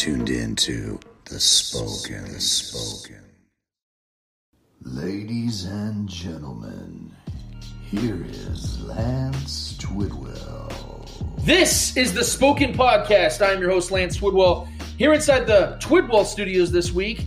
You are tuned in to the Spoken, the Spoken. Ladies and gentlemen, here is Lance Twidwell. This is the Spoken Podcast. I'm your host, Lance Twidwell, here inside the Twidwell studios this week.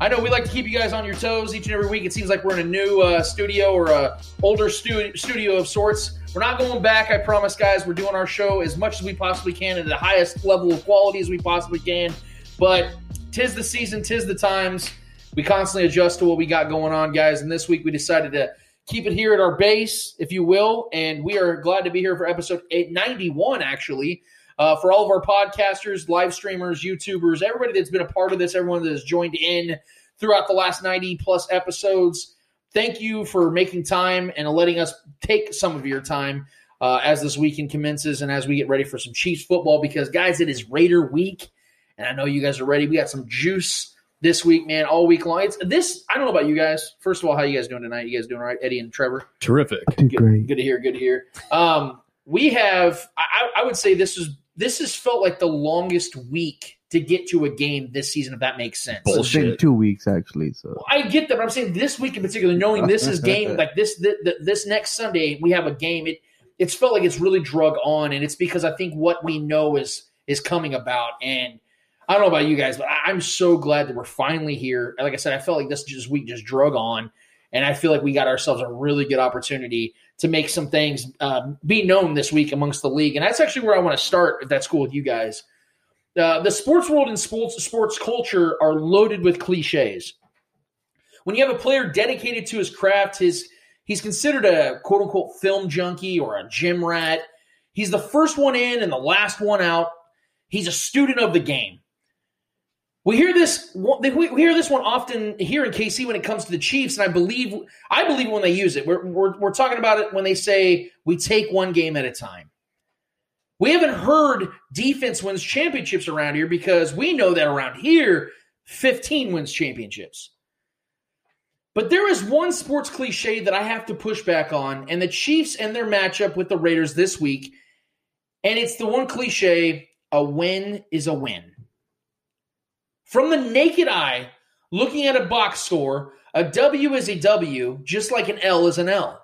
I know we like to keep you guys on your toes each and every week. It seems like we're in a new uh, studio or a older stu- studio of sorts. We're not going back, I promise, guys. We're doing our show as much as we possibly can at the highest level of quality as we possibly can. But tis the season, tis the times. We constantly adjust to what we got going on, guys. And this week we decided to keep it here at our base, if you will. And we are glad to be here for episode 891, actually. Uh, for all of our podcasters, live streamers, YouTubers, everybody that's been a part of this, everyone that has joined in throughout the last 90 plus episodes, thank you for making time and letting us take some of your time uh, as this weekend commences and as we get ready for some Chiefs football. Because, guys, it is Raider week, and I know you guys are ready. We got some juice this week, man, all week long. It's this. I don't know about you guys. First of all, how you guys doing tonight? You guys doing all right, Eddie and Trevor? Terrific. Good, great. good to hear. Good to hear. Um, we have. I, I would say this is this has felt like the longest week to get to a game this season. If that makes sense. It's been two weeks actually. So I get that, but I'm saying this week in particular, knowing this is game like this th- th- this next Sunday we have a game. It it's felt like it's really drug on, and it's because I think what we know is is coming about. And I don't know about you guys, but I, I'm so glad that we're finally here. Like I said, I felt like this just week just drug on, and I feel like we got ourselves a really good opportunity to make some things uh, be known this week amongst the league. And that's actually where I want to start, if that's cool with you guys. Uh, the sports world and sports sports culture are loaded with cliches. When you have a player dedicated to his craft, his he's considered a quote unquote film junkie or a gym rat. He's the first one in and the last one out. He's a student of the game. We hear this. We hear this one often here in KC when it comes to the Chiefs, and I believe I believe when they use it. We're, we're, we're talking about it when they say we take one game at a time. We haven't heard defense wins championships around here because we know that around here, 15 wins championships. But there is one sports cliche that I have to push back on, and the Chiefs and their matchup with the Raiders this week. And it's the one cliche a win is a win. From the naked eye, looking at a box score, a W is a W, just like an L is an L.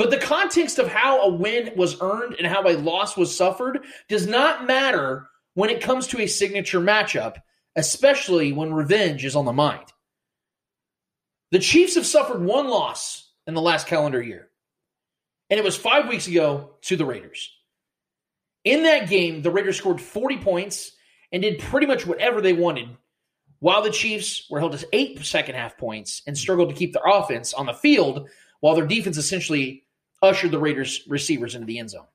But the context of how a win was earned and how a loss was suffered does not matter when it comes to a signature matchup, especially when revenge is on the mind. The Chiefs have suffered one loss in the last calendar year, and it was five weeks ago to the Raiders. In that game, the Raiders scored 40 points and did pretty much whatever they wanted, while the Chiefs were held to eight second half points and struggled to keep their offense on the field, while their defense essentially ushered the Raiders receivers into the end zone.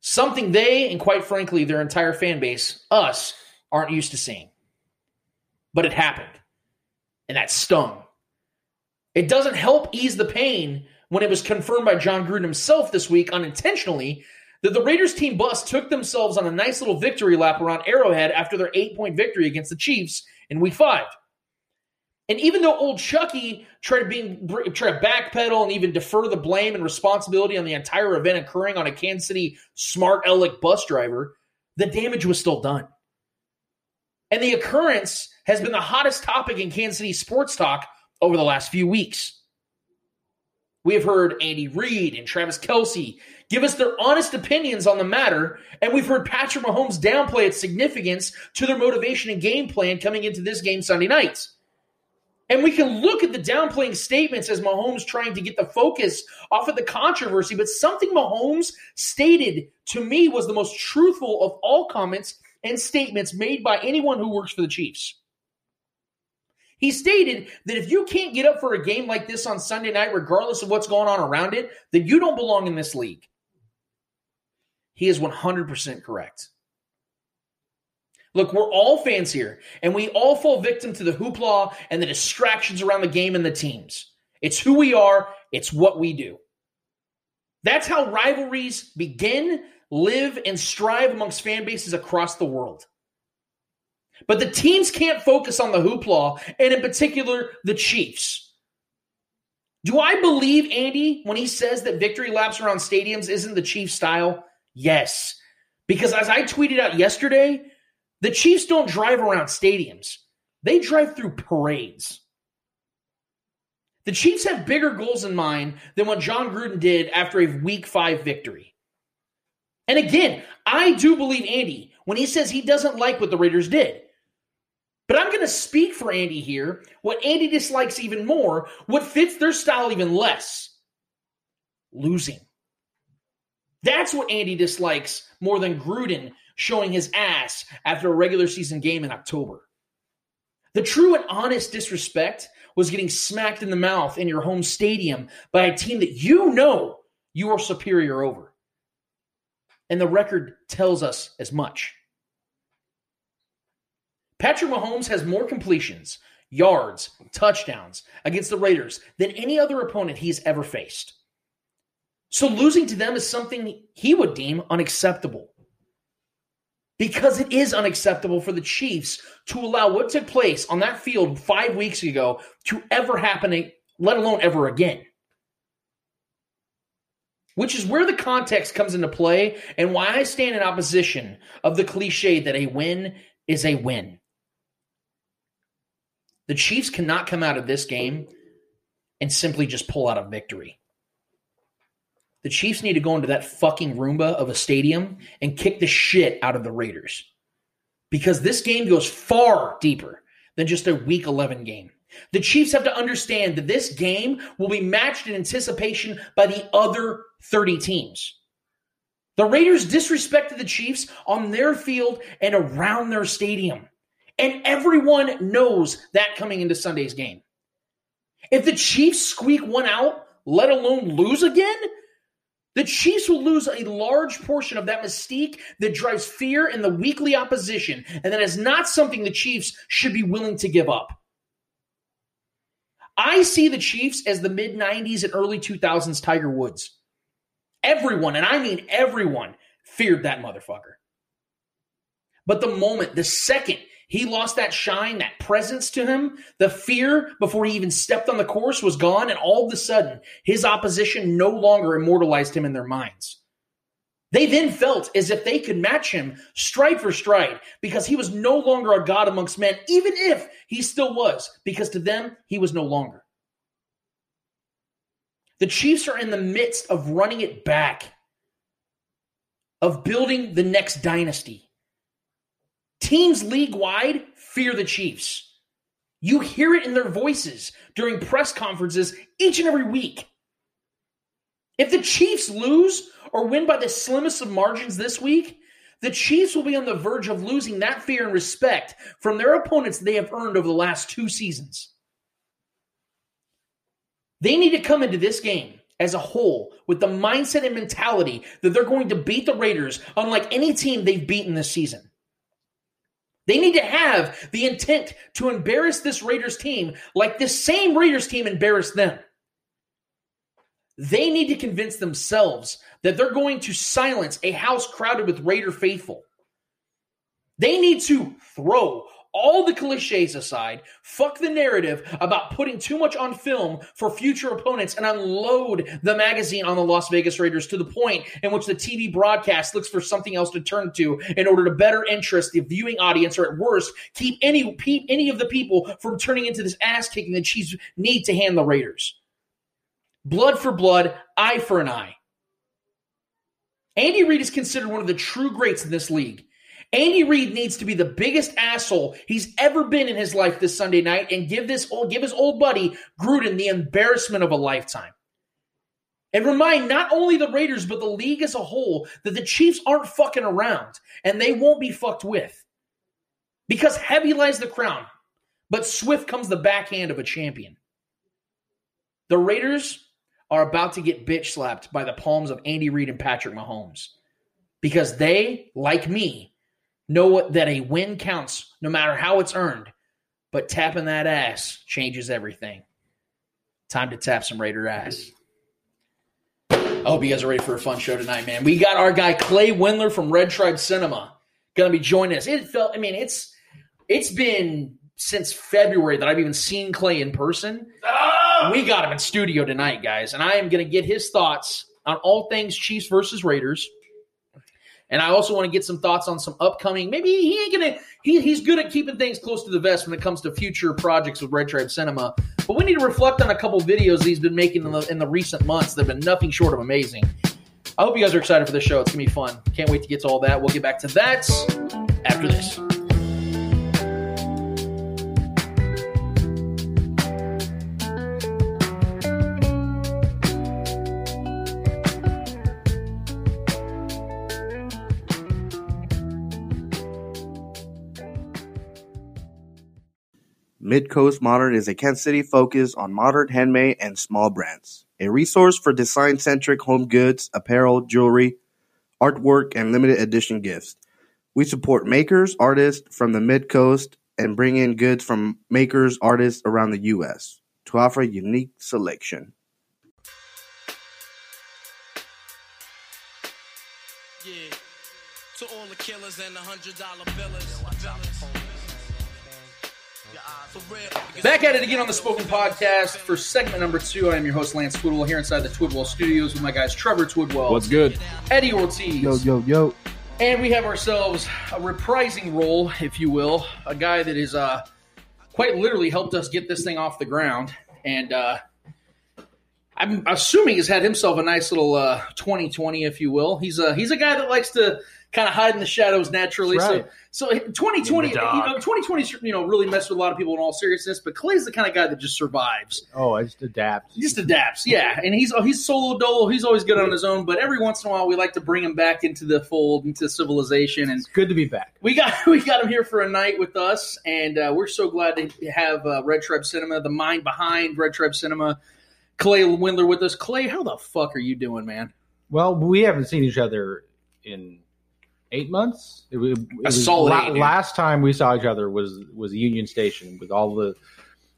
Something they, and quite frankly, their entire fan base, us, aren't used to seeing. But it happened. And that stung. It doesn't help ease the pain when it was confirmed by Jon Gruden himself this week unintentionally that the Raiders team bus took themselves on a nice little victory lap around Arrowhead after their eight point victory against the Chiefs in week five. And even though old Chucky tried to being try to backpedal and even defer the blame and responsibility on the entire event occurring on a Kansas City smart aleck bus driver, the damage was still done. And the occurrence has been the hottest topic in Kansas City sports talk over the last few weeks. We have heard Andy Reid and Travis Kelce give us their honest opinions on the matter, and we've heard Patrick Mahomes downplay its significance to their motivation and game plan coming into this game Sunday nights. And we can look at the downplaying statements as Mahomes trying to get the focus off of the controversy, but something Mahomes stated to me was the most truthful of all comments and statements made by anyone who works for the Chiefs. He stated that if you can't get up for a game like this on Sunday night, regardless of what's going on around it, then you don't belong in this league. He is 100% correct. Look, we're all fans here, and we all fall victim to the hoopla and the distractions around the game and the teams. It's who we are, it's what we do. That's how rivalries begin, live, and strive amongst fan bases across the world. But the teams can't focus on the hoopla, and in particular, the Chiefs. Do I believe Andy when he says that victory laps around stadiums isn't the Chiefs style? Yes. Because as I tweeted out yesterday, the Chiefs don't drive around stadiums, they drive through parades. The Chiefs have bigger goals in mind than what Jon Gruden did after a week five victory. And again, I do believe Andy when he says he doesn't like what the Raiders did. But I'm going to speak for Andy here. What Andy dislikes even more, what fits their style even less losing. That's what Andy dislikes more than Gruden showing his ass after a regular season game in October. The true and honest disrespect was getting smacked in the mouth in your home stadium by a team that you know you are superior over. And the record tells us as much. Patrick Mahomes has more completions, yards, touchdowns against the Raiders than any other opponent he's ever faced. So losing to them is something he would deem unacceptable. Because it is unacceptable for the Chiefs to allow what took place on that field five weeks ago to ever happen, let alone ever again. Which is where the context comes into play and why I stand in opposition of the cliche that a win is a win. The Chiefs cannot come out of this game and simply just pull out a victory. The Chiefs need to go into that fucking Roomba of a stadium and kick the shit out of the Raiders. Because this game goes far deeper than just a week 11 game. The Chiefs have to understand that this game will be matched in anticipation by the other 30 teams. The Raiders disrespected the Chiefs on their field and around their stadium. And everyone knows that coming into Sunday's game. If the Chiefs squeak one out, let alone lose again, the Chiefs will lose a large portion of that mystique that drives fear in the weekly opposition, and that is not something the Chiefs should be willing to give up. I see the Chiefs as the mid 90s and early 2000s Tiger Woods. Everyone, and I mean everyone, feared that motherfucker. But the moment, the second he lost that shine, that presence to him. The fear before he even stepped on the course was gone. And all of a sudden, his opposition no longer immortalized him in their minds. They then felt as if they could match him stride for stride because he was no longer a god amongst men, even if he still was, because to them, he was no longer. The Chiefs are in the midst of running it back, of building the next dynasty. Teams league wide fear the Chiefs. You hear it in their voices during press conferences each and every week. If the Chiefs lose or win by the slimmest of margins this week, the Chiefs will be on the verge of losing that fear and respect from their opponents they have earned over the last two seasons. They need to come into this game as a whole with the mindset and mentality that they're going to beat the Raiders unlike any team they've beaten this season. They need to have the intent to embarrass this Raiders team like this same Raiders team embarrassed them. They need to convince themselves that they're going to silence a house crowded with Raider faithful. They need to throw all the cliches aside, fuck the narrative about putting too much on film for future opponents and unload the magazine on the Las Vegas Raiders to the point in which the TV broadcast looks for something else to turn to in order to better interest the viewing audience or at worst keep any any of the people from turning into this ass kicking the Chiefs need to hand the Raiders. Blood for blood, eye for an eye. Andy Reid is considered one of the true greats in this league. Andy Reid needs to be the biggest asshole he's ever been in his life this Sunday night and give this old, give his old buddy Gruden the embarrassment of a lifetime. And remind not only the Raiders, but the league as a whole that the Chiefs aren't fucking around and they won't be fucked with. Because heavy lies the crown, but swift comes the backhand of a champion. The Raiders are about to get bitch slapped by the palms of Andy Reid and Patrick Mahomes because they, like me, Know that a win counts no matter how it's earned, but tapping that ass changes everything. Time to tap some Raider ass. I hope you guys are ready for a fun show tonight, man. We got our guy Clay Windler from Red Tribe Cinema going to be joining us. It felt, I mean, it's it's been since February that I've even seen Clay in person. Ah! We got him in studio tonight, guys, and I am going to get his thoughts on all things Chiefs versus Raiders. And I also want to get some thoughts on some upcoming. Maybe he ain't gonna. He, he's good at keeping things close to the vest when it comes to future projects with Red Tribe Cinema. But we need to reflect on a couple videos he's been making in the, in the recent months. They've been nothing short of amazing. I hope you guys are excited for the show. It's gonna be fun. Can't wait to get to all that. We'll get back to that after this. Midcoast Modern is a Kansas City focus on modern handmade and small brands. A resource for design centric home goods, apparel, jewelry, artwork, and limited edition gifts. We support makers, artists from the Mid Coast, and bring in goods from makers, artists around the U.S. to offer a unique selection. Yeah. To all the killers and the hundred dollar billers. For real. Back at it again on the Spoken Podcast for segment number two. I am your host, Lance Twidwell, here inside the Twidwell Studios with my guys Trevor Twidwell. What's good? Eddie Ortiz. Yo, yo, yo. And we have ourselves a reprising role, if you will, a guy that is uh, quite literally helped us get this thing off the ground. And uh, I'm assuming has had himself a nice little uh, 2020, if you will. He's a he's a guy that likes to kind of hide in the shadows naturally. Right. So so 2020, In you know, 2020, you know, really messed with a lot of people in all seriousness. But Clay's the kind of guy that just survives. Oh, I just adapt. He just adapts, yeah. And he's he's solo dolo. He's always good on his own. But every once in a while, we like to bring him back into the fold, into civilization. And It's good to be back. we got we got him here for a night with us, and uh, we're so glad to have uh, Red Tribe Cinema, the mind behind Red Tribe Cinema, Clay Windler with us. Clay, how the fuck are you doing, man? Well, we haven't seen each other in eight months. It, was- it was solid la- eight, last time we saw each other was was Union Station with all the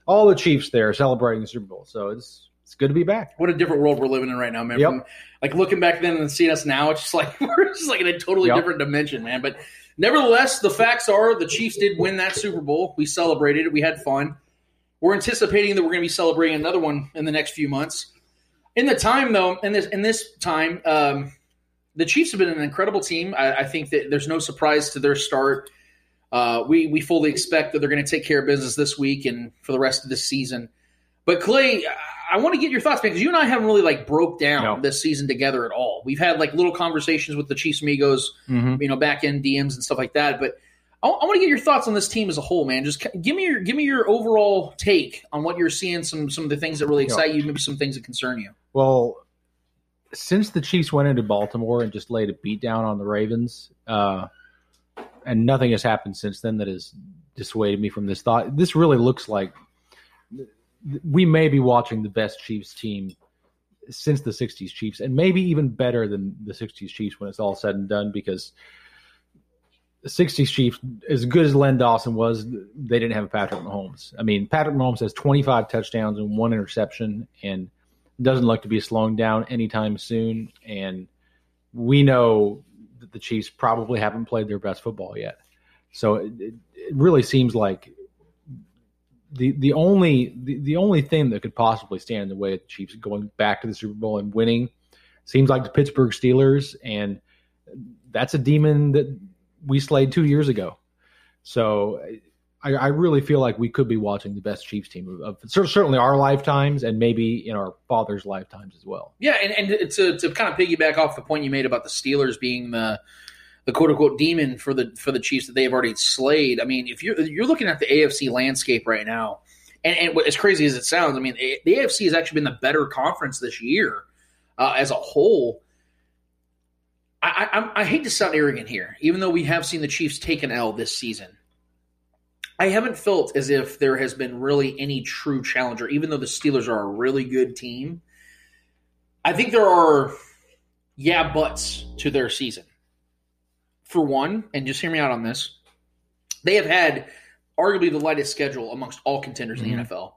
all the Chiefs there celebrating the Super Bowl. So it's it's good to be back. What a different world we're living in right now, man. Yep. From, like looking back then and seeing us now, it's just like we're just like in a totally Yep. different dimension, man. But nevertheless, the facts are the Chiefs did win that Super Bowl. We celebrated it. We had fun. We're anticipating that we're going to be celebrating another one in the next few months. In the time, though, in this in this time, um, the Chiefs have been an incredible team. I, I think that there's no surprise to their start. Uh, we we fully expect that they're going to take care of business this week and for the rest of this season. But Clay, I want to get your thoughts because you and I haven't really like broke down No. this season together at all. We've had like little conversations with the Chiefs amigos, Mm-hmm. you know, back in DMs and stuff like that. But I, want to get your thoughts on this team as a whole, man. Just give me your give me your overall take on what you're seeing. Some some of the things that really excite you, maybe some things that concern you. Well, since the Chiefs went into Baltimore and just laid a beat down on the Ravens, uh, and nothing has happened since then that has dissuaded me from this thought. This really looks like we may be watching the best Chiefs team since the 60s Chiefs, and maybe even better than the 60s Chiefs when it's all said and done because 60s Chiefs, as good as Len Dawson was, they didn't have a Patrick Mahomes. I mean, Patrick Mahomes has 25 touchdowns and one interception, and doesn't look to be slowing down anytime soon. And we know that the Chiefs probably haven't played their best football yet. So it, it it really seems like the the only the, the only thing that could possibly stand in the way of the Chiefs going back to the Super Bowl and winning seems like the Pittsburgh Steelers, and that's a demon that we slayed two years ago. So I, I really feel like we could be watching the best Chiefs team of, of certainly our lifetimes and maybe in our father's lifetimes as well. Yeah, and, and to, to kind of piggyback off the point you made about the Steelers being the the quote unquote demon for the for the Chiefs that they've already slayed. I mean, if you're you're looking at the AFC landscape right now, and, and as crazy as it sounds, I mean, the AFC has actually been the better conference this year uh, as a whole. I, I, I hate to sound arrogant here, even though we have seen the Chiefs take an L this season. I haven't felt as if there has been really any true challenger, even though the Steelers are a really good team. I think there are yeah buts to their season. for one, and just hear me out on this, they have had arguably the lightest schedule amongst all contenders in the mm-hmm. NFL.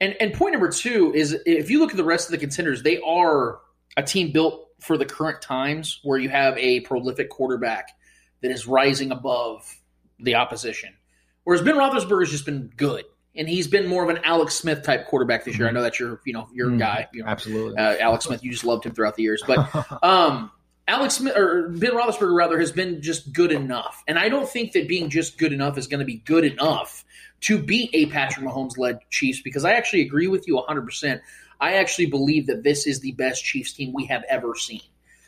And and point number two is if you look at the rest of the contenders, they are a team built for the current times where you have a prolific quarterback that is rising above the opposition. Whereas Ben Roethlisberger has just been good, and he's been more of an Alex Smith type quarterback this year. I know that's your you know your Mhm. guy. You know, Absolutely. uh, Alex Smith, you just loved him throughout the years, but um, Alex Smith or Ben Roethlisberger rather has been just good enough, and I don't think that being just good enough is going to be good enough to beat a Patrick Mahomes led Chiefs because I actually agree with you 100. percent I actually believe that this is the best Chiefs team we have ever seen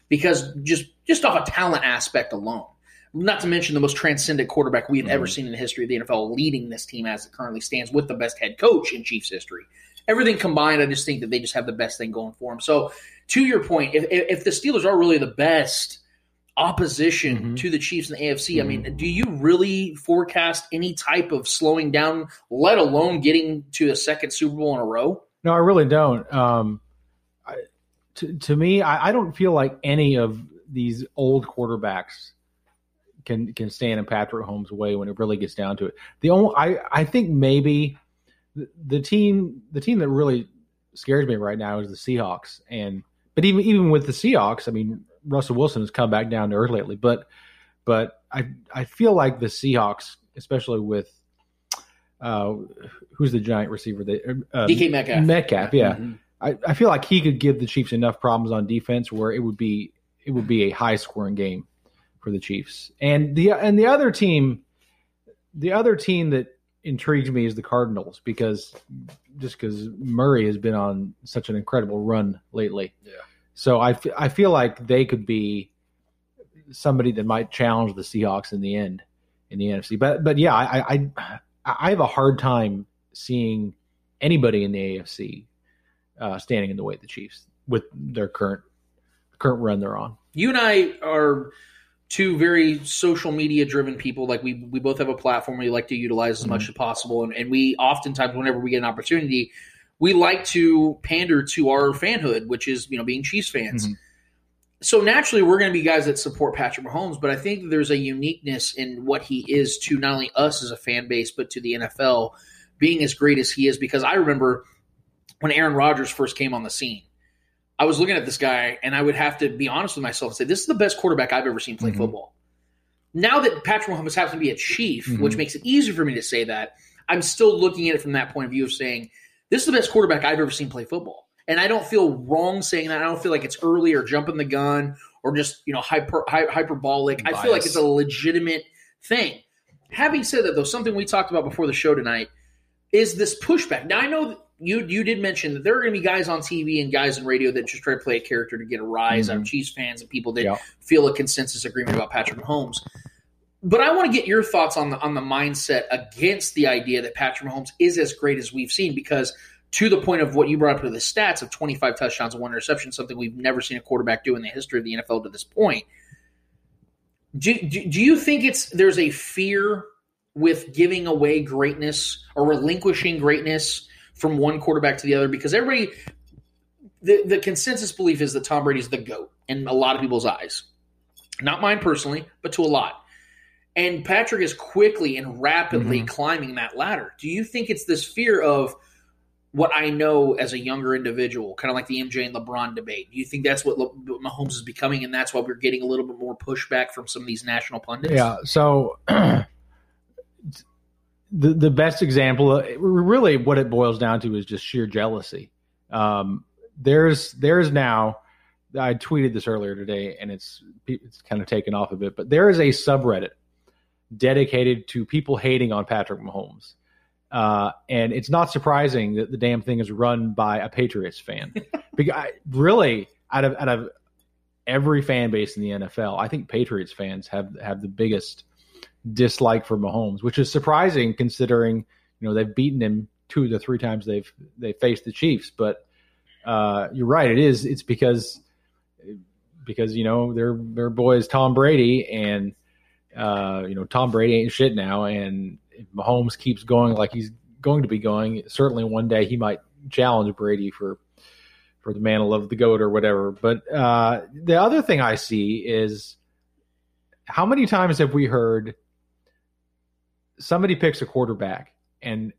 because just just off a talent aspect alone. Not to mention the most transcendent quarterback we have ever mm-hmm. seen in the history of the NFL leading this team as it currently stands with the best head coach in Chiefs history. Everything combined, I just think that they just have the best thing going for them. So, to your point, if, if the Steelers are really the best opposition mm-hmm. to the Chiefs in the AFC, I mean, mm-hmm. do you really forecast any type of slowing down, let alone getting to a second Super Bowl in a row? No, I really don't. Um, I, to, to me, I, I don't feel like any of these old quarterbacks can can stand in Patrick Mahomes' way when it really gets down to it. The only I I think maybe the, the team the team that really scares me right now is the Seahawks. And but even even with the Seahawks, I mean Russell Wilson has come back down to earth lately. But but I I feel like the Seahawks, especially with uh, who's the giant receiver? They, uh, DK Metcalf. Metcalf, yeah. Mhm. I, I feel like he could give the Chiefs enough problems on defense where it would be it would be a high scoring game for the Chiefs. And the and the other team, the other team that intrigues me is the Cardinals because just because Murray has been on such an incredible run lately. Yeah. So I, f- I feel like they could be somebody that might challenge the Seahawks in the end in the NFC. But but yeah, I I I have a hard time seeing anybody in the AFC uh, standing in the way of the Chiefs with their current current run they're on. you and I are two very social media driven people. Like we we both have a platform we like to utilize as much as possible, and, and we oftentimes, whenever we get an opportunity, we like to pander to our fanhood, which is you know being Chiefs fans. Mhm. So naturally, we're going to be guys that support Patrick Mahomes, but I think there's a uniqueness in what he is to not only us as a fan base, but to the NFL being as great as he is. Because I remember when Aaron Rodgers first came on the scene. I was looking at this guy, and I would have to be honest with myself and say, "This is the best quarterback I've ever seen play Mhm. football." Now that Patrick Mahomes happens to be a Chief, Mhm. which makes it easier for me to say that, I'm still looking at it from that point of view of saying, "This is the best quarterback I've ever seen play football." And I don't feel wrong saying that. I don't feel like it's early or jumping the gun or just you know hyper, hy- hyperbolic. I feel like it's a legitimate thing. Having said that, though, something we talked about before the show tonight is this pushback. Now I know you you did mention that there are going to be guys on TV and guys on radio that just try to play a character to get a rise out of mm-hmm. Chiefs fans and people that Yeah. feel a consensus agreement about Patrick Mahomes. But I want to get your thoughts on the on the mindset against the idea that Patrick Mahomes is as great as we've seen because to the point of what you brought up with the stats of 25 touchdowns and one interception, something we've never seen a quarterback do in the history of the NFL to this point. Do, do, do you think it's there's a fear with giving away greatness or relinquishing greatness from one quarterback to the other? Because everybody, the, the consensus belief is that Tom Brady's the GOAT in a lot of people's eyes. Not mine personally, but to a lot. And Patrick is quickly and rapidly mm-hmm. climbing that ladder. Do you think it's this fear of what I know as a younger individual, kind of like the MJ and LeBron debate? Do you think that's what Le- Mahomes is becoming, and that's why we're getting a little bit more pushback from some of these national pundits? Yeah. So the the best example, uh, really, what it boils down to is just sheer jealousy. Um, there's there's now. I tweeted this earlier today, and it's it's kind of taken off a bit, but there is a subreddit dedicated to people hating on Patrick Mahomes. Uh, and it's not surprising that the damn thing is run by a Patriots fan. because I, really, out of out of every fan base in the NFL, I think Patriots fans have have the biggest dislike for Mahomes, which is surprising considering you know they've beaten him two of the three times they've they faced the Chiefs. But uh, you're right, it is. It's because because you know their their boy is Tom Brady, and uh, you know Tom Brady ain't shit now, and if Mahomes keeps going like he's going to be going, certainly one day he might challenge Brady for for the mantle of the goat or whatever. But uh, the other thing I see is how many times have we heard somebody picks a quarterback and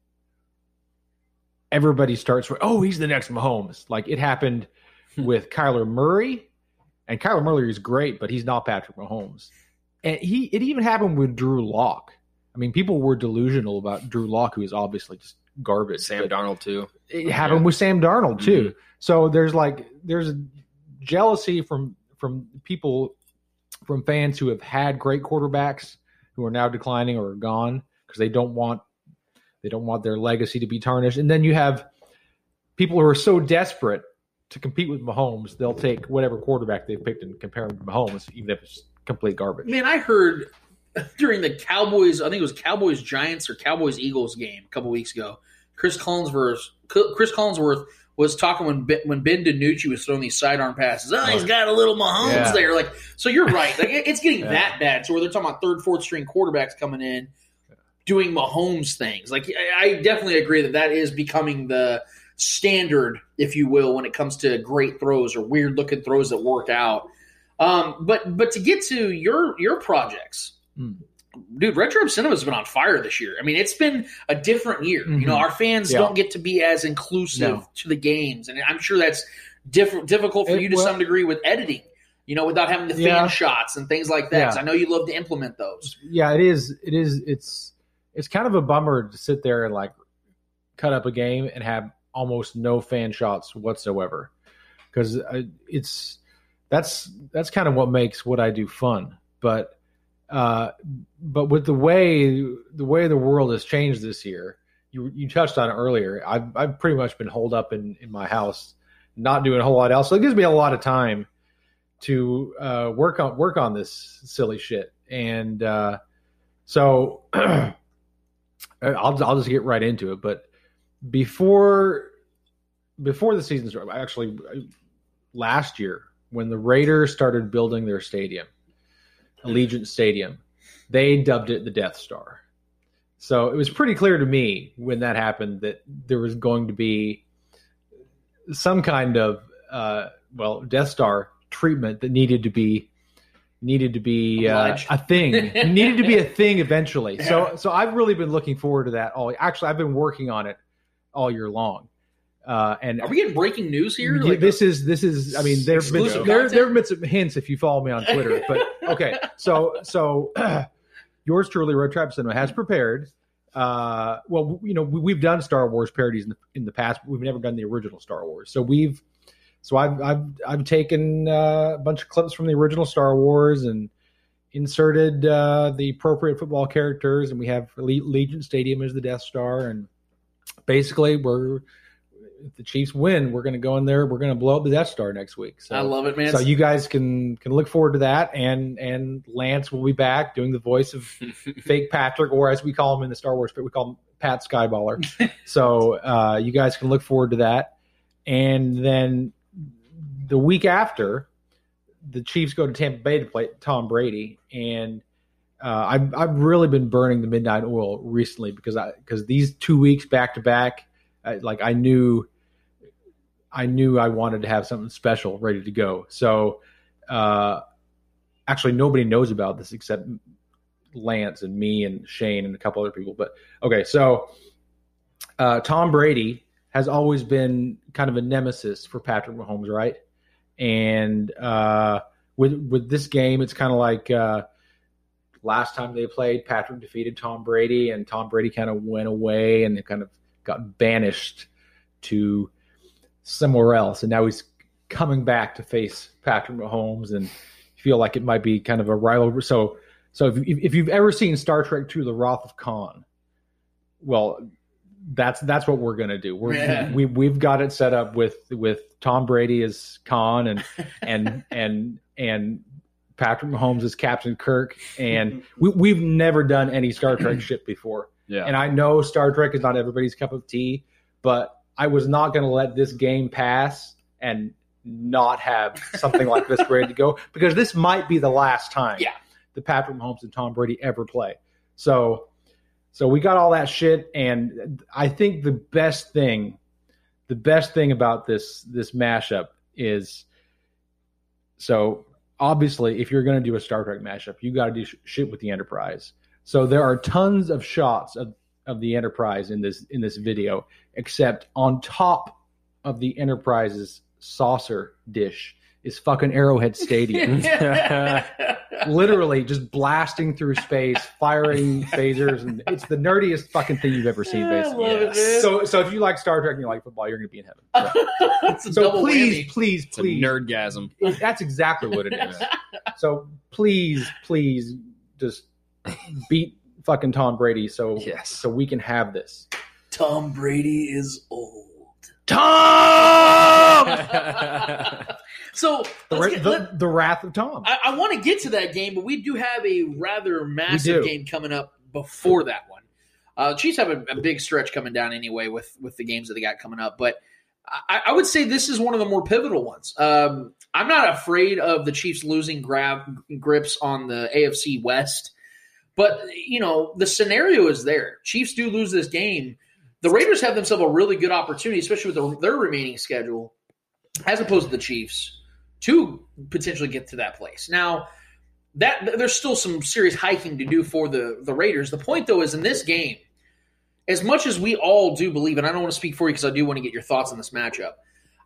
everybody starts with, oh, he's the next Mahomes. Like it happened with Kyler Murray, and Kyler Murray is great, but he's not Patrick Mahomes. And he it even happened with Drew Lock. I mean, people were delusional about Drew Lock, who is obviously just garbage. Sam Darnold too. It happened with Sam Darnold too. Mm-hmm. So there's like there's jealousy from from people from fans who have had great quarterbacks who are now declining or are gone because they don't want they don't want their legacy to be tarnished. And then you have people who are so desperate to compete with Mahomes, they'll take whatever quarterback they've picked and compare him to Mahomes, even if it's complete garbage. Man, I heard during the Cowboys, I think it was Cowboys Giants or Cowboys Eagles game a couple weeks ago. Chris Collinsworth, Chris Collinsworth was talking when Ben, when Ben DiNucci was throwing these sidearm passes. Oh, he's got a little Mahomes Yeah. there. Like, so you're right. Like, it's getting Yeah. that bad. So where they're talking about third, fourth string quarterbacks coming in doing Mahomes things. Like, I I definitely agree that that is becoming the standard, if you will, when it comes to great throws or weird looking throws that work out. Um, but but to get to your your projects, Hmm. dude, Red Tribe Cinema's been on fire this year. I mean, it's been a different year. You know, Mhm. our fans Yeah. don't get to be as inclusive No. to the games, and I'm sure that's diff- difficult for It- you to some degree with editing. You know, without having the fan Yeah. shots and things like that. Yeah. I know you love to implement those. yeah, it is. It is. It's it's kind of a bummer to sit there and like cut up a game and have almost no fan shots whatsoever, because it's that's that's kind of what makes what I do fun. But uh, but with the way the way the world has changed this year, you you touched on it earlier. I've I've pretty much been holed up in in my house, not doing a whole lot else. So it gives me a lot of time to uh, work on work on this silly shit. And uh, so I'll I'll just get right into it. But before before the season started, actually last year when the Raiders started building their stadium, Allegiant Stadium, they dubbed it the Death Star. So it was pretty clear to me when that happened that there was going to be some kind of uh, well Death Star treatment that needed to be needed to be uh, a thing needed to be a thing eventually. So so I've really been looking forward to that. All actually I've been working on it all year long. Uh, and Are we getting breaking news here? Like, this is this is. I mean, there have been there, there have been some hints if you follow me on Twitter. But okay, so so yours truly, Red Tribe Cinema has prepared. Uh, well, you know, we, we've done Star Wars parodies in the, in the past. But we've never done the original Star Wars. So we've so I've I've I've taken uh, a bunch of clips from the original Star Wars and inserted uh, the appropriate football characters, and we have Allegiant Stadium as the Death Star, and basically we're if the Chiefs win, we're going to go in there. We're going to blow up the Death Star next week. So I love it, man. so you guys can can look forward to that, and and Lance will be back doing the voice of fake Patrick, or as we call him in the Star Wars, but we call him Pat Skyballer. so uh, you guys can look forward to that, and then the week after, the Chiefs go to Tampa Bay to play Tom Brady, and uh, I've I've really been burning the midnight oil recently because I because these two weeks back to back, like I knew I knew I wanted to have something special ready to go. So, uh, actually, nobody knows about this except Lance and me and Shane and a couple other people. But okay, so uh, Tom Brady has always been kind of a nemesis for Patrick Mahomes, right? And uh, with with this game, it's kind of like uh, last time they played, Patrick defeated Tom Brady, and Tom Brady kind of went away and kind of got banished to somewhere else, and now he's coming back to face Patrick Mahomes, and feel like it might be kind of a rivalry. So, so if, if you've ever seen Star Trek II: The Wrath of Khan, well, that's that's what we're gonna do. We're Yeah. we we've got it set up with with Tom Brady as Khan and and and and Patrick Mahomes as Captain Kirk, and we we've never done any Star Trek shit before. Yeah. And I know Star Trek is not everybody's cup of tea, but I was not going to let this game pass and not have something like this ready to go because this might be the last time Yeah. the Patrick Mahomes and Tom Brady ever play. So, so we got all that shit, and I think the best thing, the best thing about this this mashup is, so obviously, if you're going to do a Star Trek mashup, you got to do sh- shit with the Enterprise. So there are tons of shots of, of the Enterprise in this in this video, except on top of the Enterprise's saucer dish is fucking Arrowhead Stadium. Literally just blasting through space, firing phasers, and it's the nerdiest fucking thing you've ever seen, basically. love it, man. So, so if you like Star Trek and you like football, you're going to be in heaven. it's So double please, whammy. please, It's please, nerdgasm. that's exactly what it is. so please, please, just beat fucking Tom Brady, so Yes. so we can have this. Tom Brady is old. Tom! So The, get- the, let- the wrath of Tom. I, I want to get to that game, but we do have a rather massive game coming up before that one. Uh, Chiefs have a, a big stretch coming down anyway with with the games that they got coming up, but I, I would say this is one of the more pivotal ones. Um, I'm not afraid of the Chiefs losing grab grips on the AFC West, but you know the scenario is there. Chiefs do lose this game. The Raiders have themselves a really good opportunity, especially with the, their remaining schedule, as opposed to the Chiefs, to potentially get to that place. Now, that there's still some serious hiking to do for the the Raiders. The point though is in this game, as much as we all do believe, and I don't want to speak for you because I do want to get your thoughts on this matchup.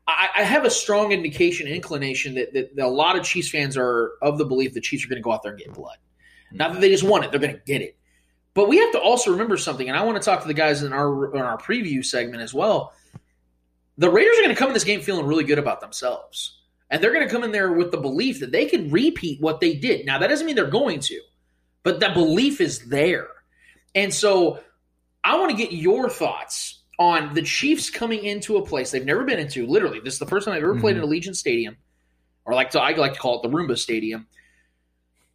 I, I have a strong indication, inclination that, that, that a lot of Chiefs fans are of the belief the Chiefs are going to go out there and get blood. Not that they just want it; they're going to get it. But we have to also remember something, and I want to talk to the guys in our in our preview segment as well. The Raiders are going to come in this game feeling really good about themselves. And they're going to come in there with the belief that they can repeat what they did. Now, that doesn't mean they're going to, but that belief is there. And so I want to get your thoughts on the Chiefs coming into a place they've never been into. Literally, this is the first time I've ever played mm-hmm. in Allegiant Stadium, or like to, I like to call it the Roomba Stadium.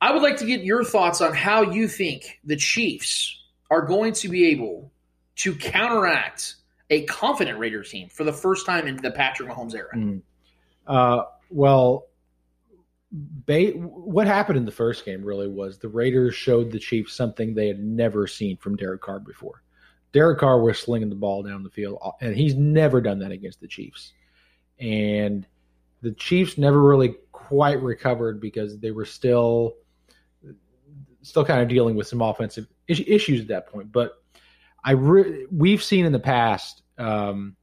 I would like to get your thoughts on how you think the Chiefs are going to be able to counteract a confident Raiders team for the first time in the Patrick Mahomes era. Mm. Uh, well, ba- what happened in the first game really was the Raiders showed the Chiefs something they had never seen from Derek Carr before. Derek Carr was slinging the ball down the field, and he's never done that against the Chiefs. And the Chiefs never really quite recovered because they were still still kind of dealing with some offensive is- issues at that point. But I re- we've seen in the past um,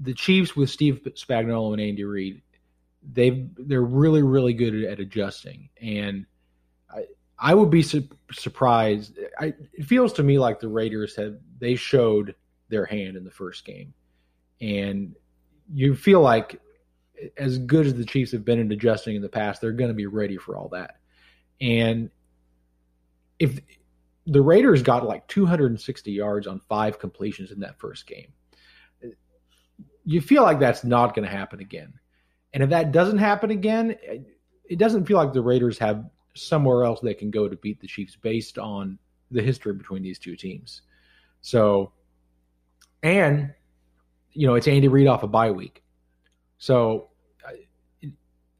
the Chiefs with Steve Spagnuolo and Andy Reid, they they're really really good at adjusting, and I I would be su- surprised. I, it feels to me like the Raiders have they showed their hand in the first game, and you feel like as good as the Chiefs have been in adjusting in the past, they're going to be ready for all that, and if the Raiders got like 260 yards on five completions in that first game you feel like that's not going to happen again. And if that doesn't happen again, it doesn't feel like the Raiders have somewhere else they can go to beat the Chiefs based on the history between these two teams. So, and you know, it's Andy Reid off a bye week. So,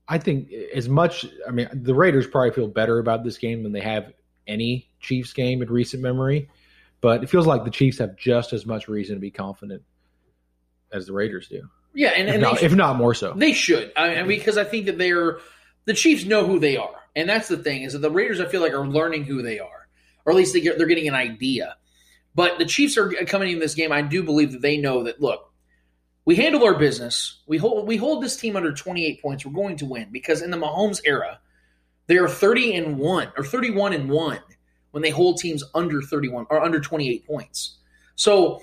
I think as much, I mean, the Raiders probably feel better about this game than they have any Chiefs game in recent memory, but it feels like the Chiefs have just as much reason to be confident as the Raiders do, Yeah, and, if, and not, they, if not more so. They should, I mean, because I think that they're the Chiefs know who they are, and that's the thing is that the Raiders I feel like are learning who they are, or at least they get, they're getting an idea. But the Chiefs are coming in this game. I do believe that they know that. Look, we handle our business. We hold we hold this team under twenty eight points. We're going to win because in the Mahomes era, they are thirty and one or thirty one and one when they hold teams under thirty one or under twenty eight points. So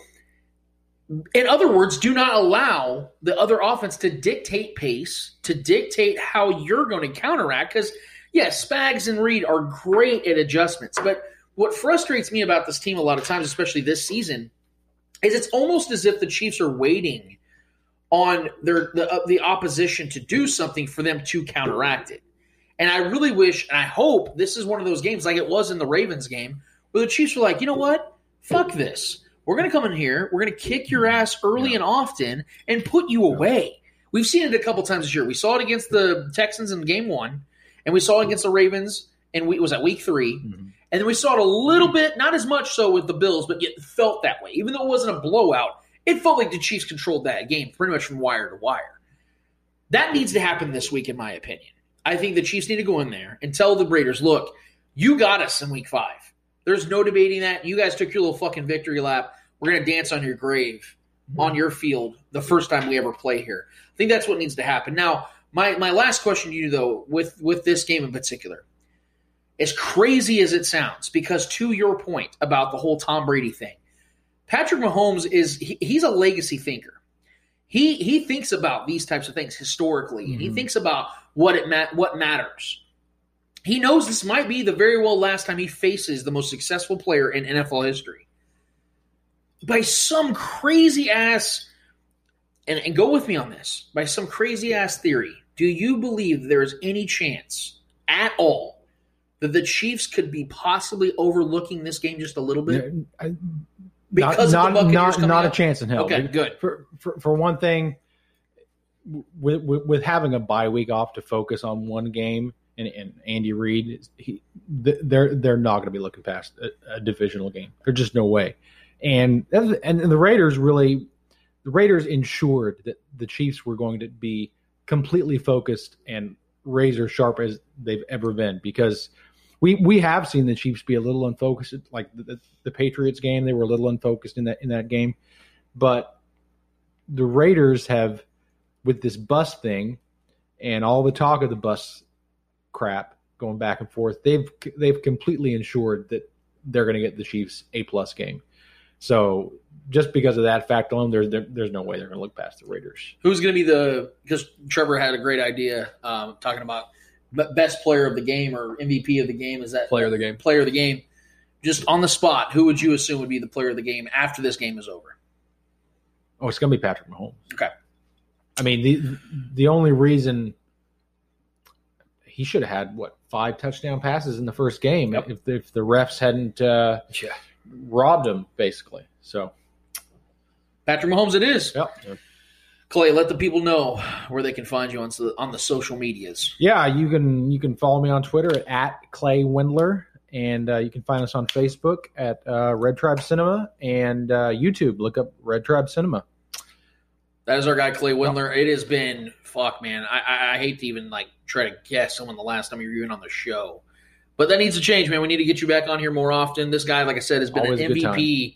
in other words, do not allow the other offense to dictate pace, to dictate how you're going to counteract. Because, yes, Spags and Reid are great at adjustments. But what frustrates me about this team a lot of times, especially this season, is it's almost as if the Chiefs are waiting on their the, uh, the opposition to do something for them to counteract it. And I really wish, and I hope this is one of those games like it was in the Ravens game, where the Chiefs were like, you know what? Fuck this. We're going to come in here. We're going to kick your ass early and often and put you away. We've seen it a couple times this year. We saw it against the Texans in game one, and we saw it against the Ravens, and we, was at week 3 And then we saw it a little bit, not as much so with the Bills, but yet felt that way. Even though it wasn't a blowout, it felt like the Chiefs controlled that game pretty much from wire to wire. That needs to happen this week, in my opinion. I think the Chiefs need to go in there and tell the Raiders, look, you got us in week five. There's no debating that. You guys took your little fucking victory lap. We're going to dance on your grave, on your field, the first time we ever play here. I think that's what needs to happen. Now, my, my last question to you, though, with, with this game in particular, as crazy as it sounds, because to your point about the whole Tom Brady thing, Patrick Mahomes is he, he's a legacy thinker. He he thinks about these types of things historically, and he mm-hmm. thinks about what it ma- what matters. He knows this might be the very well last time he faces the most successful player in NFL history. By some crazy ass, and, and go with me on this, by some crazy ass theory, do you believe there is any chance at all that the Chiefs could be possibly overlooking this game just a little bit? I- Because not of the not not, not a chance in hell. Okay, good. For, for for one thing, with, with with having a bye week off to focus on one game, and, and Andy Reid, he they're they're not going to be looking past a, a divisional game. There's just no way. And and the Raiders really, the Raiders ensured that the Chiefs were going to be completely focused and razor sharp as they've ever been because we we have seen the Chiefs be a little unfocused, like the, the, Patriots game. They were a little unfocused in that in that game, but the Raiders have, with this bus thing, and all the talk of the bus crap going back and forth. They've they've completely ensured that they're going to get the Chiefs a plus game. So just because of that fact alone, there's there, there's no way they're going to look past the Raiders. Who's going to be the? Because Trevor had a great idea um, talking about best player of the game or MVP of the game. Is that Player of the game. Player of the game. Just on the spot, who would you assume would be the player of the game after this game is over? Oh, it's going to be Patrick Mahomes. Okay. I mean the the only reason he should have had what five touchdown passes in the first game Yep. if if the refs hadn't uh, Yeah. robbed him basically. So Patrick Mahomes, it is. yep. Clay, let the people know where they can find you on the on the social medias. Yeah, you can you can follow me on Twitter at, at Clay Wendler, and uh, you can find us on Facebook at uh, Red Tribe Cinema and uh, YouTube. Look up Red Tribe Cinema. That is our guy Clay Windler. It has been fuck, man. I, I, I hate to even like try to guess someone the last time you were even on the show, but that needs to change, man. We need to get you back on here more often. This guy, like I said, has been Always an MVP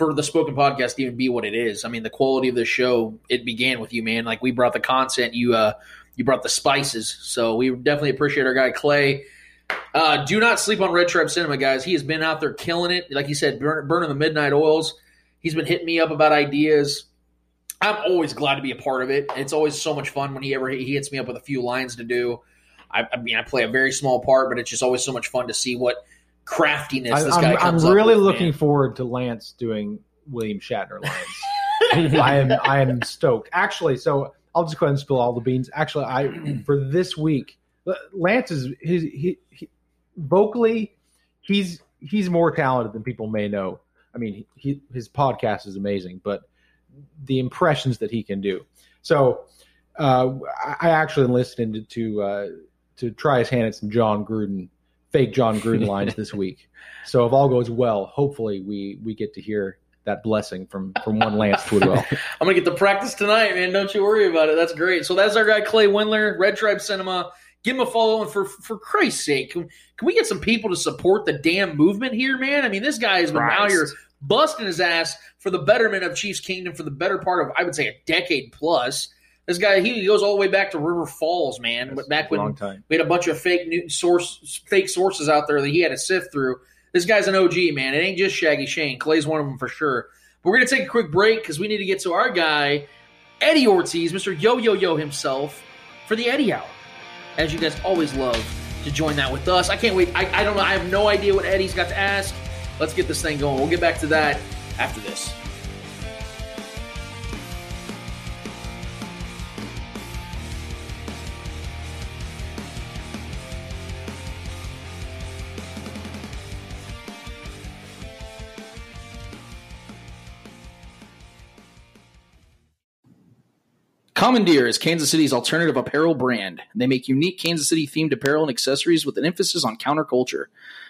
for the spoken podcast to even be what it is. I mean, the quality of the show it began with you, man. Like we brought the content, you uh, you brought the spices. So we definitely appreciate our guy Clay. Uh, do not sleep on Red Tribe Cinema, guys. He has been out there killing it. Like he said, burn, burning the midnight oils. He's been hitting me up about ideas. I'm always glad to be a part of it. It's always so much fun when he ever he hits me up with a few lines to do. I, I mean, I play a very small part, but it's just always so much fun to see what craftiness I, this guy am comes I'm up really with, looking man. forward to Lance doing William Shatner lines. I am I am stoked. Actually, so I'll just go ahead and spill all the beans. Actually, I for this week, Lance is his he, he vocally he's he's more talented than people may know. I mean, he, his podcast is amazing, but the impressions that he can do. So uh, I I actually enlisted him to uh, to try his hand at some Jon Gruden fake Jon Gruden lines this week. So if all goes well, hopefully we we get to hear that blessing from from one Lance Twidwell. I'm gonna get the practice tonight, man. Don't you worry about it. That's great. So that's our guy Clay Windler, Red Tribe Cinema. Give him a follow, and for for Christ's sake, can, can we get some people to support the damn movement here, man? I mean, this guy has been out Christ. here busting his ass for the betterment of Chiefs Kingdom for the better part of I would say a decade plus. This guy he goes all the way back to River Falls, man. That's back when we had a bunch of fake news source, fake sources out there that he had to sift through. This guy's an OG, man. It ain't just Shaggy Shane. Clay's one of them for sure. But we're gonna take a quick break because we need to get to our guy, Eddie Ortiz, Mr. Yo Yo Yo himself, for the Eddie Hour. As you guys always love to join that with us. I can't wait. I, I don't know. I have no idea what Eddie's got to ask. Let's get this thing going. We'll get back to that after this. Commandeer is Kansas City's alternative apparel brand. They make unique Kansas City themed apparel and accessories with an emphasis on counterculture.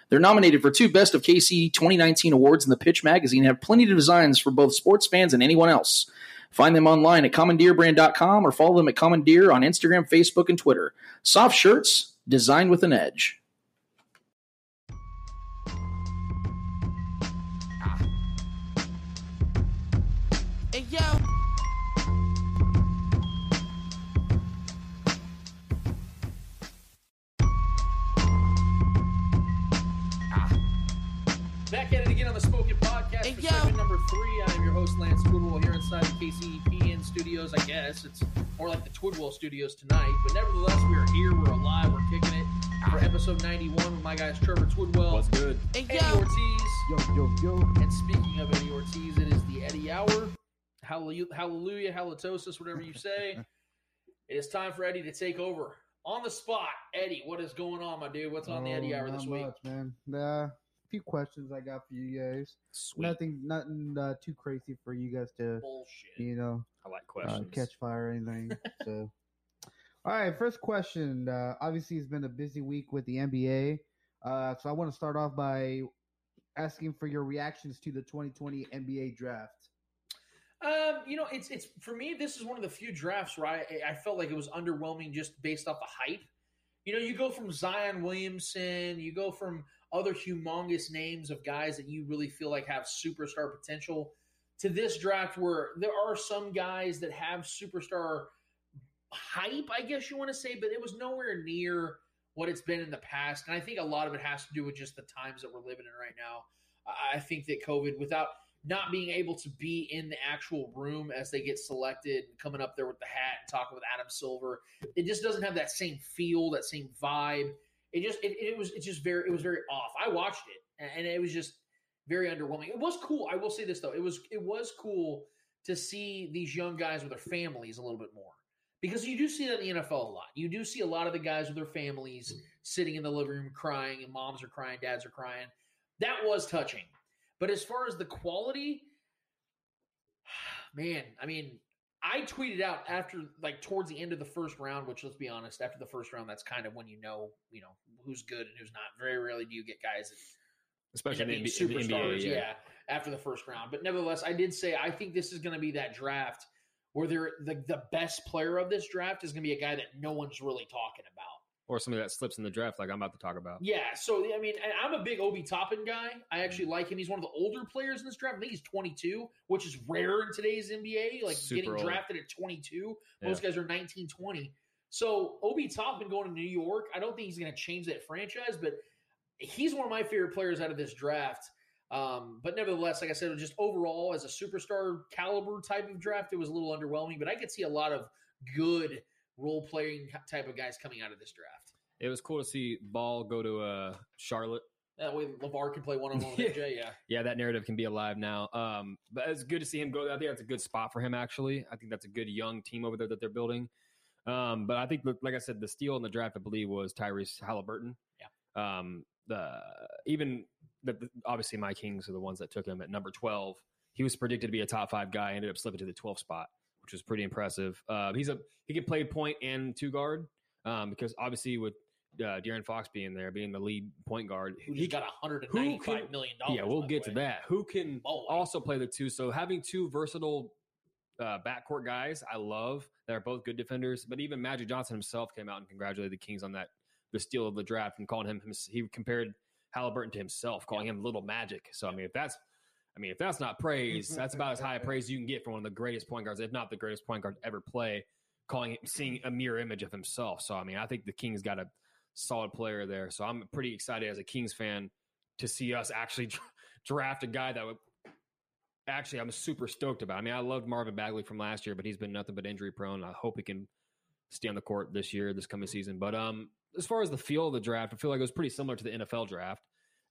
They're nominated for two Best of KC 2019 awards in the Pitch magazine and have plenty of designs for both sports fans and anyone else. Find them online at commandeerbrand.com or follow them at Commandeer on Instagram, Facebook, and Twitter. Soft shirts designed with an edge. Host, Lance Twidwell, here inside the KCPN studios. I guess it's more like the Twidwell studios tonight. But nevertheless, we are here. We're alive. We're kicking it for episode 91 with my guys, Trevor Twidwell. What's good? Hey Eddie yo. Ortiz. Yo, yo, yo. And speaking of Eddie Ortiz, it is the Eddie Hour. Hallelujah, hallelujah, halitosis, whatever you say. it is time for Eddie to take over. On the spot, Eddie, what is going on, my dude? What's on the Eddie Oh, Hour not this week? much, man. Uh, a few questions I got for you guys. Sweet. Nothing, nothing uh, too crazy for you guys to, Bullshit. you know, I like uh, questions. catch fire or anything. so, all right, first question. Uh, obviously, it's been a busy week with the NBA. Uh, so I want to start off by asking for your reactions to the 2020 NBA draft. Um, you know, it's it's for me. This is one of the few drafts where I I felt like it was underwhelming just based off the hype. You know, you go from Zion Williamson, you go from other humongous names of guys that you really feel like have superstar potential to this draft where there are some guys that have superstar hype, I guess you want to say, but it was nowhere near what it's been in the past. And I think a lot of it has to do with just the times that we're living in right now. I think that COVID, without not being able to be in the actual room as they get selected and coming up there with the hat and talking with Adam Silver, it just doesn't have that same feel, that same vibe. It just it, it was it just very it was very off. I watched it and, it was just very underwhelming. It was cool. I will say this though, it was it was cool to see these young guys with their families a little bit more because you do see that in the NFL a lot. You do see a lot of the guys with their families sitting in the living room crying, and moms are crying, dads are crying. That was touching. But as far as the quality, man, I mean, I tweeted out after like towards the end of the first round, which let's be honest, after the first round, that's kind of when you know, you know, who's good and who's not. Very rarely do you get guys that Especially in the, being NBA, the superstars, NBA. yeah. Yeah. after the first round. But nevertheless, I did say I think this is going to be that draft where they're the, the best player of this draft is going to be a guy that no one's really talking about. Or somebody that slips in the draft, like I'm about to talk about. Yeah, so I mean, I'm a big Obi Toppin guy. I actually like him. He's one of the older players in this draft. I think he's 22, which is rare in today's NBA. Like Super getting old. drafted at 22. Yeah. Most guys are 19, 20. So Obi Toppin going to New York, I don't think he's going to change that franchise, but he's one of my favorite players out of this draft. Um, but nevertheless, like I said, just overall as a superstar caliber type of draft, it was a little underwhelming. But I could see a lot of good role playing type of guys coming out of this draft. It was cool to see Ball go to uh, Charlotte. That way, LaVar can play one on one with MJ. Yeah. Yeah, that narrative can be alive now. Um, but it's good to see him go. I think that's a good spot for him. Actually, I think that's a good young team over there that they're building. Um, but I think, like I said, the steal in the draft, I believe, was Tyrese Halliburton. Yeah. Um, the even the, the- obviously my Kings are the ones that took him at number twelve. He was predicted to be a top five guy. Ended up slipping to the 12th spot, which was pretty impressive. Uh, he's a he can play point and two guard um, because obviously with uh, De'Aaron Fox being there, being the lead point guard, Who he got who $195 can- million dollars. yeah, we'll get to that. Who can Boy. also play the two? So having two versatile uh, backcourt guys, I love. They're both good defenders. But even Magic Johnson himself came out and congratulated the Kings on that the steal of the draft and calling him. He compared Halliburton to himself, calling him Little Magic. So I mean, if that's I mean, if that's not praise, that's about as high a praise you can get from one of the greatest point guards, if not the greatest point guard to ever play. Calling seeing a mirror image of himself. So I mean, I think the Kings got a solid player there. So I'm pretty excited as a Kings fan to see us actually draft a guy that would actually I'm super stoked about. I mean, I loved Marvin Bagley from last year, but he's been nothing but injury prone. I hope he can stay on the court this year, this coming season. But um, as far as the feel of the draft, I feel like it was pretty similar to the NFL draft.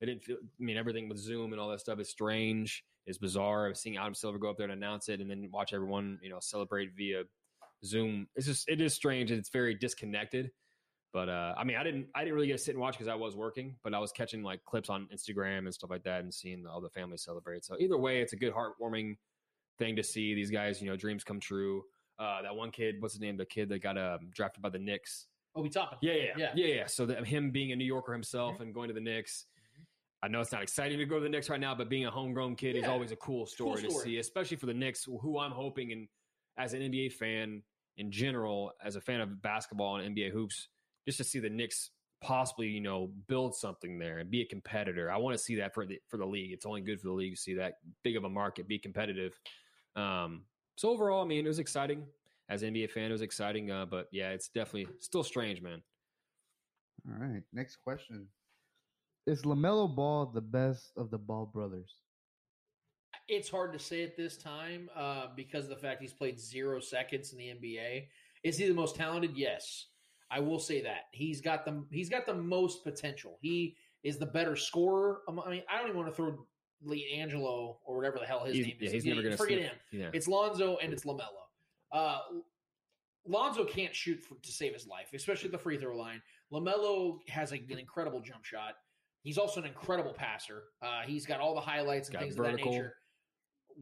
It didn't feel. I mean, everything with Zoom and all that stuff is strange. It's bizarre. Seeing Adam Silver go up there and announce it, and then watch everyone, you know, celebrate via Zoom. It's just it is strange. and It's very disconnected. But uh, I mean, I didn't I didn't really get to sit and watch because I was working, but I was catching like clips on Instagram and stuff like that, and seeing all the families celebrate. So either way, it's a good heartwarming thing to see these guys. You know, dreams come true. Uh, that one kid, what's his name? The kid that got um, drafted by the Knicks. Oh, Toppin. Yeah, yeah, Yeah. yeah, yeah. yeah. So that him being a New Yorker himself and going to the Knicks. I know it's not exciting to go to the Knicks right now, but being a homegrown kid is always a cool story, story. to see, especially for the Knicks, who I'm hoping and as an NBA fan in general, as a fan of basketball and NBA hoops, just to see the Knicks possibly, you know, build something there and be a competitor. I want to see that for the for the league. It's only good for the league to see that big of a market be competitive. Um, so overall, I mean, it was exciting. As an NBA fan, it was exciting. Uh, but yeah, it's definitely still strange, man. All right. Next question. Is LaMelo Ball the best of the Ball brothers? It's hard to say at this time uh, because of the fact he's played zero seconds in the NBA. Is he the most talented? Yes, I will say that he's got the he's got the most potential. He is the better scorer. I mean, I don't even want to throw LiAngelo or whatever the hell his He's- name yeah, is. he's never gonna forget slip- him. yeah. It's Lonzo and it's Lamelo. Uh, Lonzo can't shoot for, to save his life, especially at the free throw line. Lamelo has a, an incredible jump shot. He's also an incredible passer. Uh, he's got all the highlights and Got things of that nature.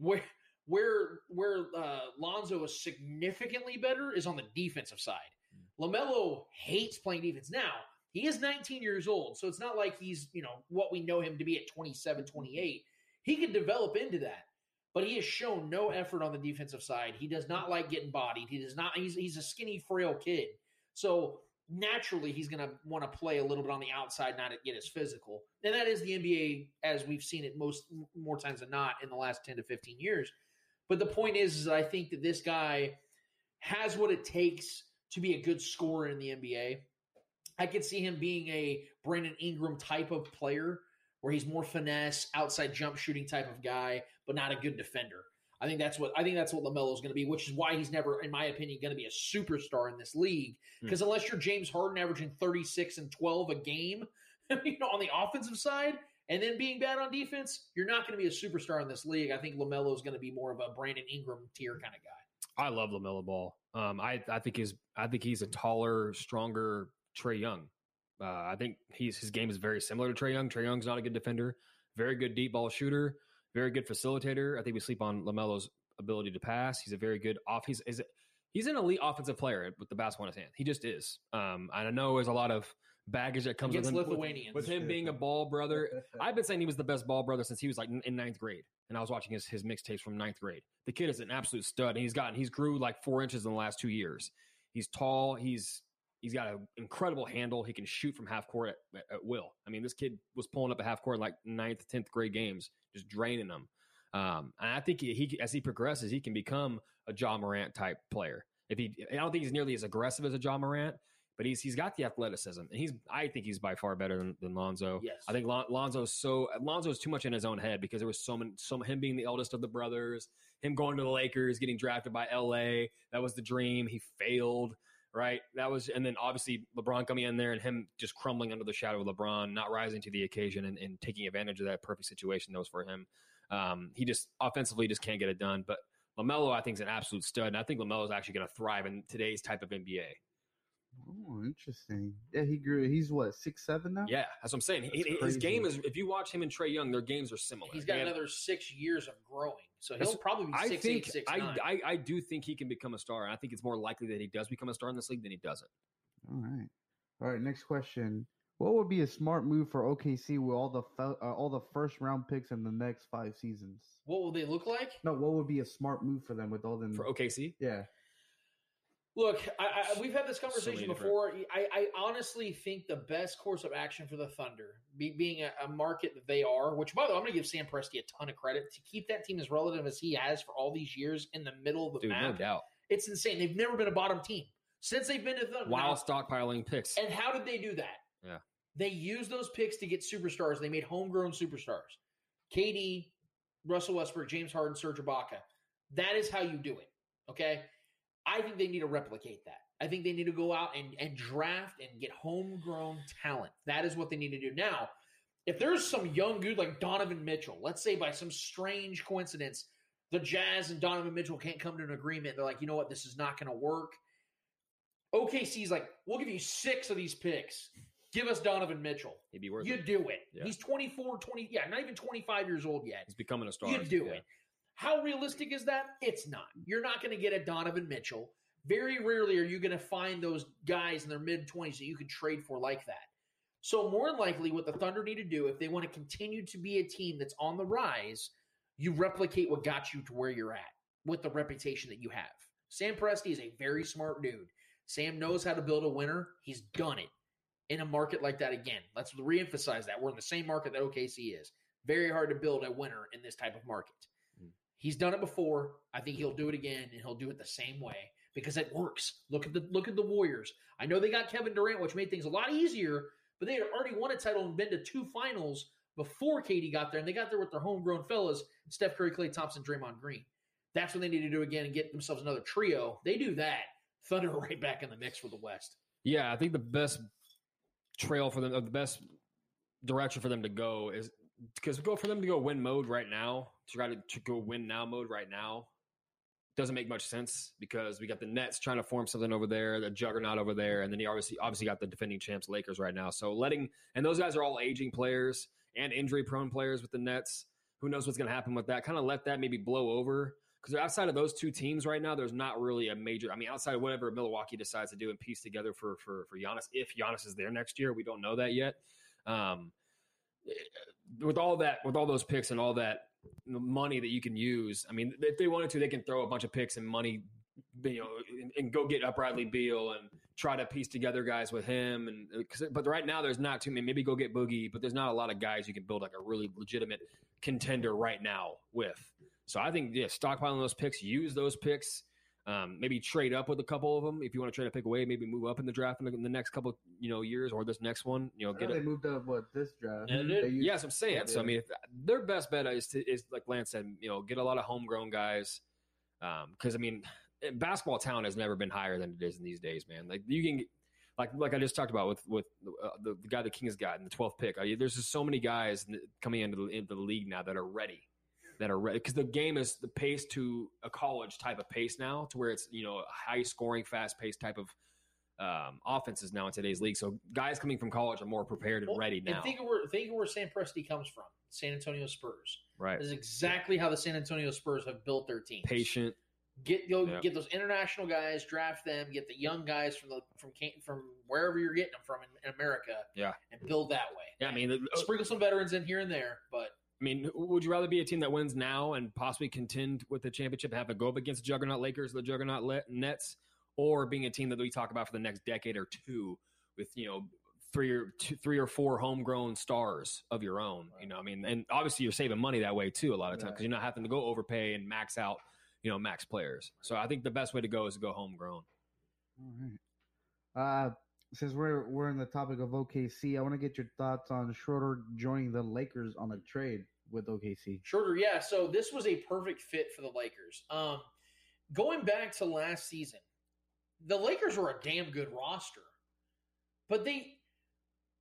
Where where where uh, Lonzo is significantly better is on the defensive side. Lamelo hates playing defense. Now he is 19 years old, so it's not like he's you know what we know him to be at 27, 28. He can develop into that, but he has shown no effort on the defensive side. He does not like getting bodied. He does not. He's he's a skinny, frail kid. So naturally, he's going to want to play a little bit on the outside, not get as physical. And that is the NBA as we've seen it most more times than not in the last 10 to 15 years. But the point is, is I think that this guy has what it takes to be a good scorer in the NBA. I could see him being a Brandon Ingram type of player where he's more finesse, outside jump shooting type of guy, but not a good defender. I think that's what I think that's what Lamelo is going to be, which is why he's never, in my opinion, going to be a superstar in this league. Because unless you're James Harden averaging 36 and 12 a game, you know, on the offensive side, and then being bad on defense, you're not going to be a superstar in this league. I think Lamelo is going to be more of a Brandon Ingram tier kind of guy. I love Lamelo Ball. Um, I I think he's I think he's a taller, stronger Trae Young. Uh, I think he's his game is very similar to Trae Young. Trae Young's not a good defender, very good deep ball shooter, very good facilitator. I think we sleep on Lamelo's ability to pass. He's a very good off. He's is he's an elite offensive player with the basketball in his hand. He just is. Um, and I know there's a lot of baggage that comes with him with- Lithuanians. with him being a ball brother. I've been saying he was the best ball brother since he was like in in ninth grade, and I was watching his his mixtapes from ninth grade. The kid is an absolute stud, and he's gotten he's grew like four inches in the last two years. He's tall. He's he's got an incredible handle. He can shoot from half court at, at will. I mean, this kid was pulling up a half court in like ninth, tenth grade games, just draining them. Um, and I think he, he as he progresses, he can become a Ja Morant type player. If he, I don't think he's nearly as aggressive as a Ja Morant, but he's he's got the athleticism, and he's I think he's by far better than, than Lonzo. Yes. I think Lon, Lonzo's so Lonzo's too much in his own head because there was so many, so him being the eldest of the brothers, him going to the Lakers, getting drafted by L.A. That was the dream. He failed. Right, that was, and then obviously LeBron coming in there and him just crumbling under the shadow of LeBron, not rising to the occasion and, and taking advantage of that perfect situation that was for him. Um, he just offensively just can't get it done. But Lamelo, I think, is an absolute stud, and I think Lamelo is actually going to thrive in today's type of NBA. Oh, interesting. Yeah, he grew. He's what six seven now. Yeah, that's what I'm saying. He- his game is. If you watch him and Trae Young, their games are similar. He's got They have- another six years of growing, so he'll That's- probably be I six think eight, six I. I I do think he can become a star, and I think it's more likely that he does become a star in this league than he doesn't. All right. All right. Next question. What would be a smart move for OKC with all the fe- uh, all the first round picks in the next five seasons? What will they look like? No, what would be a smart move for them with all them For OKC, Yeah. Look, I, I, we've had this conversation different- before. I, I honestly think the best course of action for the Thunder, be, being a, a market that they are, which by the way, I'm going to give Sam Presti a ton of credit to keep that team as relative as he has for all these years in the middle of the dude, no map. doubt. It's insane. They've never been a bottom team since they've been to the Thunder. While Now- stockpiling picks, And how did they do that? Yeah. They used those picks to get superstars. They made homegrown superstars. KD, Russell Westbrook, James Harden, Serge Ibaka. That is how you do it. Okay. I think they need to replicate that. I think they need to go out and, and draft and get homegrown talent. That is what they need to do. Now, if there's some young dude like Donovan Mitchell, let's say by some strange coincidence, the Jazz and Donovan Mitchell can't come to an agreement. They're like, you know what, this is not going to work. OKC's like, we'll give you six of these picks. Give us Donovan Mitchell. he'd be worth You it. do it. Yeah. He's 24, 20, yeah, not even 25 years old yet. He's becoming a star. You do Yeah. it. How realistic is that? It's not. You're not going to get a Donovan Mitchell. Very rarely are you going to find those guys in their mid 20s that you could trade for like that. So, more than likely, what the Thunder need to do if they want to continue to be a team that's on the rise, you replicate what got you to where you're at with the reputation that you have. Sam Presti is a very smart dude. Sam knows how to build a winner. He's done it in a market like that again. Let's reemphasize that. We're in the same market that OKC is. Very hard to build a winner in this type of market. He's done it before. I think he'll do it again, and he'll do it the same way because it works. Look at the look at the Warriors. I know they got Kevin Durant, which made things a lot easier, but they had already won a title and been to two finals before KD got there, and they got there with their homegrown fellas: Steph Curry, Klay Thompson, Draymond Green. That's what they need to do again and get themselves another trio. They do that. Thunder right back in the mix for the West. Yeah, I think the best trail for them, the best direction for them to go is because go for them to go win mode right now, try to, to go win now mode right now, doesn't make much sense because we got the Nets trying to form something over there, the juggernaut over there, and then you obviously obviously got the defending champs Lakers right now. So letting and those guys are all aging players and injury prone players with the Nets. Who knows what's going to happen with that? Kind of let that maybe blow over because outside of those two teams right now, there's not really a major. I mean, outside of whatever Milwaukee decides to do and piece together for for for Giannis, if Giannis is there next year, we don't know that yet. Um, with all that, with all those picks and all that money that you can use, I mean, if they wanted to, they can throw a bunch of picks and money, you know, and, and go get up Bradley Beal and try to piece together guys with him. And uh, cause, but right now, there's not too many. Maybe go get Boogie, but there's not a lot of guys you can build like a really legitimate contender right now with. So I think yeah, stockpiling those picks, use those picks. Um, maybe trade up with a couple of them if you want to try to pick away. Maybe move up in the draft in the, in the next couple you know years or this next one. You know, I get know it. they moved up what this draft. Yeah, They used- yes, I'm saying. So I mean, if, their best bet is to is like Lance said, you know, get a lot of homegrown guys. Because I mean, basketball talent has never been higher than it is in these days, man. Like you can, like like I just talked about with with uh, the, the guy the Kings got in the 12th pick. I, there's just so many guys coming into the, into the league now that are ready, that are ready because the game is the pace to a college type of pace now, to where it's you know a high scoring, fast paced type of um, offenses now in today's league. So guys coming from college are more prepared and ready now. And think of where think of where Sam Presti comes from. San Antonio Spurs. Right. This is exactly how the San Antonio Spurs have built their team. Patient. Get go Yeah. get those international guys, draft them, get the young guys from the from from wherever you're getting them from in, in America, Yeah. and build that way. Yeah, I mean, the- Sprinkle some veterans in here and there, but I mean, would you rather be a team that wins now and possibly contend with the championship, have a go up against the juggernaut Lakers, the juggernaut Nets, or being a team that we talk about for the next decade or two with you know three or two, three or four homegrown stars of your own? You know, I mean, and obviously you're saving money that way too a lot of times because you're not having to go overpay and max out, you know, max players. So I think the best way to go is to go homegrown. All right. Uh, since we're we're in the topic of OKC, I want to get your thoughts on Schroeder joining the Lakers on a trade with OKC. Schroeder, yeah. So this was a perfect fit for the Lakers. Um, going back to last season, the Lakers were a damn good roster, but they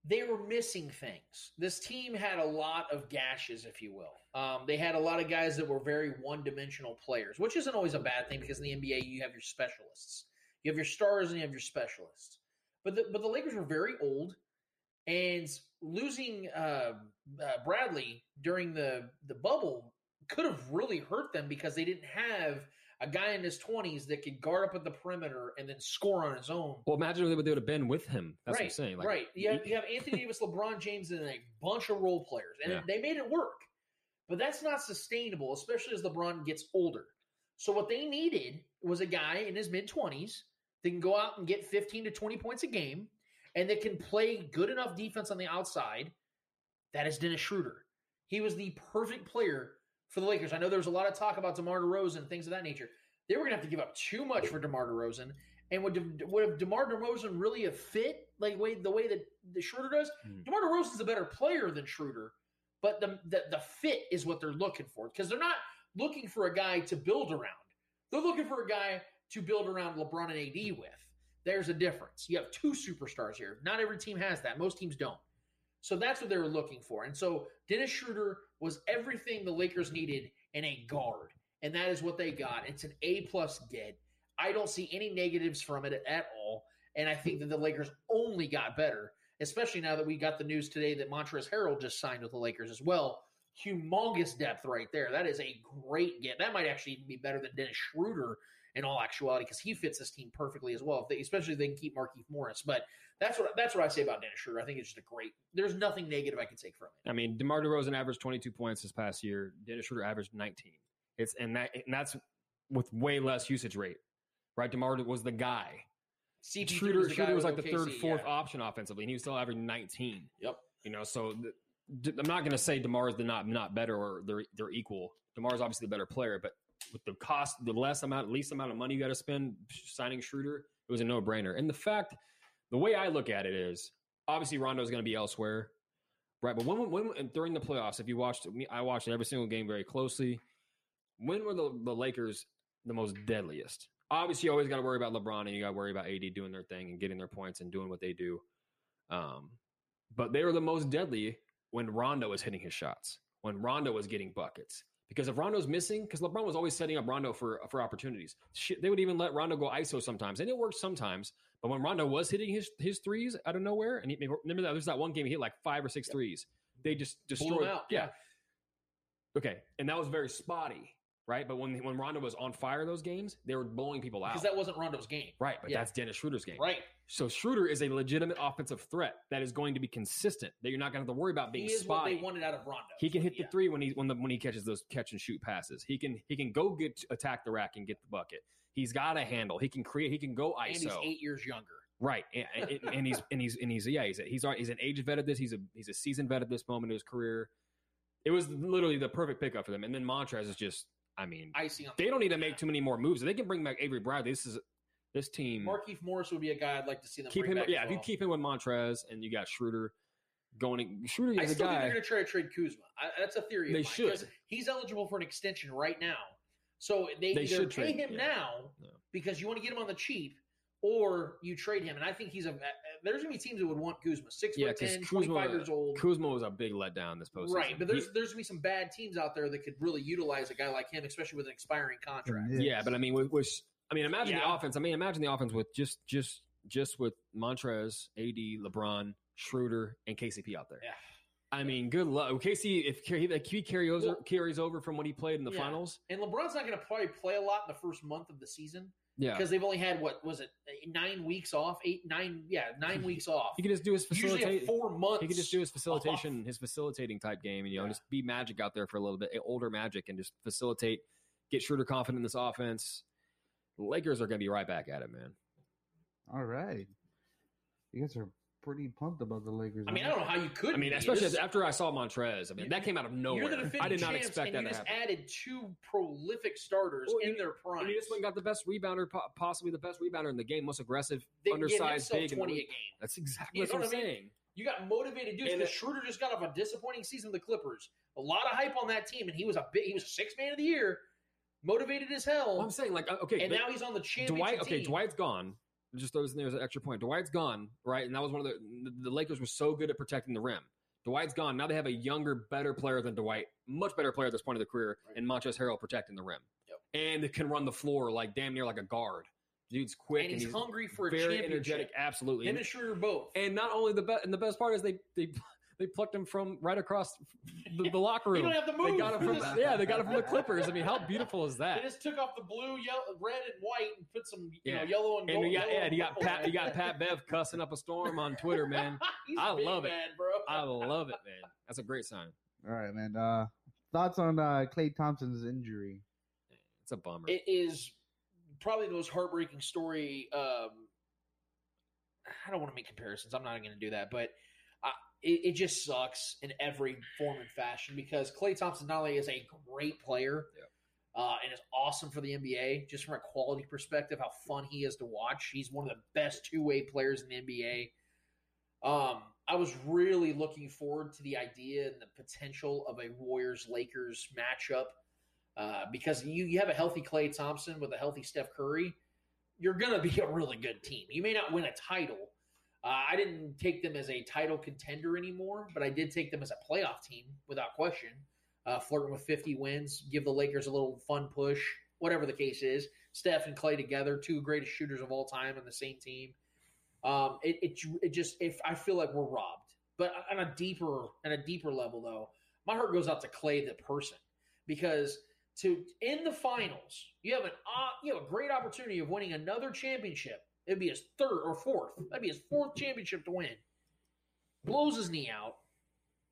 they were missing things. This team had a lot of gashes, if you will. Um, they had a lot of guys that were very one dimensional players, which isn't always a bad thing because in the NBA you have your specialists, you have your stars, and you have your specialists. But the, but the Lakers were very old, and losing uh, uh, Bradley during the the bubble could have really hurt them because they didn't have a guy in his 20s that could guard up at the perimeter and then score on his own. Well, imagine what they would have been with him. That's right, what I'm saying. Like, right. You have, you have Anthony Davis, LeBron James, and a bunch of role players. And yeah. they made it work. But that's not sustainable, especially as LeBron gets older. So what they needed was a guy in his mid 20s they can go out and get 15 to 20 points a game, and they can play good enough defense on the outside. That is Dennis Schroeder. He was the perfect player for the Lakers. I know there was a lot of talk about DeMar DeRozan and things of that nature. They were going to have to give up too much for DeMar DeRozan. And would, De, would DeMar DeRozan really a fit like way, the way that the Schroeder does? Mm. DeMar DeRozan's a better player than Schroeder, but the, the, the fit is what they're looking for because they're not looking for a guy to build around. They're looking for a guy to build around LeBron and AD with. There's a difference. You have two superstars here. Not every team has that. Most teams don't. So that's what they were looking for. And so Dennis Schroeder was everything the Lakers needed in a guard. And that is what they got. It's an A plus get. I don't see any negatives from it at all. And I think that the Lakers only got better, especially now that we got the news today that Montrezl Harrell just signed with the Lakers as well. Humongous depth right there. That is a great get. That might actually even be better than Dennis Schroeder in all actuality because he fits this team perfectly as well. If they, especially if they can keep Markieff Morris. But that's what that's what I say about Dennis Schroeder. I think it's just a great. There's nothing negative I can take from it. I mean, DeMar DeRozan averaged 22 points this past year. Dennis Schroeder averaged 19. It's and that and that's with way less usage rate. right? Demar was the guy. CP3 Schroeder, was Schroeder was like the third, fourth yeah. option offensively, and he was still averaging 19. Yep. You know, so the, I'm not going to say Demar is the not not better or they're they're equal. Demar is obviously the better player, but with the cost, the less amount, least amount of money you got to spend signing Schroeder, it was a no brainer. And the fact, the way I look at it is, obviously Rondo is going to be elsewhere, right? But when, when during the playoffs, if you watched me, I watched every single game very closely. When were the, the Lakers the most deadliest? Obviously, you always got to worry about LeBron and you got to worry about AD doing their thing and getting their points and doing what they do. Um, but they were the most deadly when Rondo was hitting his shots, when Rondo was getting buckets. Because if Rondo's missing, because LeBron was always setting up Rondo for for opportunities. Shit, they would even let Rondo go ISO sometimes, and it worked sometimes. But when Rondo was hitting his his threes out of nowhere, and he, remember that there's that one game he hit like five or six threes, they just destroyed. out, yeah. Okay, and that was very spotty, right? But when when Rondo was on fire those games, they were blowing people out. Because that wasn't Rondo's game. Right, but Yeah. that's Dennis Schroeder's game. Right. So Schroeder is a legitimate offensive threat that is going to be consistent. That you're not going to have to worry about being He is what spotty. they wanted out of Rondo. He can hit the three when he when the when he catches those catch and shoot passes. He can he can go get attack the rack and get the bucket. He's got a handle. He can create. He can go ISO. And he's eight years younger. Right, and, and, and he's and he's and he's yeah he's a, he's he's an age vet at this. He's a he's a seasoned vet at this moment in his career. It was literally the perfect pickup for them. And then Montrez is just I mean Icing they don't need to make too many more moves. If they can bring back Avery Bradley, this is this team. Markieff Morris would be a guy I'd like to see them keep bring him. back Yeah, if you keep him with Montrez and you got Schroeder going, Schroeder I is a still think guy. they're going to try to trade Kuzma. I, that's a theory. They of mine, should. He's eligible for an extension right now, so they, They either should pay trade, him yeah. now because you want to get him on the cheap, or you trade him. And I think he's a. There's going to be teams that would want Kuzma, six yeah, foot because 10, 25 years old. Kuzma was a big letdown this postseason. Right, but there's He- there's going to be some bad teams out there that could really utilize a guy like him, especially with an expiring contract. yeah, but I mean, with, with I mean, imagine the offense. I mean, imagine the offense with just just just with Montrez, AD, LeBron, Schroeder, and KCP out there. Yeah. I mean, good luck. KC if he, if he carries over, carries over from what he played in the Yeah. finals, And LeBron's not going to probably play a lot in the first month of the season. Yeah. because they've only had what was it eh, nine weeks off, eight nine yeah nine weeks off. he could just do his Usually facilitate. four months. He could just do his facilitation, his facilitating type game, and you know, just be magic out there for a little bit, eh, older magic, and just facilitate, get Schroeder confident in this offense. The Lakers are going to be right back at it, man. All right. You guys are pretty pumped about the Lakers. I mean, I don't know how you could. I mean, be. especially This- after I saw Montrez. I mean, that came out of nowhere. You're the I did not champs, expect and that you just happen. added two prolific starters Well, in you- their prime. And he just went and got the best rebounder, possibly the best rebounder in the game, most aggressive, They undersized, himself big. in the 20 a game. That's exactly You what know I'm what I mean? saying. You got motivated dudes And because it- Schroeder just got off a disappointing season with the Clippers. A lot of hype on that team, and he was a big, he was a six man of the year, motivated as hell. Well, I'm saying, like, uh, okay, and now he's on the championship Dwight. Okay, team. Dwight's gone. Just throw this in there as an extra point. Dwight's gone, right? And that was one of the the Lakers were so good at protecting the rim. Dwight's gone. Now they have a younger, better player than Dwight, much better player at this point of the career, and Montrezl Harrell protecting the rim. Yep. And can run the floor like damn near like a guard. Dude's quick And he's hungry for a very championship. energetic. Absolutely. Him and Schroeder both. And not only the best, and the best part is they they they plucked him from right across the, the locker room. don't have to They got him from yeah, they got him from the Clippers. I mean, how beautiful is that? They just took off the blue, yellow, red, and white, and put some you Yeah. know yellow and gold. And gold. you got yellow yeah, and you got Pat, you got Pat Bev cussing up a storm on Twitter, man. I big, love it, man, bro. I love it, man. That's a great sign. All right, man. Uh, thoughts on uh, Klay Thompson's injury? It's a bummer. It is probably the most heartbreaking story. Um, I don't want to make comparisons. I'm not going to do that, but it, it just sucks in every form and fashion because Klay Thompson not only is a great player uh, and is awesome for the NBA, just from a quality perspective, how fun he is to watch. He's one of the best two way players in the NBA. Um, I was really looking forward to the idea and the potential of a Warriors Lakers matchup uh, because you, you have a healthy Klay Thompson with a healthy Steph Curry, you're going to be a really good team. You may not win a title. Uh, I didn't take them as a title contender anymore, but I did take them as a playoff team without question. Uh, flirting with 50 wins, give the Lakers a little fun push, whatever the case is. Steph and Klay together, two greatest shooters of all time on the same team. Um, it, it it just if I feel like we're robbed, but on a deeper on a deeper level though, my heart goes out to Klay the person because to in the finals you have an uh, you have a great opportunity of winning another championship. It'd be his third or fourth. That'd be his fourth championship to win. Blows his knee out,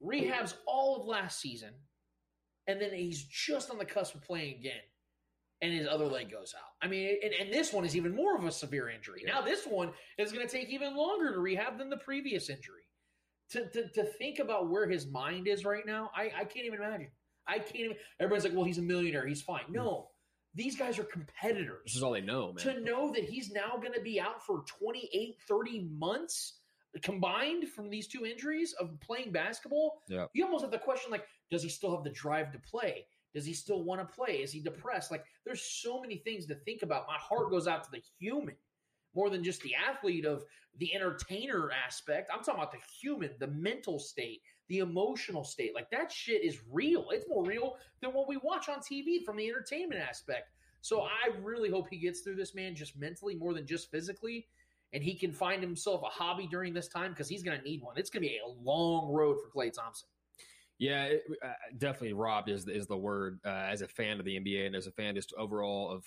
rehabs all of last season, and then he's just on the cusp of playing again. and his other leg goes out. I mean, and, and this one is even more of a severe injury. Now this one is going to take even longer to rehab than the previous injury. To, to to think about where his mind is right now, I, I can't even imagine. I can't even. Everybody's like, well, he's a millionaire. He's fine. No, hmm. These guys are competitors. This is all they know, man. To know that he's now going to be out for 28, 30 months combined from these two injuries of playing basketball, Yeah. you almost have the question like, does he still have the drive to play? Does he still want to play? Is he depressed? Like, there's so many things to think about. My heart goes out to the human more than just the athlete of the entertainer aspect. I'm talking about the human, the mental state, the emotional state. Like that shit is real. It's more real than what we watch on TV from the entertainment aspect. So I really hope he gets through this man just mentally more than just physically. And he can find himself a hobby during this time because he's going to need one. It's going to be a long road for Klay Thompson. Yeah, it, uh, definitely robbed is is the word uh, as a fan of the NBA and as a fan just overall of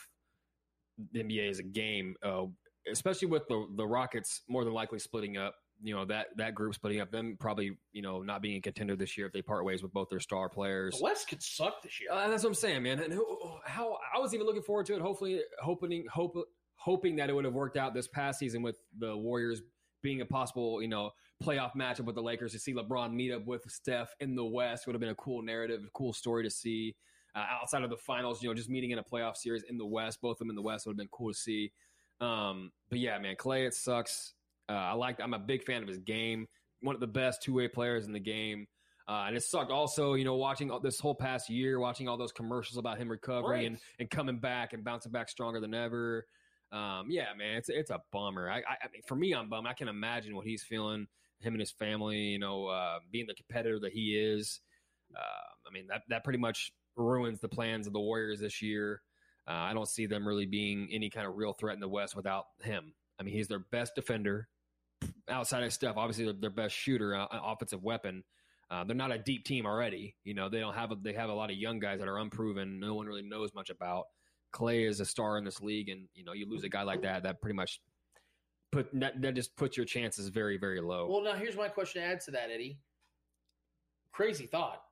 the NBA as a game, uh, especially with the the Rockets more than likely splitting up. You know that that group's putting up, them probably you know not being a contender this year if they part ways with both their star players. The West could suck this year. Uh, that's what I'm saying, man. And who, how I was even looking forward to it. Hopefully, hoping hope hoping that it would have worked out this past season with the Warriors being a possible, you know, playoff matchup with the Lakers to see LeBron meet up with Steph in the West would have been a cool narrative, a cool story to see. Uh, outside of the finals, you know, just meeting in a playoff series in the West, both of them in the West would have been cool to see. Um, but yeah, man, Klay, it sucks. Uh, I like. I'm a big fan of his game. One of the best two way players in the game. Uh, and it sucked also, you know, watching all, this whole past year, watching all those commercials about him recovering Right. and, and coming back and bouncing back stronger than ever. Um, yeah, man, it's it's a bummer. I, I, I mean, for me, I'm bummed. I can imagine what he's feeling. Him and his family, you know, uh, being the competitor that he is. Uh, I mean, that that pretty much ruins the plans of the Warriors this year. Uh, I don't see them really being any kind of real threat in the West without him. I mean, he's their best defender outside of Steph. Obviously, their, their best shooter, uh, offensive weapon. Uh, they're not a deep team already. You know, they don't have a, they have a lot of young guys that are unproven. No one really knows much about. Klay is a star in this league, and you know, you lose a guy like that, that pretty much put that, that just puts your chances very, very low. Well, now here's my question to add to that, Eddie. Crazy thought.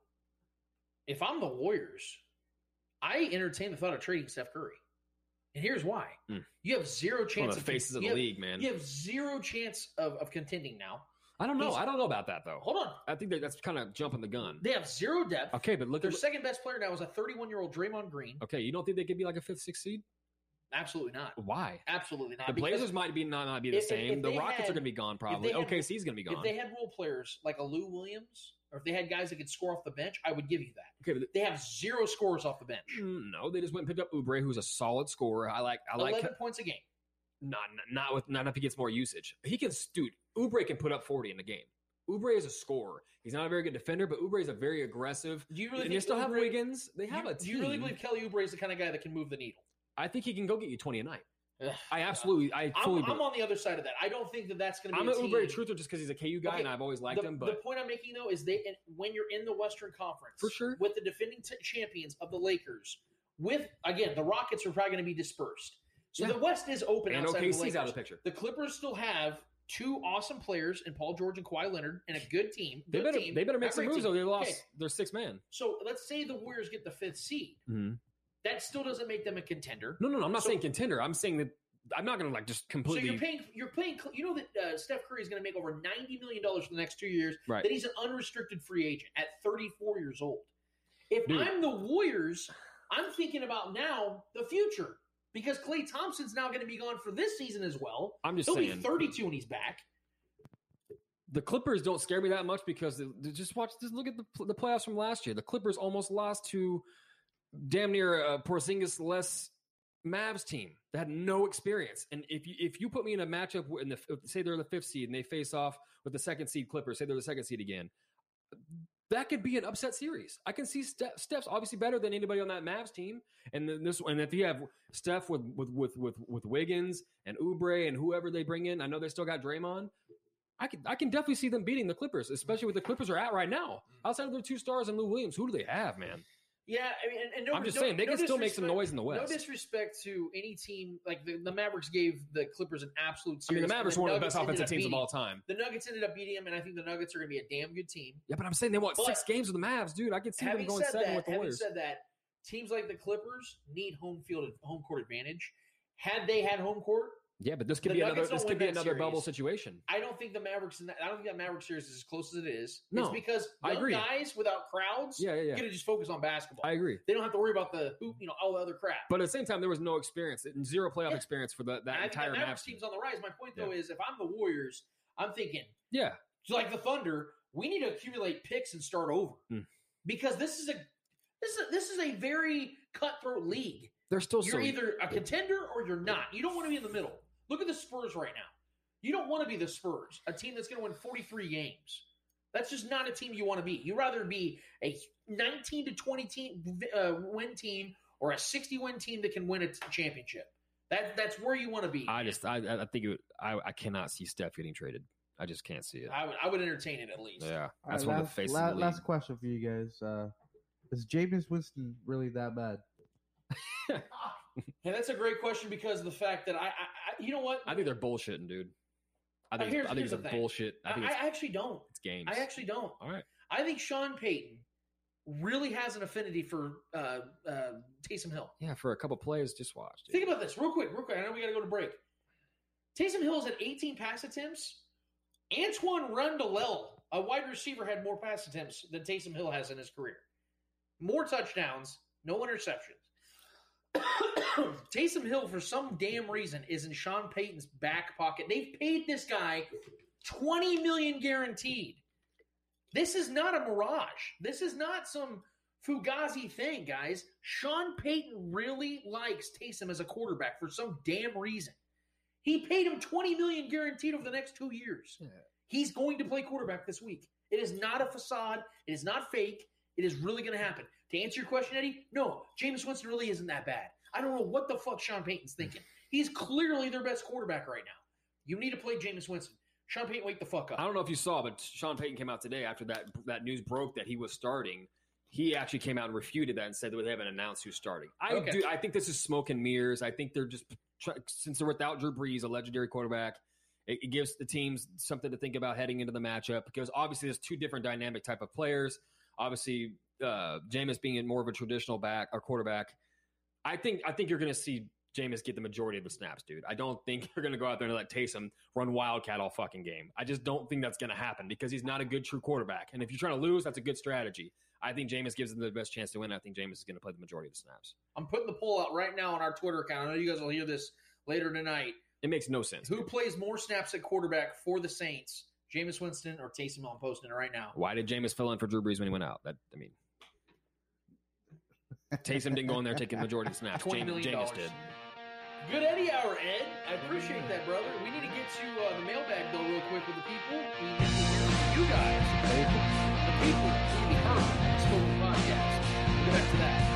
If I'm the Warriors, I entertain the thought of trading Steph Curry. And here's why. Mm. You have zero chance One of the faces of the have- league, man. You have zero chance of, of contending now. I don't know. He's- I don't know about that though. Hold on. I think that that's kind of jumping the gun. They have zero depth. Okay, but look Their at second best player now is a 31 year old Draymond Green. okay. You don't think they could be like a fifth, sixth seed? Absolutely not. Why? Absolutely not. The Because Blazers might be not, not be the if- if- same. if the Rockets had- are going to be gone probably. OKC's going to be gone. If they had role players like a Lou Williams, or if they had guys that could score off the bench, I would give you that. okay, but They have zero scores off the bench. Mm, No, they just went and picked up Oubre, who's a solid scorer. I like. I like. 11 points a game. Not not with not if he gets more usage. He can, dude. Oubre can put up forty in the game. Oubre is a scorer. He's not a very good defender, but Oubre is a very aggressive. Do you really and they still have Wiggins? They have you, a Do you really believe Kelly Oubre is the kind of guy that can move the needle? I think he can go get you twenty a night. I absolutely. I I'm. I'm on the other side of that. I don't think that that's going to be. I'm a an. Oubre truther just because he's a KU guy Okay, and I've always liked the, him. But the point I'm making though is they when you're in the Western Conference For sure. with the defending t- champions of the Lakers, with again the Rockets are probably going to be dispersed. So Yeah. the West is open and outside of the OKC's out of the picture. The Clippers still have two awesome players in Paul George and Kawhi Leonard and a good team. They better. team, They better make some moves team. though. They lost Okay, their six man. So let's say the Warriors get the fifth seed. Mm-hmm. That still doesn't make them a contender. No, no, no. I'm not So- saying contender. I'm saying that I'm not going to like just completely. So you're paying, you're paying. You know that uh, Steph Curry is going to make over ninety million dollars for the next two years. Right. That he's an unrestricted free agent at 34 years old. If Dude. I'm the Warriors, I'm thinking about now the future because Klay Thompson's now going to be gone for this season as well. I'm just He'll saying. be 32 when he's back. the Clippers don't scare me that much because they, they just watch. Just look at the the playoffs from last year. The Clippers almost lost to damn near a Porzingis less Mavs team that had no experience. And if you if you put me in a matchup in the say they're the fifth seed and they face off with the second seed Clippers, say they're the second seed again. That could be an upset series. I can see Steph, Steph's obviously better than anybody on that Mavs team, and then this and if you have Steph with with with with, with Wiggins and Oubre and whoever they bring in, I know they still got Draymond. I can I can definitely see them beating the Clippers, especially with the Clippers are at right now. Outside of their two stars and Lou Williams, who do they have, man? Yeah, I mean, and, and no, I'm just no- saying, they no can still make some noise in the West. No disrespect to any team, like the, the Mavericks gave the Clippers an absolute. I mean, the Mavericks are one of the best offensive teams of all time. The Nuggets ended up beating them, and I think the Nuggets are going to be a damn good team. Yeah, but I'm saying they won six games with the Mavs, dude. I can see them going seven that, with the having Warriors. said that, teams like the Clippers need home field home court advantage. Had they had home court, Yeah, but this could The be another. This could be another series. bubble situation. I don't think the Mavericks. In that, I don't think that Maverick series is as close as it is. No, it's because I agree. guys without crowds, Yeah, yeah, yeah. gonna just focus on basketball. I agree. They don't have to worry about the hoop, you know, all the other crap. But at the same time, there was no experience, zero playoff Yeah. experience for the, that I entire that Mavericks team. team's on the rise. My point though Yeah. is, if I'm the Warriors, I'm thinking Yeah, like the Thunder, we need to accumulate picks and start over Hmm. because this is a this is a, this is a very cutthroat league. they're still You're so. either a contender or you're not. You don't want to be in the middle. Look at the Spurs right now. You don't want to be the Spurs, a team that's going to win 43 games. That's just not a team you want to be. You'd rather be a 19 to 20 team uh, win team or a 60 win team that can win a t- championship. That that's where you want to be. I just, I, I think it, would- I, I cannot see Steph getting traded. I just can't see it. I would I would entertain it at least. Yeah, All that's right, one of the faces la- the last question for you guys. Uh, is Jameis Winston really that bad? And that's a great question because of the fact that I, I, I you know what? I think they're bullshitting, dude. I Uh, think, here's- I think it's a thing. bullshit. I I, think I it's, actually don't. it's games. I actually don't. All right. I think Sean Payton really has an affinity for uh, uh, Taysom Hill. Yeah, for a couple plays, just watch. Dude. Think about this real quick, real quick. I know we got to go to break. Taysom Hill's had 18 pass attempts. Antoine Rundle, a wide receiver, had more pass attempts than Taysom Hill has in his career. More touchdowns, no interceptions. Taysom Hill, for some damn reason, is in Sean Payton's back pocket. They've paid this guy 20 million guaranteed. This is not a mirage. This is not some fugazi thing, guys. Sean Payton really likes Taysom as a quarterback for some damn reason. He paid him 20 million guaranteed over the next two years. He's going to play quarterback this week. It is not a facade. It is not fake. It is really going to happen. To answer your question, Eddie, no, Jameis Winston really isn't that bad. I don't know what the fuck Sean Payton's thinking. He's clearly their best quarterback right now. You need to play Jameis Winston. Sean Payton, wake the fuck up. I don't know if you saw, but Sean Payton came out today after that that news broke that he was starting. He actually came out and refuted that and said that they haven't announced who's starting. I Okay. do. I think this is smoke and mirrors. I think they're just since they're without Drew Brees, a legendary quarterback. It, it gives the teams something to think about heading into the matchup because obviously there's two different dynamic type of players. Obviously, uh, Jameis being more of a traditional back or quarterback. I think I think you're going to see Jameis get the majority of the snaps, dude. I don't think you're going to go out there and let Taysom run wildcat all fucking game. I just don't think that's going to happen because he's not a good true quarterback. And if you're trying to lose, that's a good strategy. I think Jameis gives them the best chance to win. I think Jameis is going to play the majority of the snaps. I'm putting the poll out right now on our Twitter account. I know you guys will hear this later tonight. It makes no sense. Who plays more snaps at quarterback for the Saints? Jameis Winston or Taysom Hill? I'm posting it right now. Why did Jameis fill in for Drew Brees when he went out? That I mean, Taysom didn't go in there taking the majority of the snaps. $20 Jameis. Did. Good Eddie hour, Ed. I appreciate that, brother. We need to get to uh, the mailbag though, real quick with the people. We need to hear from you guys, the people need to be heard on the Spoken Podcast. We'll get back to that.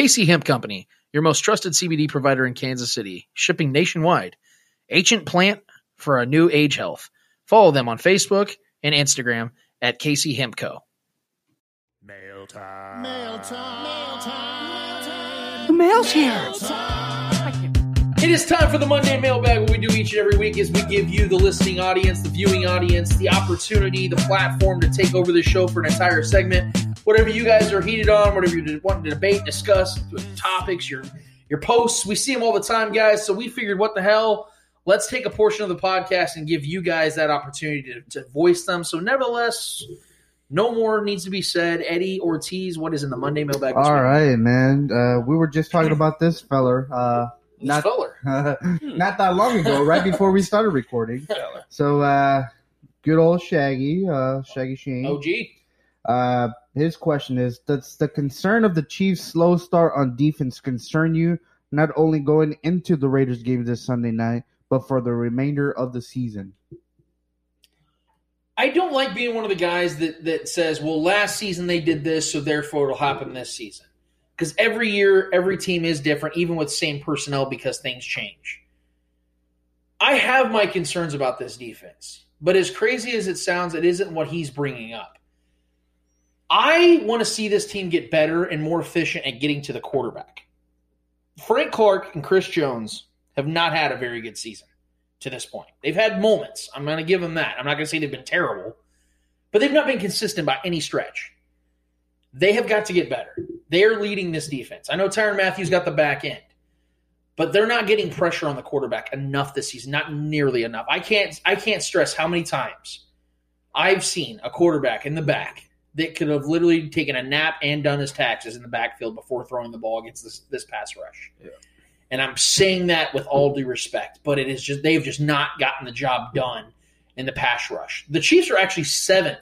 KC Hemp Company, your most trusted CBD provider in Kansas City, shipping nationwide. Ancient plant for a new age health. Follow them on Facebook and Instagram at KC Hemp Co. Mail time. Mail time. Mail time. The mail's here. It is time for the Monday mailbag. What we do each and every week is we give you, the listening audience, the viewing audience, the opportunity, the platform to take over the show for an entire segment. Whatever you guys are heated on, whatever you want to debate, discuss, topics, your your posts, we see them all the time, guys. So we figured, what the hell? Let's take a portion of the podcast and give you guys that opportunity to, to voice them. So, nevertheless, no more needs to be said. Eddie Ortiz, what is in the Monday mailbag? All week? right, man. Uh, we were just talking about this feller. Uh, This not feller. not that long ago, right before we started recording. So, uh, good old Shaggy, uh, Shaggy Sheen. OG. His question is: Does the concern of the Chiefs' slow start on defense concern you? Not only going into the Raiders game this Sunday night, but for the remainder of the season. I don't like being one of the guys that that says, "Well, last season they did this, so therefore it'll happen this season." Because every year, every team is different, even with same personnel, because things change. I have my concerns about this defense, but as crazy as it sounds, it isn't what he's bringing up. I want to see this team get better and more efficient at getting to the quarterback. Frank Clark and Chris Jones have not had a very good season to this point. They've had moments. I'm going to give them that. I'm not going to say they've been terrible, but they've not been consistent by any stretch. They have got to get better. They're leading this defense. I know Tyrann Matthews got the back end, but they're not getting pressure on the quarterback enough this season. Not nearly enough. I can't. I can't stress how many times I've seen a quarterback in the back that could have literally taken a nap and done his taxes in the backfield before throwing the ball against this this pass rush. And I'm saying that with all due respect, but it is just they've just not gotten the job done in the pass rush. The Chiefs are actually seventh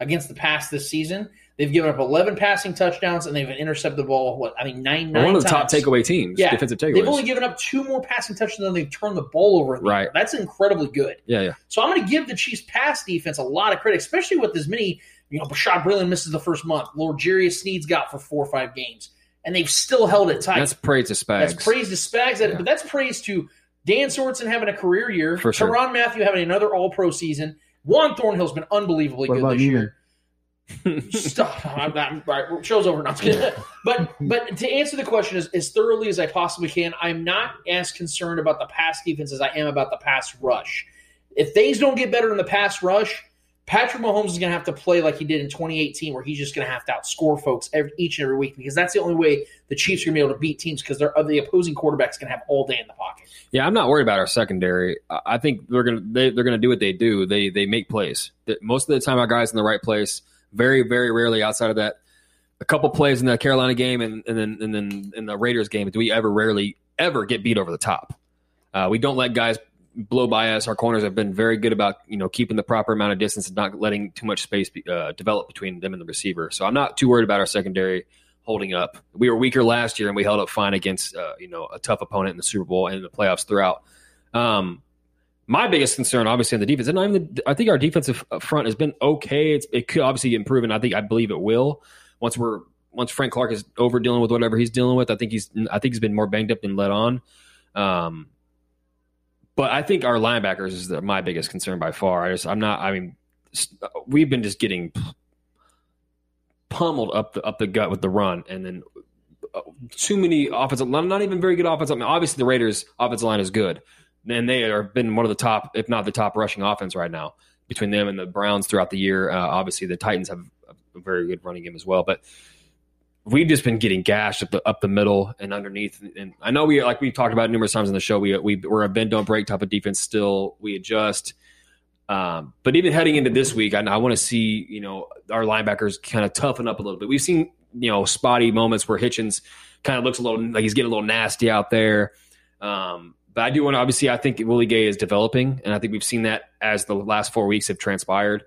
against the pass this season. They've given up 11 passing touchdowns and they've intercepted the ball. What I mean, nine. Nine one of the top times. takeaway teams, Yeah, defensive takeaways. They've only given up two more passing touchdowns than they've turned the ball over. The Right. air. That's incredibly good. Yeah, yeah. So I'm going to give the Chiefs pass defense a lot of credit, especially with as many. You know, Bashaud Breeland misses the first month. L'Jarius Sneed's got for four or five games, and they've still held it tight. That's praise to Spags. That's praise to Spags, that- but that's praise to Dan Sorensen having a career year, For sure. Tyrann Mathieu having another All Pro season. Juan Thornhill's been unbelievably What good about this Neiman? year. Stop. I'm, I'm, all right, show's over. Not but but to answer the question as, as thoroughly as I possibly can, I'm not as concerned about the pass defense as I am about the pass rush. If things don't get better in the pass rush, Patrick Mahomes is going to have to play like he did in 2018, where he's just going to have to outscore folks every, each and every week because that's the only way the Chiefs are going to be able to beat teams because they're the opposing quarterback's going to have all day in the pocket. Yeah, I'm not worried about our secondary. I think they're gonna they, they're gonna do what they do. They they make plays. Most of the time, our guys in the right place. Very very rarely outside of that, a couple plays in the Carolina game and, and then and then in the Raiders game do we ever rarely ever get beat over the top. Uh, we don't let guys blow by us. Our corners have been very good about you know keeping the proper amount of distance and not letting too much space be, uh, develop between them and the receiver. So I'm not too worried about our secondary holding up. We were weaker last year and we held up fine against uh, you know a tough opponent in the Super Bowl and in the playoffs throughout. Um, my biggest concern, obviously, on the defense, and I think our defensive front has been okay. It's, it could obviously get improved, and I think I believe it will once we're once Frank Clark is over dealing with whatever he's dealing with. I think he's I think he's been more banged up than let on. Um, but I think our linebackers is the, my biggest concern by far. I just I'm not. I mean, we've been just getting pummeled up the up the gut with the run, and then uh, too many offensive. Not not even very good offensive. I mean, obviously the Raiders' offensive line is good, and they are been one of the top, if not the top, rushing offense right now between them and the Browns throughout the year. Uh, obviously, the Titans have a very good running game as well, but we've just been getting gashed up the up the middle and underneath. And I know we like we talked about numerous times on the show. We we we're a bend don't break type of defense. Still, we adjust. Um, but even heading into this week, I, I want to see you know our linebackers kind of toughen up a little bit. We've seen you know spotty moments where Hitchens kind of looks a little like he's getting a little nasty out there. Um, but I do want to obviously I think Willie Gay is developing, and I think we've seen that as the last four weeks have transpired.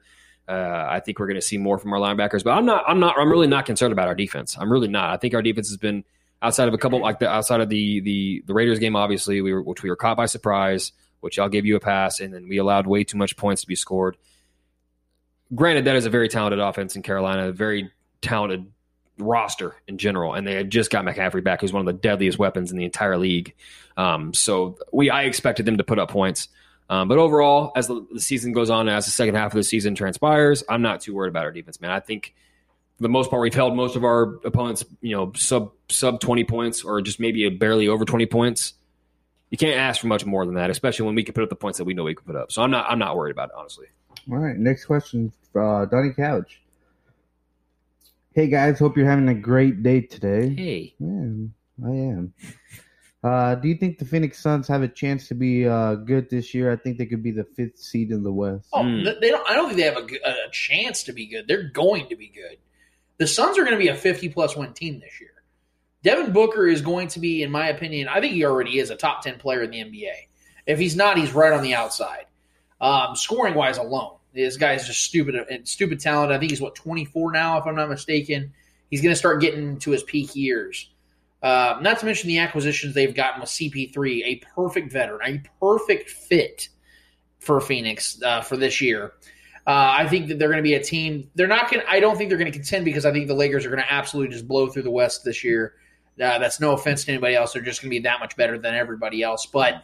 Uh, I think we're going to see more from our linebackers, but I'm not. I'm not. I'm really not concerned about our defense. I'm really not. I think our defense has been outside of a couple like the outside of the the the Raiders game. Obviously, we were which we were caught by surprise, which I'll give you a pass, and then we allowed way too much points to be scored. Granted, that is a very talented offense in Carolina, a very talented roster in general, and they had just got McCaffrey back, who's one of the deadliest weapons in the entire league. Um, so we I expected them to put up points. Um, but overall, as the, the season goes on, as the second half of the season transpires, I'm not too worried about our defense, man. I think for the most part, we've held most of our opponents, you know, sub sub 20 points or just maybe barely over 20 points. You can't ask for much more than that, especially when we can put up the points that we know we can put up. So I'm not I'm not worried about it, honestly. All right, next question, uh, Donnie Couch. Hey guys, hope you're having a great day today. Hey, yeah, I am. Uh, do you think the Phoenix Suns have a chance to be uh, good this year? I think they could be the fifth seed in the West. Oh, th- they don't. I don't think they have a, a chance to be good. They're going to be good. The Suns are going to be a 50 plus win team this year. Devin Booker is going to be, in my opinion, I think he already is a top 10 player in the NBA. If he's not, he's right on the outside. Um, scoring wise alone, this guy is just stupid and stupid talent. I think he's what 24 now, if I'm not mistaken. He's going to start getting to his peak years. Uh, not to mention the acquisitions they've gotten with CP3, a perfect veteran, a perfect fit for Phoenix uh, for this year. Uh, I think that they're going to be a team. They're not going. I don't think they're going to contend because I think the Lakers are going to absolutely just blow through the West this year. Uh, that's no offense to anybody else. They're just going to be that much better than everybody else. But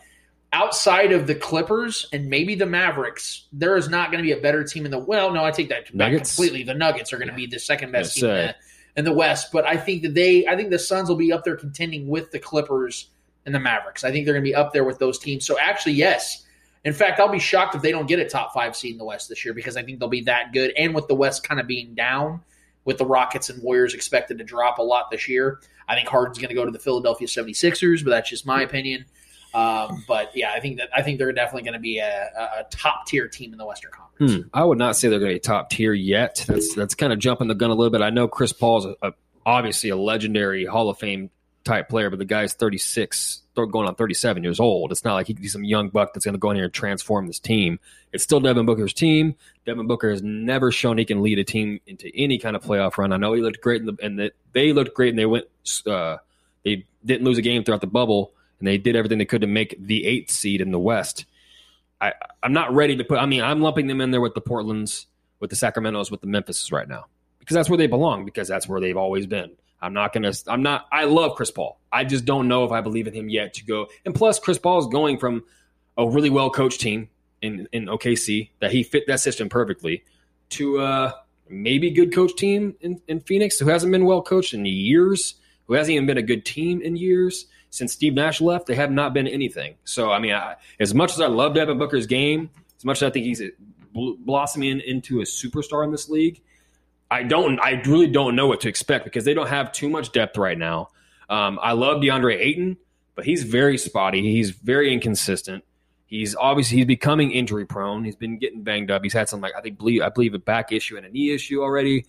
outside of the Clippers and maybe the Mavericks, there is not going to be a better team in the. Well, no, I take that back completely. The Nuggets are going to be the second best Yes, team in the, in the West, but I think that they, I think the Suns will be up there contending with the Clippers and the Mavericks. I think they're going to be up there with those teams. So actually, yes. In fact, I'll be shocked if they don't get a top five seed in the West this year because I think they'll be that good. And with the West kind of being down, with the Rockets and Warriors expected to drop a lot this year, I think Harden's going to go to the Philadelphia 76ers, but that's just my opinion. Um, but yeah, I think that I think they're definitely going to be a, a- top tier team in the Western Conference. Hmm. I would not say they're going to be top tier yet. That's that's kind of jumping the gun a little bit. I know Chris Paul's a, a, obviously a legendary Hall of Fame type player, but the guy's 36, th- going on 37 years old. It's not like he could be some young buck that's going to go in here and transform this team. It's still Devin Booker's team. Devin Booker has never shown he can lead a team into any kind of playoff run. I know he looked great, in the, and that they looked great, and they went. Uh, they didn't lose a game throughout the bubble, and they did everything they could to make the eighth seed in the West. I, I'm not ready to put. I mean, I'm lumping them in there with the Portlands, with the Sacramento's, with the Memphises right now because that's where they belong. Because that's where they've always been. I'm not gonna. I'm not. I love Chris Paul. I just don't know if I believe in him yet to go. And plus, Chris Paul is going from a really well coached team in in OKC that he fit that system perfectly to a maybe good coach team in, in Phoenix who hasn't been well coached in years, who hasn't even been a good team in years. Since Steve Nash left, they have not been anything. So, I mean, I, as much as I love Devin Booker's game, as much as I think he's blossoming into a superstar in this league, I don't. I really don't know what to expect because they don't have too much depth right now. Um, I love DeAndre Ayton, but he's very spotty. He's very inconsistent. He's obviously he's becoming injury prone. He's been getting banged up. He's had some like I think believe I believe a back issue and a knee issue already.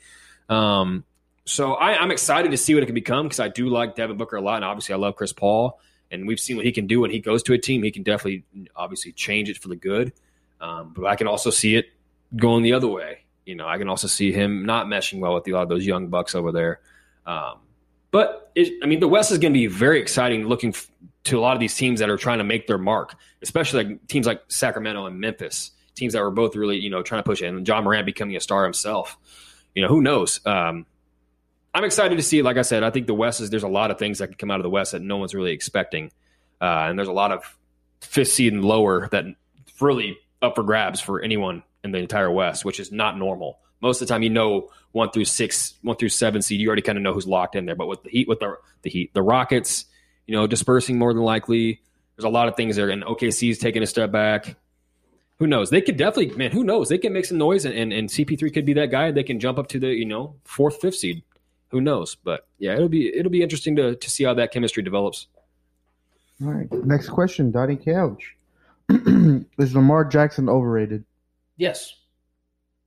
Um, so I, I'm excited to see what it can become because I do like Devin Booker a lot, and obviously I love Chris Paul, and we've seen what he can do when he goes to a team. He can definitely obviously change it for the good. Um, but I can also see it going the other way. You know, I can also see him not meshing well with a lot of those young bucks over there. Um, but it, I mean, the West is going to be very exciting looking f- to a lot of these teams that are trying to make their mark, especially like teams like Sacramento and Memphis, teams that were both really, you know, trying to push it. And Ja Morant becoming a star himself. You know, who knows? Um, I'm excited to see. Like I said, I think the West is there's a lot of things that can come out of the West that no one's really expecting, uh, and there's a lot of fifth seed and lower that really up for grabs for anyone in the entire West, which is not normal. Most of the time, you know one through six, one through seven seed, you already kind of know who's locked in there. But with the Heat, with the the Heat, the Rockets, you know, dispersing more than likely. There's a lot of things there, and OKC's taking a step back. Who knows? They could definitely, man. Who knows? They can make some noise, and, and, and CP3 could be that guy. They can jump up to the you know fourth, fifth seed. Who knows? But yeah, it'll be it'll be interesting to to see how that chemistry develops. All right. Next question, Donnie Couch. Is Lamar Jackson overrated? Yes.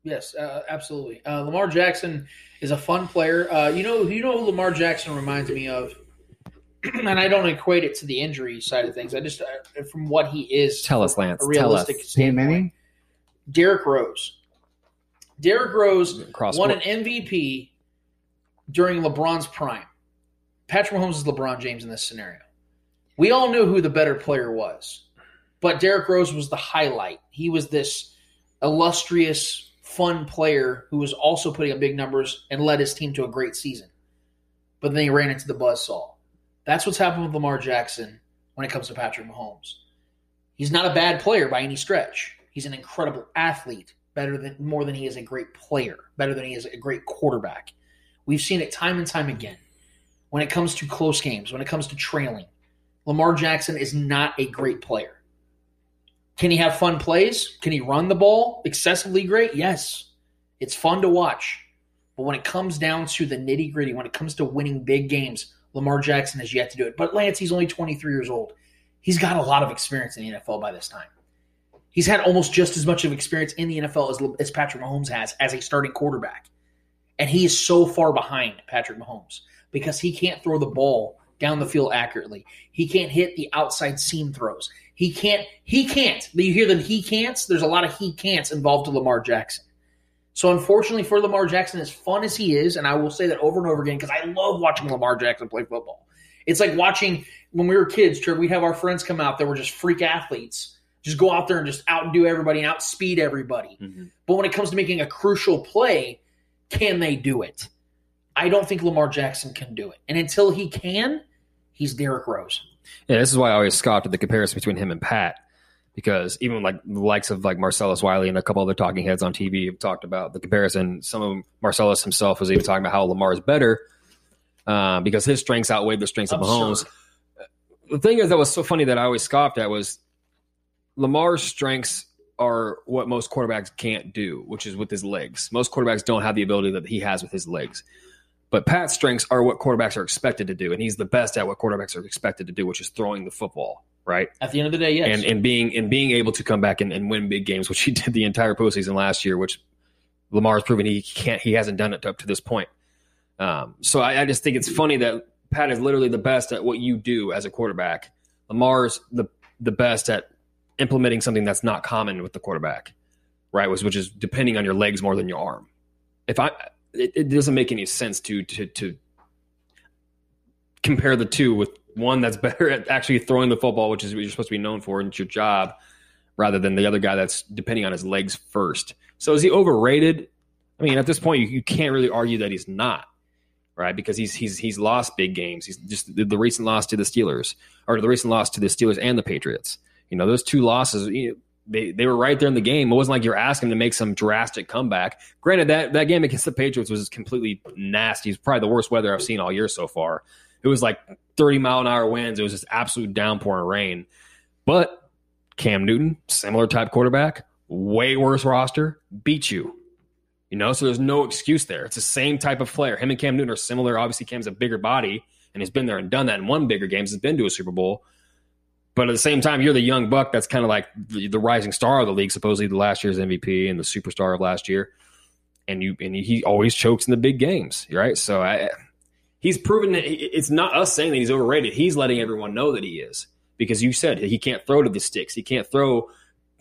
Yes, uh, absolutely. Uh, Lamar Jackson is a fun player. Uh, you know, you know who Lamar Jackson reminds me of, and I don't equate it to the injury side of things. I just uh, from what he is. Tell us, Lance. A realistic Tell us. standpoint. Derrick Rose. Derrick Rose Cross- won an MVP during LeBron's prime. Patrick Mahomes is LeBron James in this scenario. We all knew who the better player was, but Derrick Rose was the highlight. He was this illustrious, fun player who was also putting up big numbers and led his team to a great season. But then he ran into the buzzsaw. That's what's happened with Lamar Jackson when it comes to Patrick Mahomes. He's not a bad player by any stretch. He's an incredible athlete, better than more than he is a great player, better than he is a great quarterback. We've seen it time and time again. When it comes to close games, when it comes to trailing, Lamar Jackson is not a great player. Can he have fun plays? Can he run the ball excessively great? Yes. It's fun to watch. But when it comes down to the nitty gritty, when it comes to winning big games, Lamar Jackson has yet to do it. But Lance, he's only 23 years old. He's got a lot of experience in the NFL by this time. He's had almost just as much of experience in the NFL as, as Patrick Mahomes has as a starting quarterback. And he is so far behind Patrick Mahomes because he can't throw the ball down the field accurately. He can't hit the outside seam throws. He can't. He can't. You hear the he can'ts? There's a lot of he can'ts involved to Lamar Jackson. So unfortunately for Lamar Jackson, as fun as he is, and I will say that over and over again because I love watching Lamar Jackson play football. It's like watching when we were kids. Trevor, we'd have our friends come out that were just freak athletes, just go out there and just outdo everybody and outspeed everybody. Mm-hmm. But when it comes to making a crucial play, can they do it? I don't think Lamar Jackson can do it. And until he can, he's Derrick Rose. Yeah, this is why I always scoffed at the comparison between him and Pat. because even like the likes of like Marcellus Wiley and a couple other talking heads on TV have talked about the comparison. Some of them, Marcellus himself was even talking about how Lamar is better uh, because his strengths outweigh the strengths of Mahomes. The thing is that was so funny that I always scoffed at was Lamar's strengths are what most quarterbacks can't do, which is with his legs. Most quarterbacks don't have the ability that he has with his legs. But Pat's strengths are what quarterbacks are expected to do, and he's the best at what quarterbacks are expected to do, which is throwing the football, right? At the end of the day, yes. And and being and being able to come back and, and win big games, which he did the entire postseason last year, which Lamar's proven he can't he hasn't done it up to this point. Um, so I, I just think it's funny that Pat is literally the best at what you do as a quarterback. Lamar's the the best at implementing something that's not common with the quarterback, right? Which, which is depending on your legs more than your arm. If I, it, it doesn't make any sense to to to compare the two with one that's better at actually throwing the football, which is what you're supposed to be known for, and it's your job, rather than the other guy that's depending on his legs first. So is he overrated? I mean, at this point, you, you can't really argue that he's not, right? Because he's he's he's lost big games. He's just the, the recent loss to the Steelers, or the recent loss to the Steelers and the Patriots. You know, those two losses, you know, they they were right there in the game. It wasn't like you're asking to make some drastic comeback. Granted, that that game against the Patriots was completely nasty. It's probably the worst weather I've seen all year so far. It was like 30 mile an hour winds. It was just absolute downpour and rain. But Cam Newton, similar type quarterback, way worse roster, beat you. You know, so there's no excuse there. It's the same type of player. Him and Cam Newton are similar. Obviously, Cam's a bigger body and he's been there and done that and won bigger games. Has been to a Super Bowl. But at the same time, you're the young buck that's kind of like the, the rising star of the league, supposedly the last year's MVP and the superstar of last year. And you and he always chokes in the big games, right? So I, he's proven that it's not us saying that he's overrated. He's letting everyone know that he is because you said he can't throw to the sticks. He can't throw,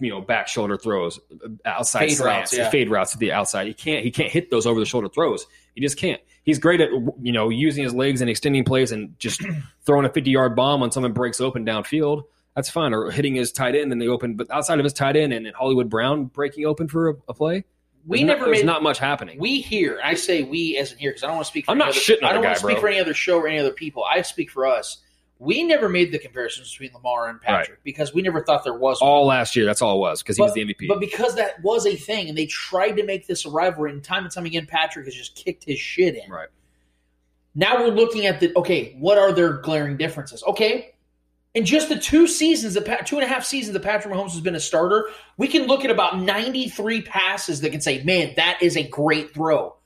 you know, back shoulder throws, uh, outside Fade slants, routes, yeah. fade routes to the outside. He can't. He can't hit those over the shoulder throws. He just can't. He's great at you know using his legs and extending plays and just throwing a fifty yard bomb when someone breaks open downfield. That's fine. Or hitting his tight end and they open. But outside of his tight end and, Hollywood Brown breaking open for a, a play, We there's never not, there's made- not much happening. We here, I say we as in here because I don't want to speak. For I'm not other, shitting on I don't want to speak bro. for any other show or any other people. I speak for us. We never made the comparisons between Lamar and Patrick because we never thought there was one. all last year. That's all it was because he was the MVP. But because that was a thing, and they tried to make this a rivalry, and time and time again, Patrick has just kicked his shit in. Right. Now we're looking at the okay. What are their glaring differences? Okay, in just the two seasons, the two and a half seasons that Patrick Mahomes has been a starter, we can look at about ninety three passes that can say, "Man, that is a great throw."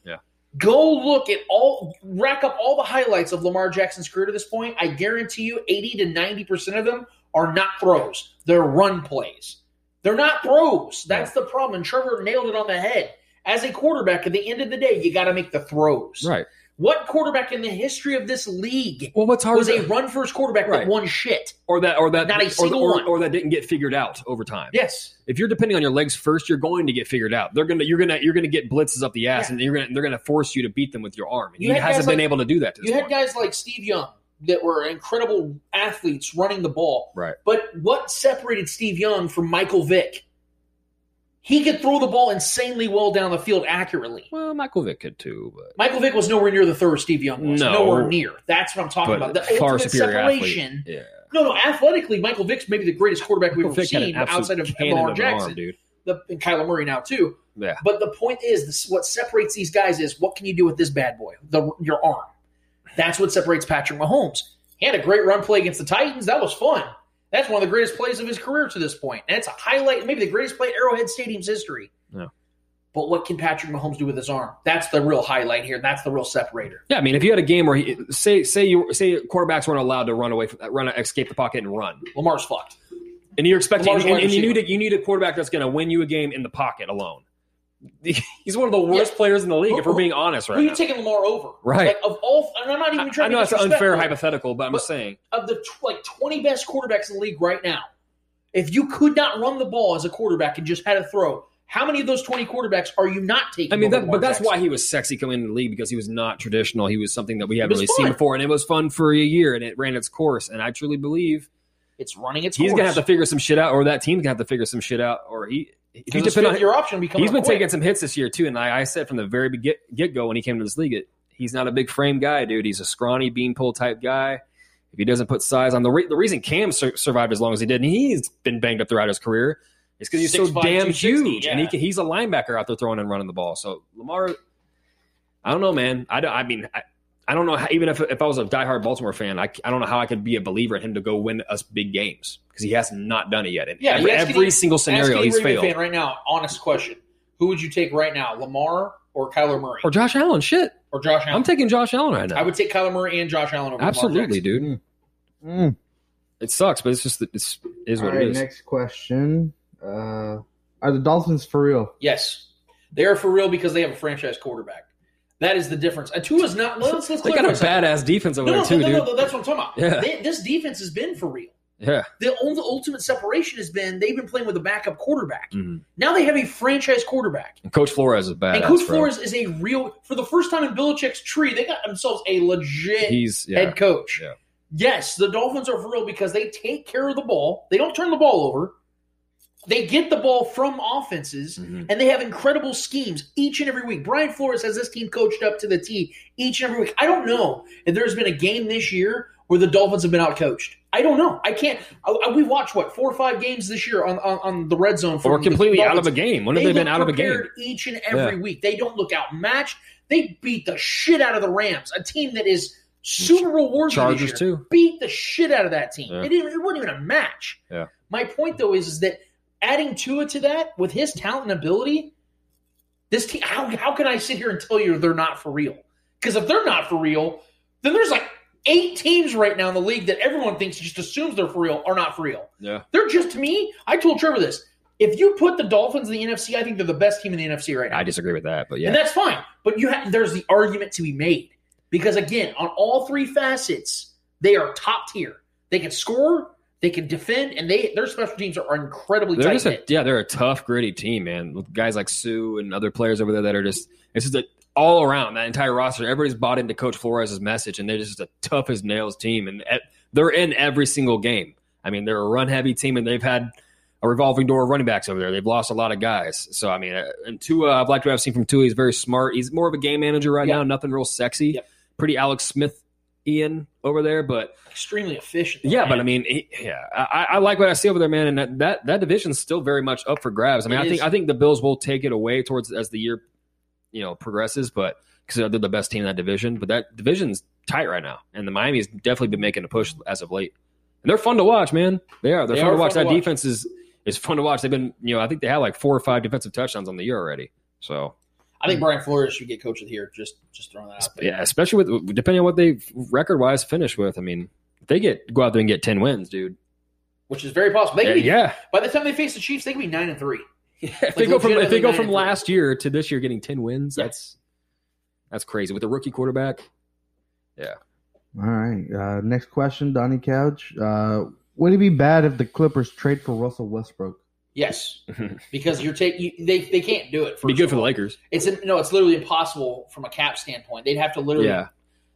Go look at all, rack up all the highlights of Lamar Jackson's career to this point. I guarantee you, eighty to ninety percent of them are not throws; they're run plays. They're not throws. That's the problem. And Trevor nailed it on the head. As a quarterback, at the end of the day, you got to make the throws. Right. What quarterback in the history of this league Well, what's hard was a run first quarterback Right. that won shit? or that, or that, Not a or- single or, one. or that didn't get figured out over time. Yes. If you're depending on your legs first, you're going to get figured out. They're gonna, you're gonna, you're gonna get blitzes up the ass, Yeah. and you're gonna, they're gonna force you to beat them with your arm. And You he hasn't been like- able to do that. To You had point. guys like Steve Young that were incredible athletes running the ball. Right. But what separated Steve Young from Michael Vick? He could throw the ball insanely well down the field accurately. Well, Michael Vick could too, but Michael Vick was nowhere near the third Steve Young was. No. Nowhere near. That's what I'm talking about. The far ultimate superior separation. athlete. Yeah. No, no. Athletically, Michael Vick's maybe the greatest quarterback we've ever seen outside of Lamar an arm, Jackson, dude. The, and Kyler Murray now too. Yeah. But the point is, this what separates these guys is what can you do with this bad boy, the your arm. That's what separates Patrick Mahomes. He had a great run play against the Titans. That was fun. That's one of the greatest plays of his career to this point. And it's a highlight, maybe the greatest play in Arrowhead Stadium's history. Yeah. But what can Patrick Mahomes do with his arm? That's the real highlight here. That's the real separator. Yeah, I mean, if you had a game where he, say say you say quarterbacks weren't allowed to run away, from, run escape the pocket and run, Lamar's fucked. and you're expecting, and, and you need a, you need a quarterback that's going to win you a game in the pocket alone. He's one of the worst players in the league, if we're being honest Who right are you taking Lamar over? Right. Like, of all, and I'm not even trying. I trying know to it's an unfair hypothetical, but I'm just saying. of the tw- like 20 best quarterbacks in the league right now, if you could not run the ball as a quarterback and just had a throw, how many of those 20 quarterbacks are you not taking? I mean, that, but that's Jackson? why he was sexy coming into the league because he was not traditional. He was something that we haven't really seen before, and it was fun for a year, and it ran its course. And I truly believe it's running its he's course. gonna have to figure some shit out, or that team's gonna have to figure some shit out, or he. If you Because it's depend on year option coming been quick. taking some hits this year too, and I, I said from the very get get go when he came to this league, it, he's not a big frame guy, dude. He's a scrawny beanpole type guy, If he doesn't put size on the re- the reason Cam sur- survived as long as he did, and he's been banged up throughout his career, is because he's so 6'5", damn 260, huge, and he can, he's a linebacker out there throwing and running the ball. So Lamar, I don't know, man. I don't. I mean. I, I don't know how, even if, if I was a diehard Baltimore fan, I, I don't know how I could be a believer in him to go win us big games because he has not done it yet. In Yeah, every, every any- single scenario, he's Raven failed. Fan right now, honest question: Who would you take right now, Lamar or Kyler Murray Or Josh Allen, shit. or Josh Allen? I'm taking Josh Allen right now. I would take Kyler Murray and Josh Allen over Lamar Absolutely, Jackson. dude. It sucks, but it's just it's is what All right, it is. next question. Uh, are the Dolphins for real? Yes, they are for real because they have a franchise quarterback. That is the difference. And Tua's not. Let's, let's They got a badass defense over No, there no, too, no, dude. no, no, that's what I'm talking about. Yeah. They- this defense has been for real. Yeah. The only ultimate separation has been they've been playing with a backup quarterback. Mhm. Now they have a franchise quarterback. And Coach Flores is badass. and Coach bro. Flores is a real, for the first time in Belichick's tree, they got themselves a legit yeah. head coach. Yeah. Yes, the Dolphins are for real because they take care of the ball. They don't turn the ball over. They get the ball from offenses, Mhm. and they have incredible schemes each and every week. Brian Flores has this team coached up to the T each and every week. I don't know if there's been a game this year where the Dolphins have been outcoached. I don't know. I can't. I, I- we watched what four or five games this year on on, on the red zone. from Or completely out of a game. When have they been out of a game? Each and every Yeah. week, they don't look outmatched. They beat the shit out of the Rams, a team that is Super Bowl worthy. this Chargers, year. too. beat the shit out of that team. Yeah. It, it wasn't even a match. Yeah. My point though is, is that adding Tua to that with his talent and ability, this team. How how can I sit here and tell you they're not for real? Because if they're not for real, then there's like eight teams right now in the league that everyone thinks just assumes they're for real are not for real. Yeah. They're just to me. I told Trevor this. If you put the Dolphins in the NFC, I think they're the best team in the NFC right now. I disagree with that, but yeah. And that's fine. But you have there's the argument to be made. Because again, on all three facets, they are top tier. They can score, they can defend, and they their special teams are incredibly They're tight just a, yeah, they're a tough, gritty team, man. With guys like Sue and other players over there that are just it's just a, all around that entire roster. Everybody's bought into Coach Flores' message, and they're just a tough as nails team, and e- they're in every single game. I mean, they're a run heavy team, and they've had a revolving door of running backs over there. They've lost a lot of guys, so I mean, uh, and Tua, I've liked what I've seen from Tua. He's very smart. He's more of a game manager right Yeah. now. Nothing real sexy. Pretty Alex Smith, Ian over there, but Extremely efficient. yeah, man. but I mean, he, yeah, I, I like what I see over there, man, and that that, that division's still very much up for grabs. I mean, It I think. I think the Bills will take it away towards as the year, you know, progresses, but because they're the best team in that division. But that division's tight right now, and the Miami's definitely been making a push as of late, and they're fun to watch, man. They are. They're They fun are to watch. fun to that watch. defense is is fun to watch. They've been, you know, I think they have like four or five defensive touchdowns on the year already. So I think Brian Flores should get coach of the year. Just just throwing that out there. yeah, especially with depending on what they record wise finish with. I mean, they get go out there and get ten wins, dude. Which is very possible. They Yeah, be, yeah. By the time they face the Chiefs, they could be nine and three. if they go from if they go from and three. last year to this year getting ten wins, that's that's crazy with a rookie quarterback. Yeah, All right. Uh, next question, Donnie Couch. Uh, would it be bad if the Clippers trade for Russell Westbrook? Yes, because you're taking they they can't do it. be good for the. Lakers. It's no, it's literally impossible from a cap standpoint. They'd have to literally, Yeah.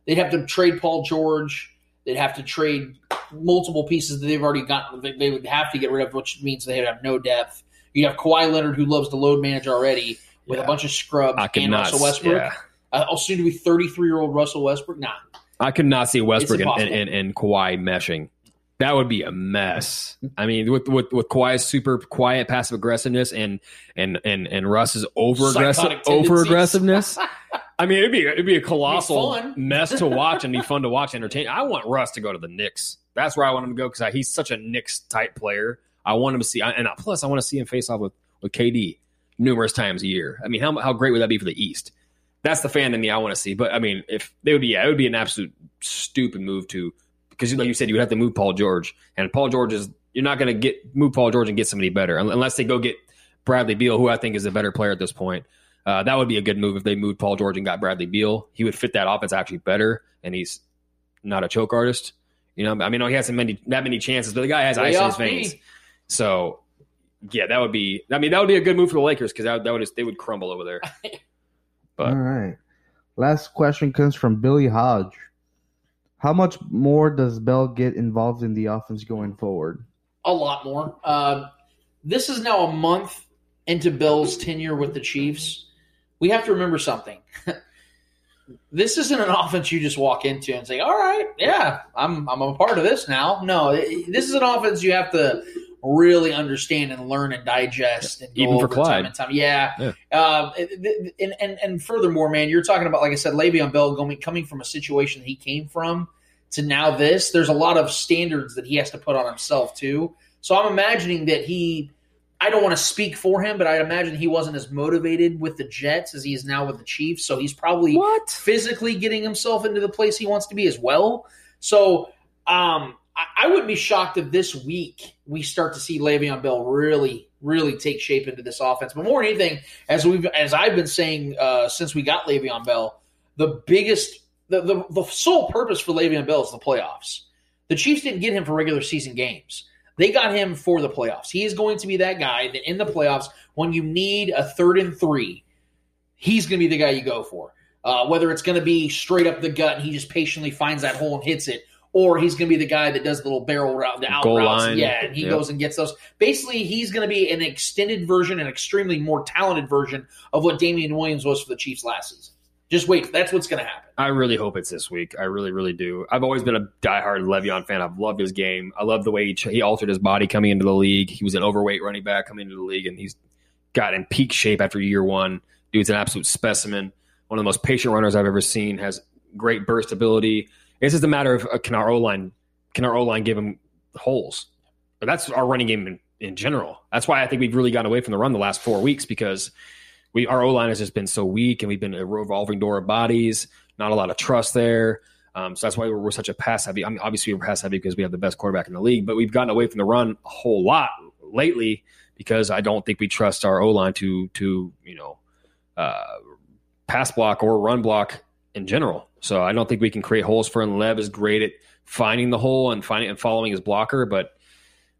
they'd have to trade Paul George. They'd have to trade multiple pieces that they've already gotten. They, they would have to get rid of, which means they'd have no depth. You have Kawhi Leonard, who loves to load manage already, with a bunch of scrubs I could and not. Russell Westbrook. Yeah, Uh, soon to be 33 year old Russell Westbrook. Nah, I could not see Westbrook and, and, and Kawhi meshing. That would be a mess. I mean, with with, with Kawhi's super quiet passive aggressiveness and and and and Russ's over aggressive over aggressiveness. I mean, it'd be it'd be a colossal fun. mess to watch and be fun to watch, entertain. I want Russ to go to the Knicks. That's where I want him to go because he's such a Knicks type player. I want him to see, and plus, I want to see him face off with with KD numerous times a year. I mean, how how great would that be for the East? That's the fan in me I want to see. But I mean, if they would be, yeah, it would be an absolute stupid move to because like you said, you would have to move Paul George, and Paul George is you're not going to get move Paul George and get somebody better unless they go get Bradley Beal, who I think is a better player at this point. Uh, that would be a good move if they moved Paul George and got Bradley Beal. He would fit that offense actually better, and he's not a choke artist. You know, I mean, he hasn't many that many chances, but the guy has ice in his Playoff me. veins. So, yeah, that would be. I mean, that would be a good move for the Lakers because that, that would just, they would crumble over there. But All right. Last question comes from Billy Hodge. How much more does Bell get involved in the offense going forward? a lot more. Um, this is now a month into Bell's tenure with the Chiefs. We have to remember something. this isn't an offense you just walk into and say, "All right, yeah, I'm I'm a part of this now." No, this is an offense you have to really understand and learn and digest and Even for over time Clyde. and time. Yeah, Yeah. Um, and, and and and furthermore, man, you're talking about like I said, Le'Veon Bell going coming from a situation that he came from to now this. There's a lot of standards that he has to put on himself too. So I'm imagining that he. I don't want to speak for him, but I imagine he wasn't as motivated with the Jets as he is now with the Chiefs. So he's probably What? physically getting himself into the place he wants to be as well. So um, I, wouldn't be shocked if this week we start to see Le'Veon Bell really, really take shape into this offense. But more than anything, as we've as I've been saying uh, since we got Le'Veon Bell, the biggest, the, the the sole purpose for Le'Veon Bell is the playoffs. The Chiefs didn't get him for regular season games. They got him for the playoffs. He is going to be that guy that in the playoffs, when you need a third and three, he's going to be the guy you go for. Uh, whether it's going to be straight up the gut and he just patiently finds that hole and hits it, or he's going to be the guy that does the little barrel route, the out Goal routes. line. Yeah, and he Yep. goes and gets those. Basically, he's going to be an extended version, an extremely more talented version of what Damien Williams was for the Chiefs last season. Just wait. That's what's going to happen. I really hope it's this week. I really, really do. I've always been a diehard Le'Veon fan. I've loved his game. I love the way he, ch- he altered his body coming into the league. He was an overweight running back coming into the league, and he's got in peak shape after year one. Dude's an absolute specimen. One of the most patient runners I've ever seen. Has great burst ability. It's just a matter of uh, can our O line can our O line give him holes? But that's our running game in, in general. That's why I think we've really gotten away from the run the last four weeks because we our O line has just been so weak, and we've been a revolving door of bodies. Not a lot of trust there. Um, so that's why we're, we're such a pass heavy. I mean, obviously we're pass heavy because we have the best quarterback in the league, but we've gotten away from the run a whole lot lately because I don't think we trust our O line to to you know uh, pass block or run block in general. So I don't think we can create holes for him. Lev is great at finding the hole and finding and following his blocker, but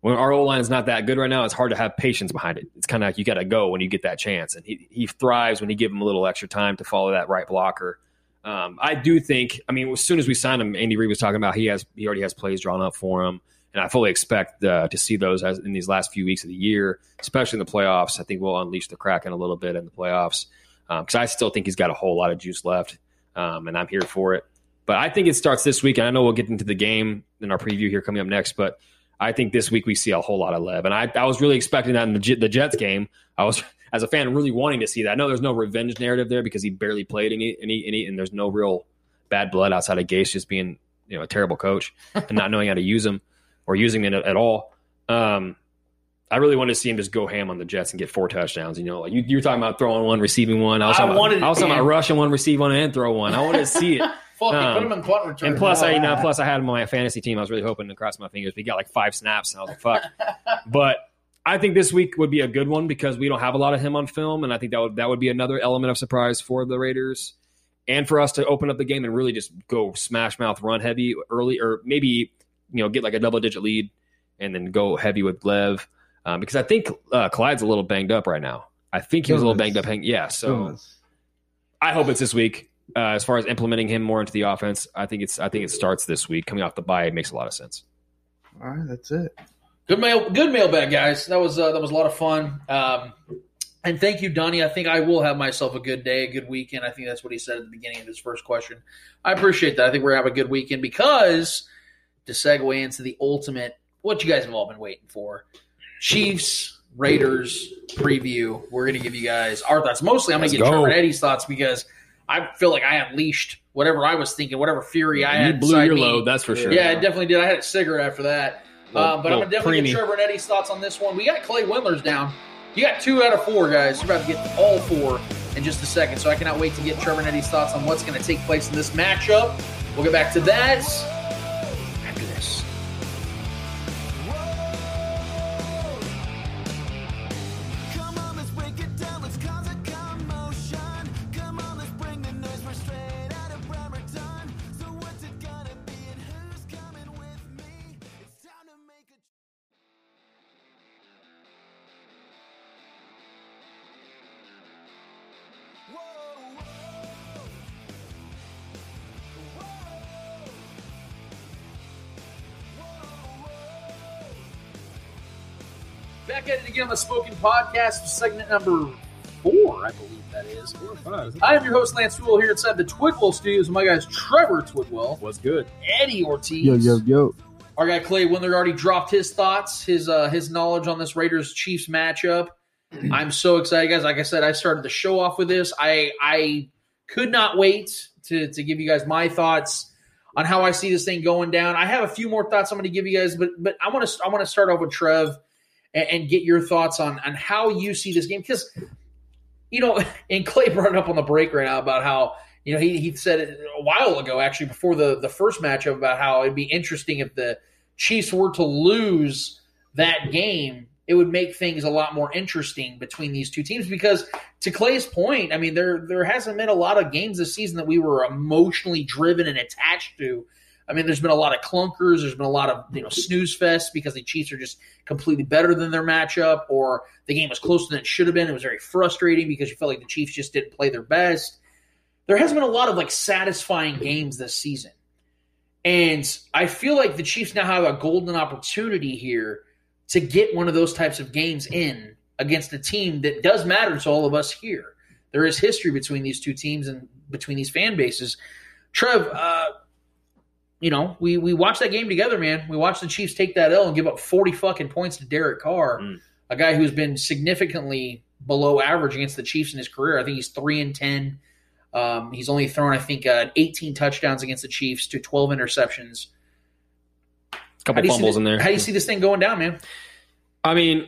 when our O line is not that good right now, it's hard to have patience behind it. It's kind of like you got to go when you get that chance, and he he thrives when you give him a little extra time to follow that right blocker. Um, I do think. I mean, as soon as we signed him, Andy Reid was talking about he has he already has plays drawn up for him, and I fully expect uh, to see those as in these last few weeks of the year, especially in the playoffs. I think we'll unleash the Kraken a little bit in the playoffs because I still think he's got a whole lot of juice left, um, and I'm here for it. But I think it starts this week, and I know we'll get into the game in our preview here coming up next. But I think this week we see a whole lot of Lev, and I, I was really expecting that in the, the Jets game. I was, as a fan, really wanting to see that. I know there's no revenge narrative there because he barely played any, any, any and there's no real bad blood outside of Gase just being you know a terrible coach and not knowing how to use him or using it at all. Um, I really wanted to see him just go ham on the Jets and get four touchdowns. You know, like you, you were talking about throwing one, receiving one. I was I talking, wanted about, I was talking about rushing one, receive one, and throw one. I wanted to see it. Fuck Um, put him in punt return. And plus, How I you know, plus I had him on my fantasy team. I was really hoping to cross my fingers. We got like five snaps, and I was like, "Fuck." but I think this week would be a good one because we don't have a lot of him on film, and I think that would that would be another element of surprise for the Raiders, and for us to open up the game and really just go smash mouth, run heavy early, or maybe you know get like a double digit lead and then go heavy with Lev, um, because I think uh, Clyde's a little banged up right now. I think he was a little banged up. Hang- Yeah, so. I hope it's this week. Uh, as far as implementing him more into the offense, I think it's I think it starts this week. Coming off the bye, it makes a lot of sense. All right, that's it. Good mail, good mailbag, guys. That was uh, that was a lot of fun. Um, and thank you, Donnie. I think I will have myself a good day, a good weekend. I think that's what he said at the beginning of his first question. I appreciate that. I think we're gonna have a good weekend because to segue into the ultimate, what you guys have all been waiting for, Chiefs Raiders preview. We're gonna give you guys our thoughts. Mostly, I'm gonna get go. Trevor and Eddie's thoughts because I feel like I unleashed whatever I was thinking, whatever fury I had. You blew your me. load, that's for sure. Yeah, I definitely did. I had a cigarette after that. Little- um, but I'm gonna definitely preemie. get Trevor and Eddie's thoughts on this one. We got Clay Windler's down. You got two out of four, guys. You're about to get all four in just a second. So I cannot wait to get Trevor and Eddie's thoughts on what's going to take place in this matchup. We'll get back to that Back at it again on the Spoken Podcast, segment number four, I believe that is. I am your host, Lance Sewell, here inside the Twidwell Studios with my guys Trevor Twidwell. What's good? Eddie Ortiz. Yo, yo, yo. Our guy Clay Windler already dropped his thoughts, his uh, his knowledge on this Raiders Chiefs matchup. I'm so excited, guys. Like I said, I started the show off with this. I I could not wait to to give you guys my thoughts on how I see this thing going down. I have a few more thoughts I'm going to give you guys, but but I want to I want to start off with Trev and, and get your thoughts on on how you see this game because you know, and Clay brought it up on the break right now about how you know he he said it a while ago actually before the the first matchup about how it'd be interesting if the Chiefs were to lose that game. It would make things a lot more interesting between these two teams because, to Clay's point, I mean there there hasn't been a lot of games this season that we were emotionally driven and attached to. I mean, there's been a lot of clunkers. There's been a lot of you know snooze fest because the Chiefs are just completely better than their matchup, or the game was closer than it should have been. It was very frustrating because you felt like the Chiefs just didn't play their best. There hasn't been a lot of like satisfying games this season, and I feel like the Chiefs now have a golden opportunity here to get one of those types of games in against a team that does matter to all of us here. There is history between these two teams and between these fan bases. Trev, uh, you know, we we watched that game together, man. We watched the Chiefs take that L and give up forty fucking points to Derek Carr, a guy who's been significantly below average against the Chiefs in his career. I think he's three and ten. Um, he's only thrown, I think, uh, 18 touchdowns against the Chiefs to 12 interceptions. A Couple How do you see fumbles in there. How do you see this thing going down, man? I mean,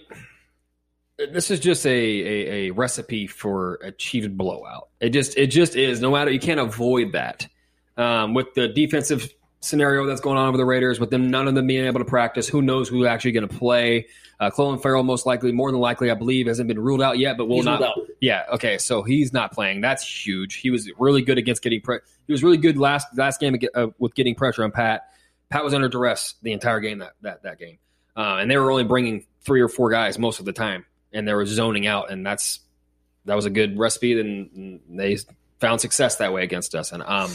this is just a, a, a recipe for achieved blowout. It just it just is. No matter you can't avoid that. Um, with the defensive scenario that's going on with the Raiders, with them none of them being able to practice, who knows who's actually going to play? Uh, Clelin Ferrell most likely, more than likely, I believe, hasn't been ruled out yet, but will He's not. Yeah, okay, so he's not playing. That's huge. He was really good against getting. Pre- he was really good last last game uh, with getting pressure on Pat. Pat was under duress the entire game that that that game, uh, and they were only bringing three or four guys most of the time, and they were zoning out, and that's that was a good recipe. And they found success that way against us, and um,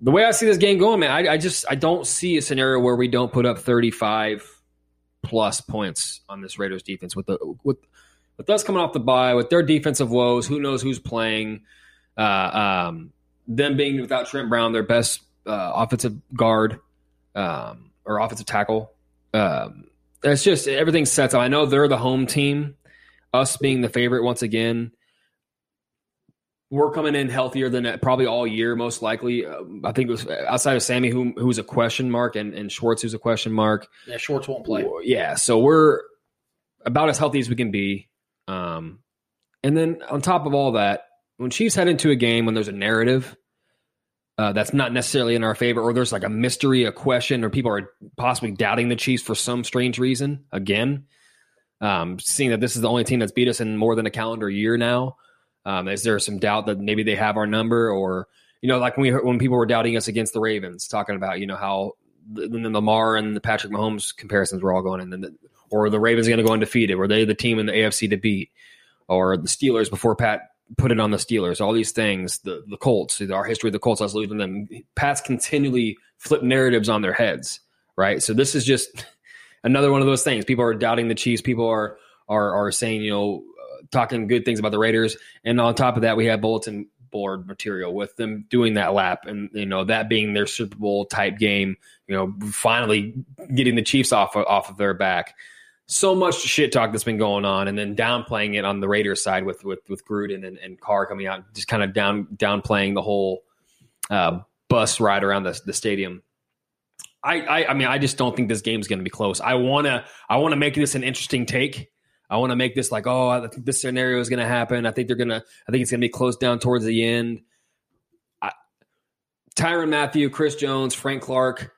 the way I see this game going, man, I, I just I don't see a scenario where we don't put up thirty five plus points on this Raiders defense with the with with us coming off the bye with their defensive woes. Who knows who's playing? Uh, um, them being without Trent Brown, their best uh, offensive guard um, or offensive tackle. Um, it's just everything sets up. I know they're the home team. Us being the favorite once again. We're coming in healthier than probably all year, most likely. Uh, I think it was outside of Sammy, who who's a question mark, and, and Schwartz, who's a question mark. Yeah, Schwartz won't play. Yeah, so we're about as healthy as we can be. Um, and then on top of all that, when Chiefs head into a game when there's a narrative uh, that's not necessarily in our favor, or there's like a mystery, a question, or people are possibly doubting the Chiefs for some strange reason, again, um, seeing that this is the only team that's beat us in more than a calendar year now, um, is there some doubt that maybe they have our number, or you know, like when we when people were doubting us against the Ravens, talking about you know how the, the Lamar and the Patrick Mahomes comparisons were all going, and then the, or the Ravens going to go undefeated, were they the team in the AFC to beat, or the Steelers before Pat put it on the Steelers, all these things, the the Colts, our history of the Colts, us losing them. Pat's continually flip narratives on their heads, right? So this is just another one of those things. People are doubting the Chiefs. People are are are saying, you know, talking good things about the Raiders, and on top of that, we have bulletin board material with them doing that lap, and you know that being their Super Bowl type game. You know, finally getting the Chiefs off off of their back so much shit talk that's been going on, and then downplaying it on the Raiders side with with with Gruden and, and Carr coming out, just kind of down downplaying the whole uh, bus ride around the, the stadium. I, I I mean I just don't think this game's going to be close. I wanna I wanna make this an interesting take. I want to make this like oh I think this scenario is going to happen. I think they're gonna I think it's going to be close down towards the end. I, Tyrann Mathieu, Chris Jones, Frank Clark,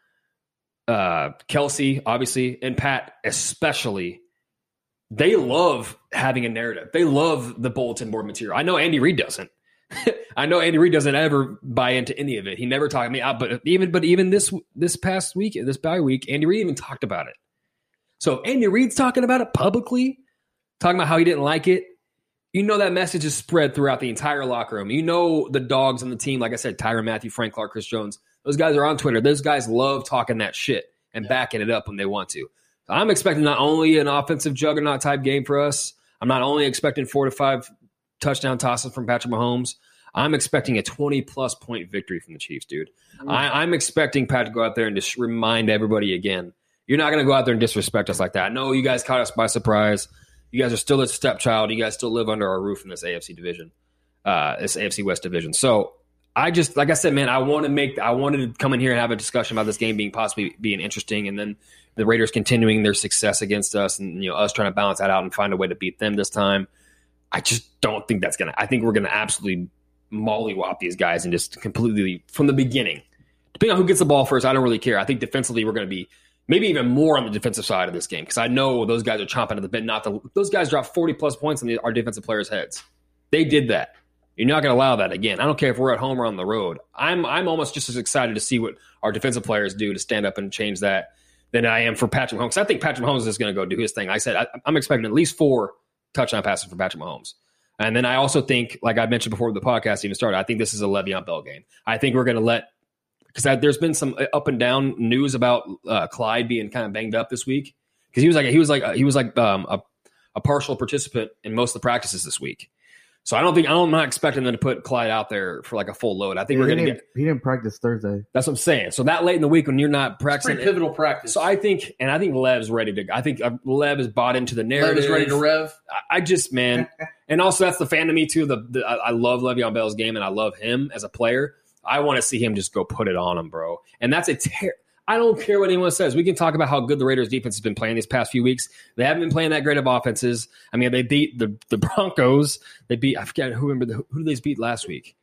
uh, Kelce, obviously, and Pat, especially, they love having a narrative. They love the bulletin board material. I know Andy Reid doesn't. I know Andy Reid doesn't ever buy into any of it. He never talked. I mean, but even but even this this past week, this bye week, Andy Reid even talked about it. So if Andy Reid's talking about it publicly, talking about how he didn't like it, you know that message is spread throughout the entire locker room. You know the dogs on the team, like I said, Tyrann Mathieu, Frank Clark, Chris Jones. Those guys are on Twitter. Those guys love talking that shit and backing it up when they want to. So I'm expecting not only an offensive juggernaut type game for us. I'm not only expecting four to five touchdown tosses from Patrick Mahomes. I'm expecting a 20 plus point victory from the Chiefs, dude. Mm. I, I'm expecting Pat to go out there and just remind everybody again. You're not going to go out there and disrespect us like that. I know you guys caught us by surprise. You guys are still a stepchild. You guys still live under our roof in this AFC division, uh, this AFC West division. So I just, like I said, man, I want to make, I wanted to come in here and have a discussion about this game being possibly being interesting, and then the Raiders continuing their success against us, and you know us trying to balance that out and find a way to beat them this time. I just don't think that's gonna. I think we're gonna absolutely mollywop these guys and just completely from the beginning. Depending on who gets the ball first, I don't really care. I think defensively we're to be maybe even more on the defensive side of this game because I know those guys are chomping at the bit. Not the those guys dropped forty plus points on the, our defensive players' heads. They did that. You're not going to allow that again. I don't care if we're at home or on the road. I'm I'm almost just as excited to see what our defensive players do to stand up and change that than I am for Patrick Mahomes. I think Patrick Mahomes is going to go do his thing. I said I, I'm expecting at least four touchdown passes for Patrick Mahomes. And then I also think, like I mentioned before the podcast even started, I think this is a Le'Veon Bell game. I think we're going to let because there's been some up and down news about uh, Clyde being kind of banged up this week because he was like he was like he was like um, a, a partial participant in most of the practices this week. So I don't think I'm not expecting them to put Clyde out there for like a full load. I think Yeah, we're he going to get. He didn't practice Thursday. That's what I'm saying. So that late in the week when you're not practicing, pretty pivotal practice. So I think, and I think Lev's ready to. Go. I think uh, Lev is bought into the narrative. Lev is ready to rev. I, I just man, and also that's the fan of me too. The, the I, I love Le'Veon Bell's game and I love him as a player. I want to see him just go put it on him, bro. And that's a ter- I don't care what anyone says. We can talk about how good the Raiders defense has been playing these past few weeks. They haven't been playing that great of offenses. I mean, they beat the the Broncos. They beat I forget who remember the, who did they beat last week.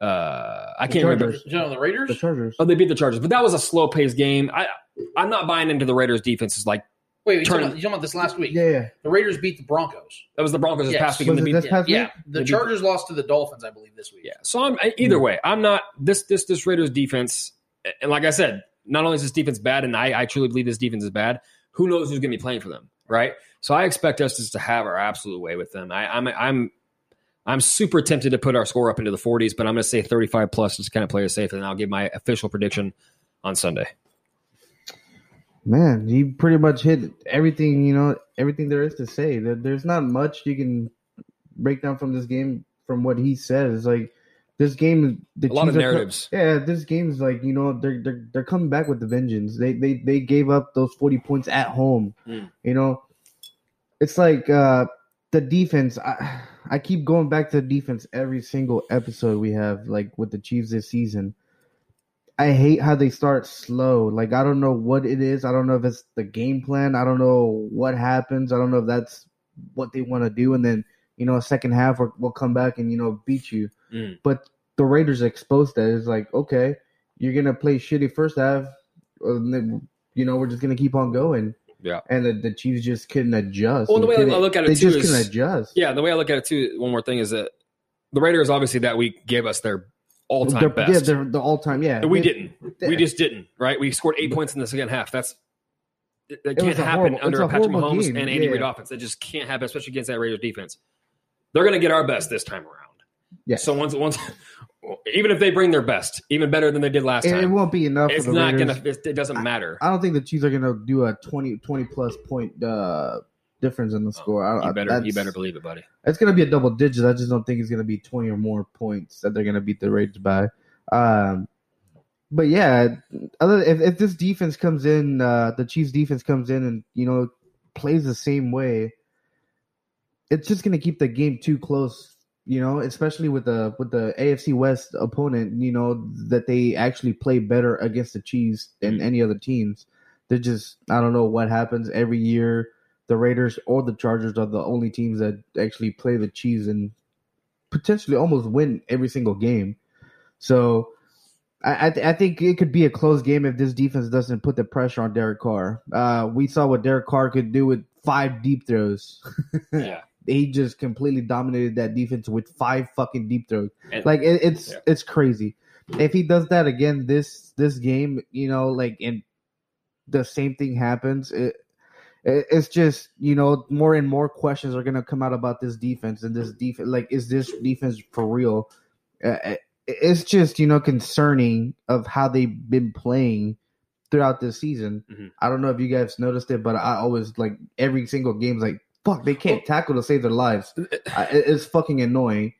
Uh, I The can't remember. Chargers. You know, the Raiders. The Chargers. Oh, they beat the Chargers, but that was a slow paced game. I I'm not buying into the Raiders defense. Is like Wait, you Turn- talking, about, you talking about this last week? Yeah, yeah. The Raiders beat the Broncos. that was the Broncos this Yes. past week. Was it beat- this past Yeah, week? the They beat- Chargers lost to the Dolphins, I believe, this week. Yeah. So I'm either way, I'm not this this this Raiders defense. And like I said, not only is this defense bad, and I, I truly believe this defense is bad. Who knows who's going to be playing for them, right? So I expect us just to have our absolute way with them. I, I'm I'm I'm super tempted to put our score up into the 40s, but I'm going to say 35 plus just kind of play it safe, and I'll give my official prediction on Sunday. Man, you pretty much hit everything, you know, everything there is to say. There- There's not much you can break down from this game from what he says. Like this game, the A lot of Chiefs are co- narratives. yeah, this game's like you know they're they're they're coming back with the vengeance. They they they gave up those forty points at home. Mm. You know, it's like uh the defense. I I keep going back to the defense every single episode we have, like with the Chiefs this season. I hate how they start slow. Like I don't know what it is. I don't know if it's the game plan. I don't know what happens. I don't know if that's what they want to do. And then you know, second half we'll, we'll come back and you know beat you. Mm. But the Raiders exposed that. It's like okay, you're gonna play shitty first half, and then you know we're just gonna keep on going. Yeah. And the, the Chiefs just couldn't adjust. Well, the way I look at it they just is- couldn't adjust. Yeah, the way I look at it too, one more thing is that the Raiders obviously that week gave us their all time best. Yeah, they're the all time. Yeah, And we They- didn't. We just didn't. Right? We scored eight points in the second half. That's that It can't happen horrible- under a Patrick Mahomes game. and Andy Yeah. Reid offense. That just can't happen, especially against that Raiders defense. They're going to get our best this time around. Yeah. So once once, even if they bring their best, even better than they did last It, time, it won't be enough. it's for the not going to. It doesn't matter. I don't think the Chiefs are gonna do a 20, 20 plus point uh, difference in the score. I, Oh, you I- better. You better believe it, buddy. It's gonna be a double digit. I just don't think it's gonna be twenty or more points that they're gonna beat the Raiders by. Um, but yeah, other if, if this defense comes in, uh, the Chiefs defense comes in and you know plays the same way, it's just gonna keep the game too close. You know, especially with the with the AFC West opponent. You know that they actually play better against the Chiefs than any other teams. They're just I don't know what happens every year the Raiders or the Chargers are the only teams that actually play the Chiefs and potentially almost win every single game. So I I, th- I think it could be a close game if this defense doesn't put the pressure on Derek Carr. Uh, we saw what Derek Carr could do with five deep throws. Yeah. he just completely dominated that defense with five fucking deep throws. And- like it, it's Yeah. it's crazy. If he does that again this this game, you know, like and the same thing happens, it, it it's just you know more and more questions are gonna come out about this defense and this defense. Like, is this defense for real? Uh, it's just you know concerning of how they've been playing throughout this season. Mhm. I don't know if you guys noticed it, but I always like every single game's like fuck, they can't tackle to save their lives. I, it's fucking annoying.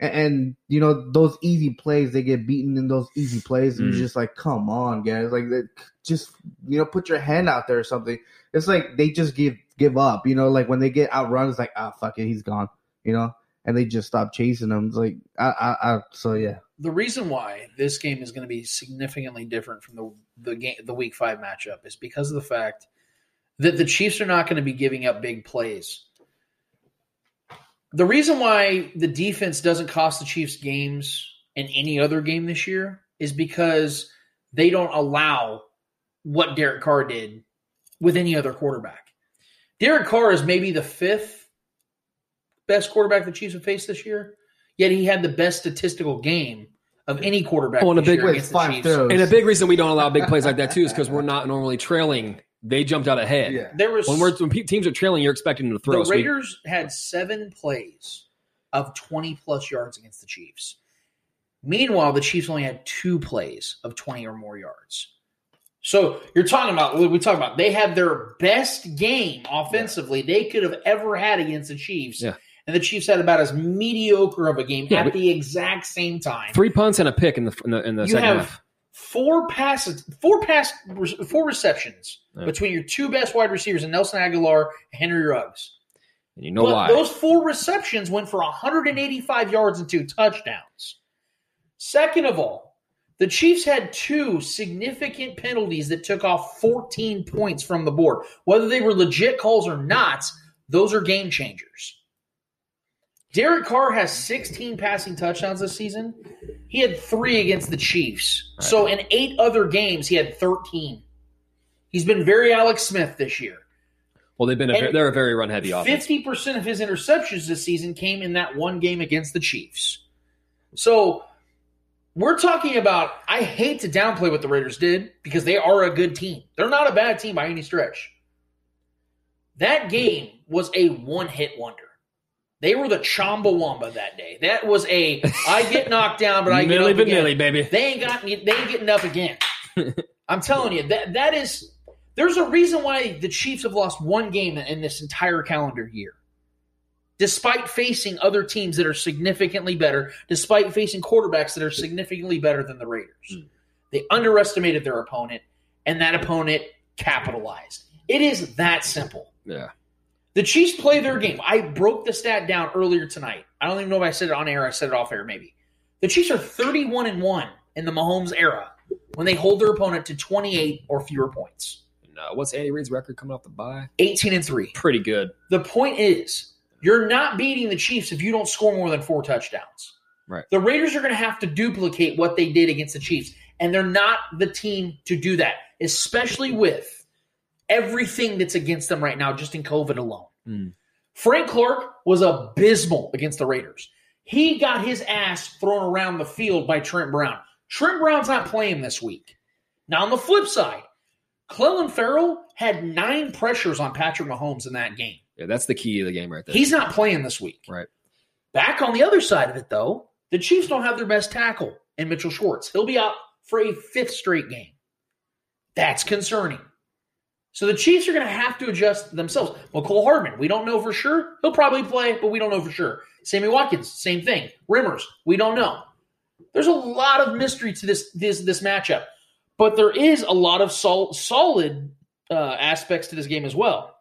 And, and you know those easy plays, they get beaten in those easy plays, and Mm. you're just like, come on, guys, like just you know, put your hand out there or something. It's like they just give give up. You know, like when they get outrun, it's like, ah, fuck it, he's gone. You know, and they just stop chasing them. It's like, I, I, I so yeah. the reason why this game is going to be significantly different from the the game the week five matchup is because of the fact that the Chiefs are not going to be giving up big plays. The reason why the defense doesn't cost the Chiefs games in any other game this year is because they don't allow what Derek Carr did with any other quarterback. Derek Carr is maybe the fifth best quarterback the Chiefs have faced this year. Yet he had the best statistical game of any quarterback. Oh, and a big year against the Chiefs. and a big reason we don't allow big plays like that too is because we're not normally trailing. They jumped out ahead. There was when we're when teams are trailing, you're expecting them to throw. the So we- Raiders had seven plays of 20 plus yards against the Chiefs. Meanwhile, the Chiefs only had two plays of 20 or more yards. So you're talking about we talk about they had their best game offensively they could have ever had against the Chiefs. Yeah. And the Chiefs had about as mediocre of a game Yeah, at the exact same time. three punts and a pick in the in the, in the you second have half. four passes, four pass, four receptions Yeah. between your two best wide receivers, and Nelson Agholor and Henry Ruggs. And you know But why? Those four receptions went for 185 yards and two touchdowns. Second of all, the Chiefs had two significant penalties that took off 14 points from the board. Whether they were legit calls or not, those are game changers. Derek Carr has 16 passing touchdowns this season. He had three against the Chiefs. So in eight other games, he had 13. He's been very Alex Smith this year. well, they've been a, and they're a very run heavy offense. Fifty percent of his interceptions this season came in that one game against the Chiefs. So we're talking about. I hate to downplay what the Raiders did because they are a good team. They're not a bad team by any stretch. That game was a one-hit wonder. They were the Chumbawamba that day. That was a I get knocked down, but I get up again. vanilli, baby. They ain't got. They ain't getting up again. I'm telling you that that is. There's a reason why the Chiefs have lost one game in this entire calendar year, despite facing other teams that are significantly better, despite facing quarterbacks that are significantly better than the Raiders. Hmm. They underestimated their opponent, and that opponent capitalized. It is that simple. Yeah. The Chiefs play their game. I broke the stat down earlier tonight. I don't even know if I said it on air. I said it off air, maybe. The Chiefs are 31 and 1 in the Mahomes era when they hold their opponent to 28 or fewer points. No, what's Andy Reid's record coming off the bye? 18 and 3. Pretty good. The point is, you're not beating the Chiefs if you don't score more than four touchdowns. Right. The Raiders are going to have to duplicate what they did against the Chiefs, and they're not the team to do that, especially with everything that's against them right now, just in COVID alone. Mm. Frank Clark was abysmal against the Raiders. He got his ass thrown around the field by Trent Brown. Trent Brown's not playing this week. Now, on the flip side, Clelin Ferrell had nine pressures on Patrick Mahomes in that game. Yeah, that's the key of the game right there. He's not playing this week. right. Back on the other side of it, though, the Chiefs don't have their best tackle in Mitchell Schwartz. He'll be out for a fifth straight game. That's concerning. So the Chiefs are going to have to adjust themselves. Mecole Hardman, we don't know for sure. He'll probably play, but we don't know for sure. Sammy Watkins, same thing. Remmers, we don't know. There's a lot of mystery to this this this matchup, but there is a lot of sol- solid uh, aspects to this game as well.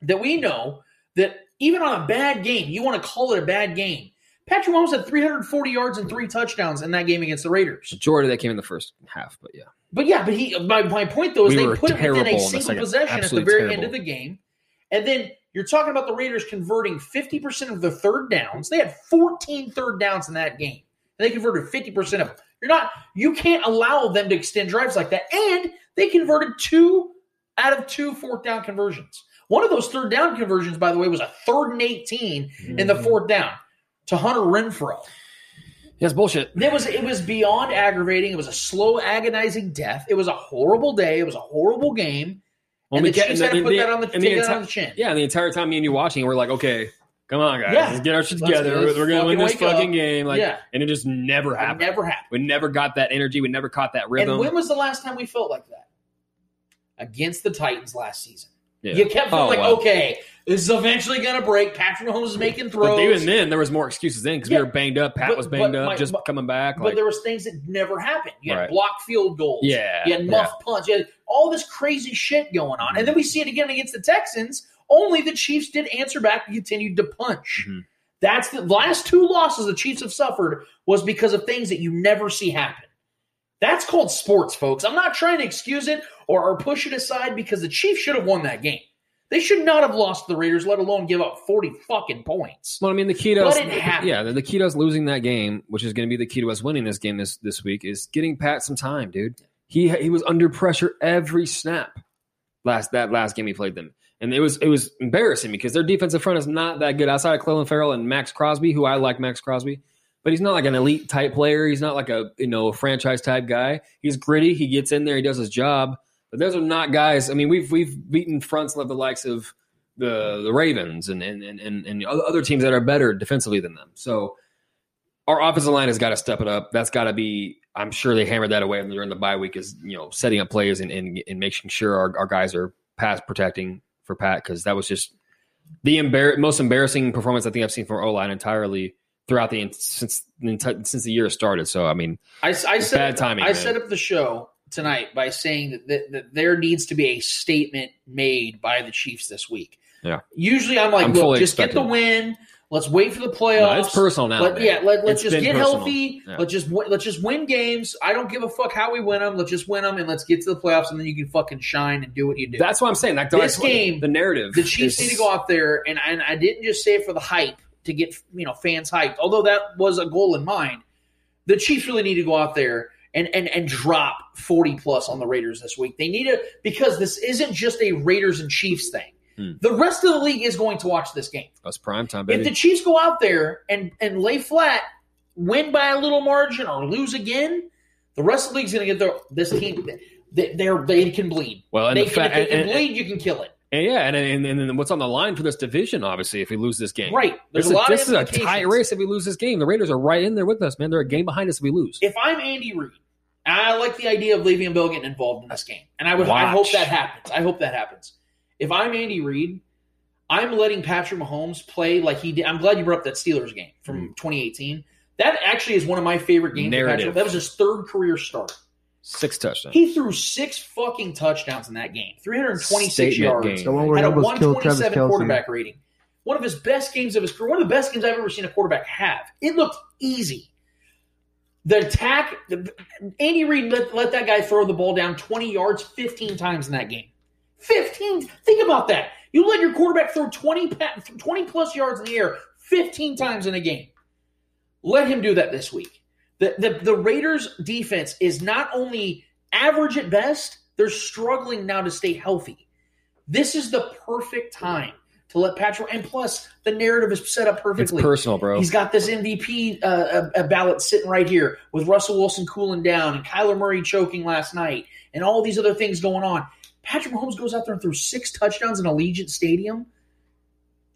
That we know that even on a bad game, you want to call it a bad game. Patrick Mahomes had 340 yards and three touchdowns in that game against the Raiders. Majority of that came in the first half, but yeah. But yeah, but he. My, my point though is We they put it within a single possession at the very terrible. end of the game, and then you're talking about the Raiders converting 50 percent of the third downs. They had 14 third downs in that game, and they converted 50 percent of them. You're not. You can't allow them to extend drives like that, and they converted two out of two fourth down conversions. One of those third down conversions, by the way, was a third and 18 in the mm-hmm. fourth down to Hunter Renfrow. Yes, bullshit. It was it was beyond aggravating. It was a slow, agonizing death. It was a horrible day. It was a horrible game. and the Chiefs had to put the- that on the, the on the chin. Yeah, and the entire time me and you watching, we're like, okay, come on, guys, Yeah. let's get our shit Let's- together. let's we're gonna win this fucking up. game. Like, Yeah. and it just never It happened. never happened. We never got that energy. We never caught that rhythm. And when was the last time we felt like that? Against the Titans last season. Yeah. You kept feeling Oh, like, wow. okay, this is eventually going to break. Patrick Mahomes is making throws. But even then, there was more excuses then because Yeah. we were banged up. Pat But- was banged up, my- just but- coming back. but Like, there was things that never happened. You had Right. blocked field goals. Yeah, You had muff punts. You had all this crazy shit going on. And then we see it again against the Texans. Only the Chiefs did answer back and continued to punch. Mm-hmm. That's the last two losses the Chiefs have suffered was because of things that you never see happen. That's called sports, folks. I'm not trying to excuse it or, or push it aside because the Chiefs should have won that game. They should not have lost the Raiders, let alone give up 40 fucking points. well, I mean, the key to us, yeah, the, the key to us losing that game, which is going to be the key to us winning this game this this week, is getting Pat some time, dude. He he was under pressure every snap last that last game he played them, and it was it was embarrassing because their defensive front is not that good outside of Clelin Ferrell and Maxx Crosby, who I like Maxx Crosby, but he's not like an elite type player. He's not like a you know franchise type guy. He's gritty. He gets in there. He does his job. But those are not guys. I mean, we've we've beaten fronts of the likes of the the Ravens and and and and, and other teams that are better defensively than them. So our offensive line has got to step it up. That's got to be. I'm sure they hammered that away during the bye week, is you know setting up plays and and, and making sure our, our guys are pass protecting for Pat because that was just the embar- most embarrassing performance I think I've seen from O line entirely throughout the since since the year started. So I mean, I, I set bad up, timing. I man. set up the show tonight by saying that, that, that there needs to be a statement made by the Chiefs this week. Yeah. Usually, I'm like, I'm look, just get the win. Let's wait for the playoffs. No, it's personal now, Let, yeah, let, let's It's just get personal. healthy. Yeah. Let's just win, let's just win games. I don't give a fuck how we win them. Let's just win them and let's get to the playoffs, and then you can fucking shine and do what you do. That's what I'm saying. Like this game, the narrative. the Chiefs is- need to go out there, and, and I didn't just say it for the hype to get you know fans hyped, although that was a goal in mind. The Chiefs really need to go out there and and and drop forty plus on the Raiders this week. They need to because this isn't just a Raiders and Chiefs thing. Hmm. The rest of the league is going to watch this game. That's prime time, baby. If the Chiefs go out there and and lay flat, win by a little margin or lose again, the rest of the league's going to get their this team. They they're, they can bleed. Well, and they the fa- if they can and- bleed, you can kill it. And yeah, and, and and then what's on the line for this division? Obviously, if we lose this game, Right. There's This, a is- lot of this is a tight race. If we lose this game, the Raiders are right in there with us, man. They're a game behind us if we lose. if I'm Andy Reid, I like the idea of Le'Veon Bell getting involved in this game, and I would. I hope that happens. I hope that happens. If I'm Andy Reid, I'm letting Patrick Mahomes play like he did. I'm glad you brought up that Steelers game from mm-hmm. 2018. That actually is one of my favorite games. Patrick. That was his third career start. Six touchdowns. He threw six fucking touchdowns in that game. 326 Statement yards. game. The one where he had a almost killed Travis 127 quarterback rating. One of his best games of his career. One of the best games I've ever seen a quarterback have. It looked easy. The attack, the, Andy Reid let, let that guy throw the ball down 20 yards 15 times in that game. 15. Think about that. You let your quarterback throw 20, 20 plus yards in the air 15 times in a game. Let him do that this week. The, the, the Raiders defense is not only average at best, they're struggling now to stay healthy. This is the perfect time to let Patrick, and plus the narrative is set up perfectly. It's personal, bro. He's got this MVP uh, uh, uh, ballot sitting right here with Russell Wilson cooling down and Kyler Murray choking last night and all these other things going on. Patrick Mahomes goes out there and throws six touchdowns in Allegiant Stadium.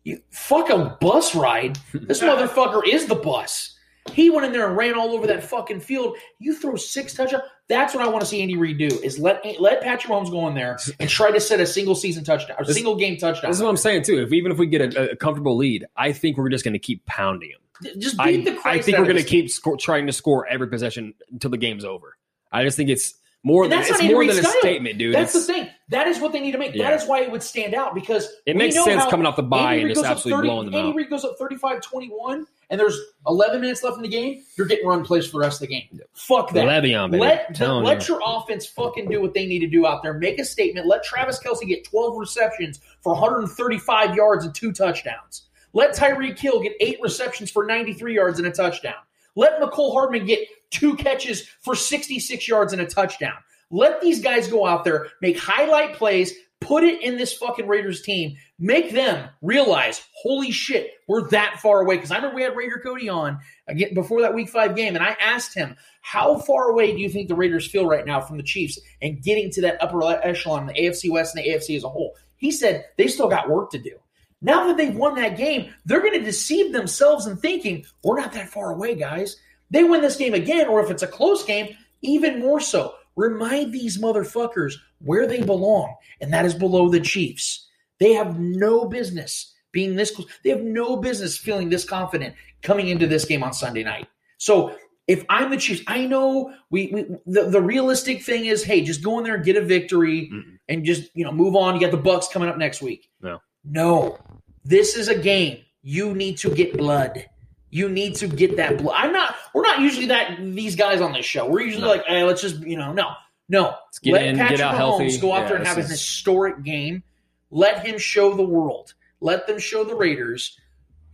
You fuck a bus ride. This motherfucker is the bus. He went in there and ran all over that fucking field. You throw six touchdowns. That's what I want to see Andy Reid do. Is let let Patrick Mahomes go in there and try to set a single season touchdown or This- single game touchdown. This is what I'm saying too. If even if we get a, a comfortable lead, I think we're just going to keep pounding them. Just I, beat the I think we're going to keep score, trying to score every possession until the game's over. I just think it's more And than that's it's more than a statement, dude. That's It's- the thing. That is what they need to make. Yeah. That is why it would stand out because It makes sense coming off the bye and just absolutely blowing them Andy out. Reid goes up 35-21 and there's 11 minutes left in the game. You're getting run plays for the rest of the game. Fuck that. Le'Veon, baby. Let Telling let you. your offense fucking do what they need to do out there. Make a statement. Let Travis Kelce get 12 receptions for 135 yards and two touchdowns. Let Tyreek Hill get eight receptions for 93 yards and a touchdown. Let Mecole Hardman get two catches for 66 yards and a touchdown. Let these guys go out there, make highlight plays, put it in this fucking Raiders team, make them realize, holy shit, we're that far away. Because I remember we had Raider Cody on again before that Week Five game, and I asked him, how far away do you think the Raiders feel right now from the Chiefs and getting to that upper echelon, the AFC West and the AFC as a whole? He said they still got work to do. Now that they've won that game, they're going to deceive themselves in thinking we're not that far away, guys. They win this game again, or if it's a close game, even more so. Remind these motherfuckers where they belong, and that is below the Chiefs. They have no business being this close. They have no business feeling this confident coming into this game on Sunday night. So if I'm the Chiefs, I know we, we the, the realistic thing is, hey, just go in there and get a victory and just you know move on. You got the Bucks coming up next week. No. No, this is a game. You need to get blood. You need to get that blood. I'm not. We're not usually that these guys on this show. We're usually No. like, hey, let's just you know, no, no. get Let in, Patrick get out Mahomes healthy. go out Yeah, there and have this an historic game. Let him show the world. Let them show the Raiders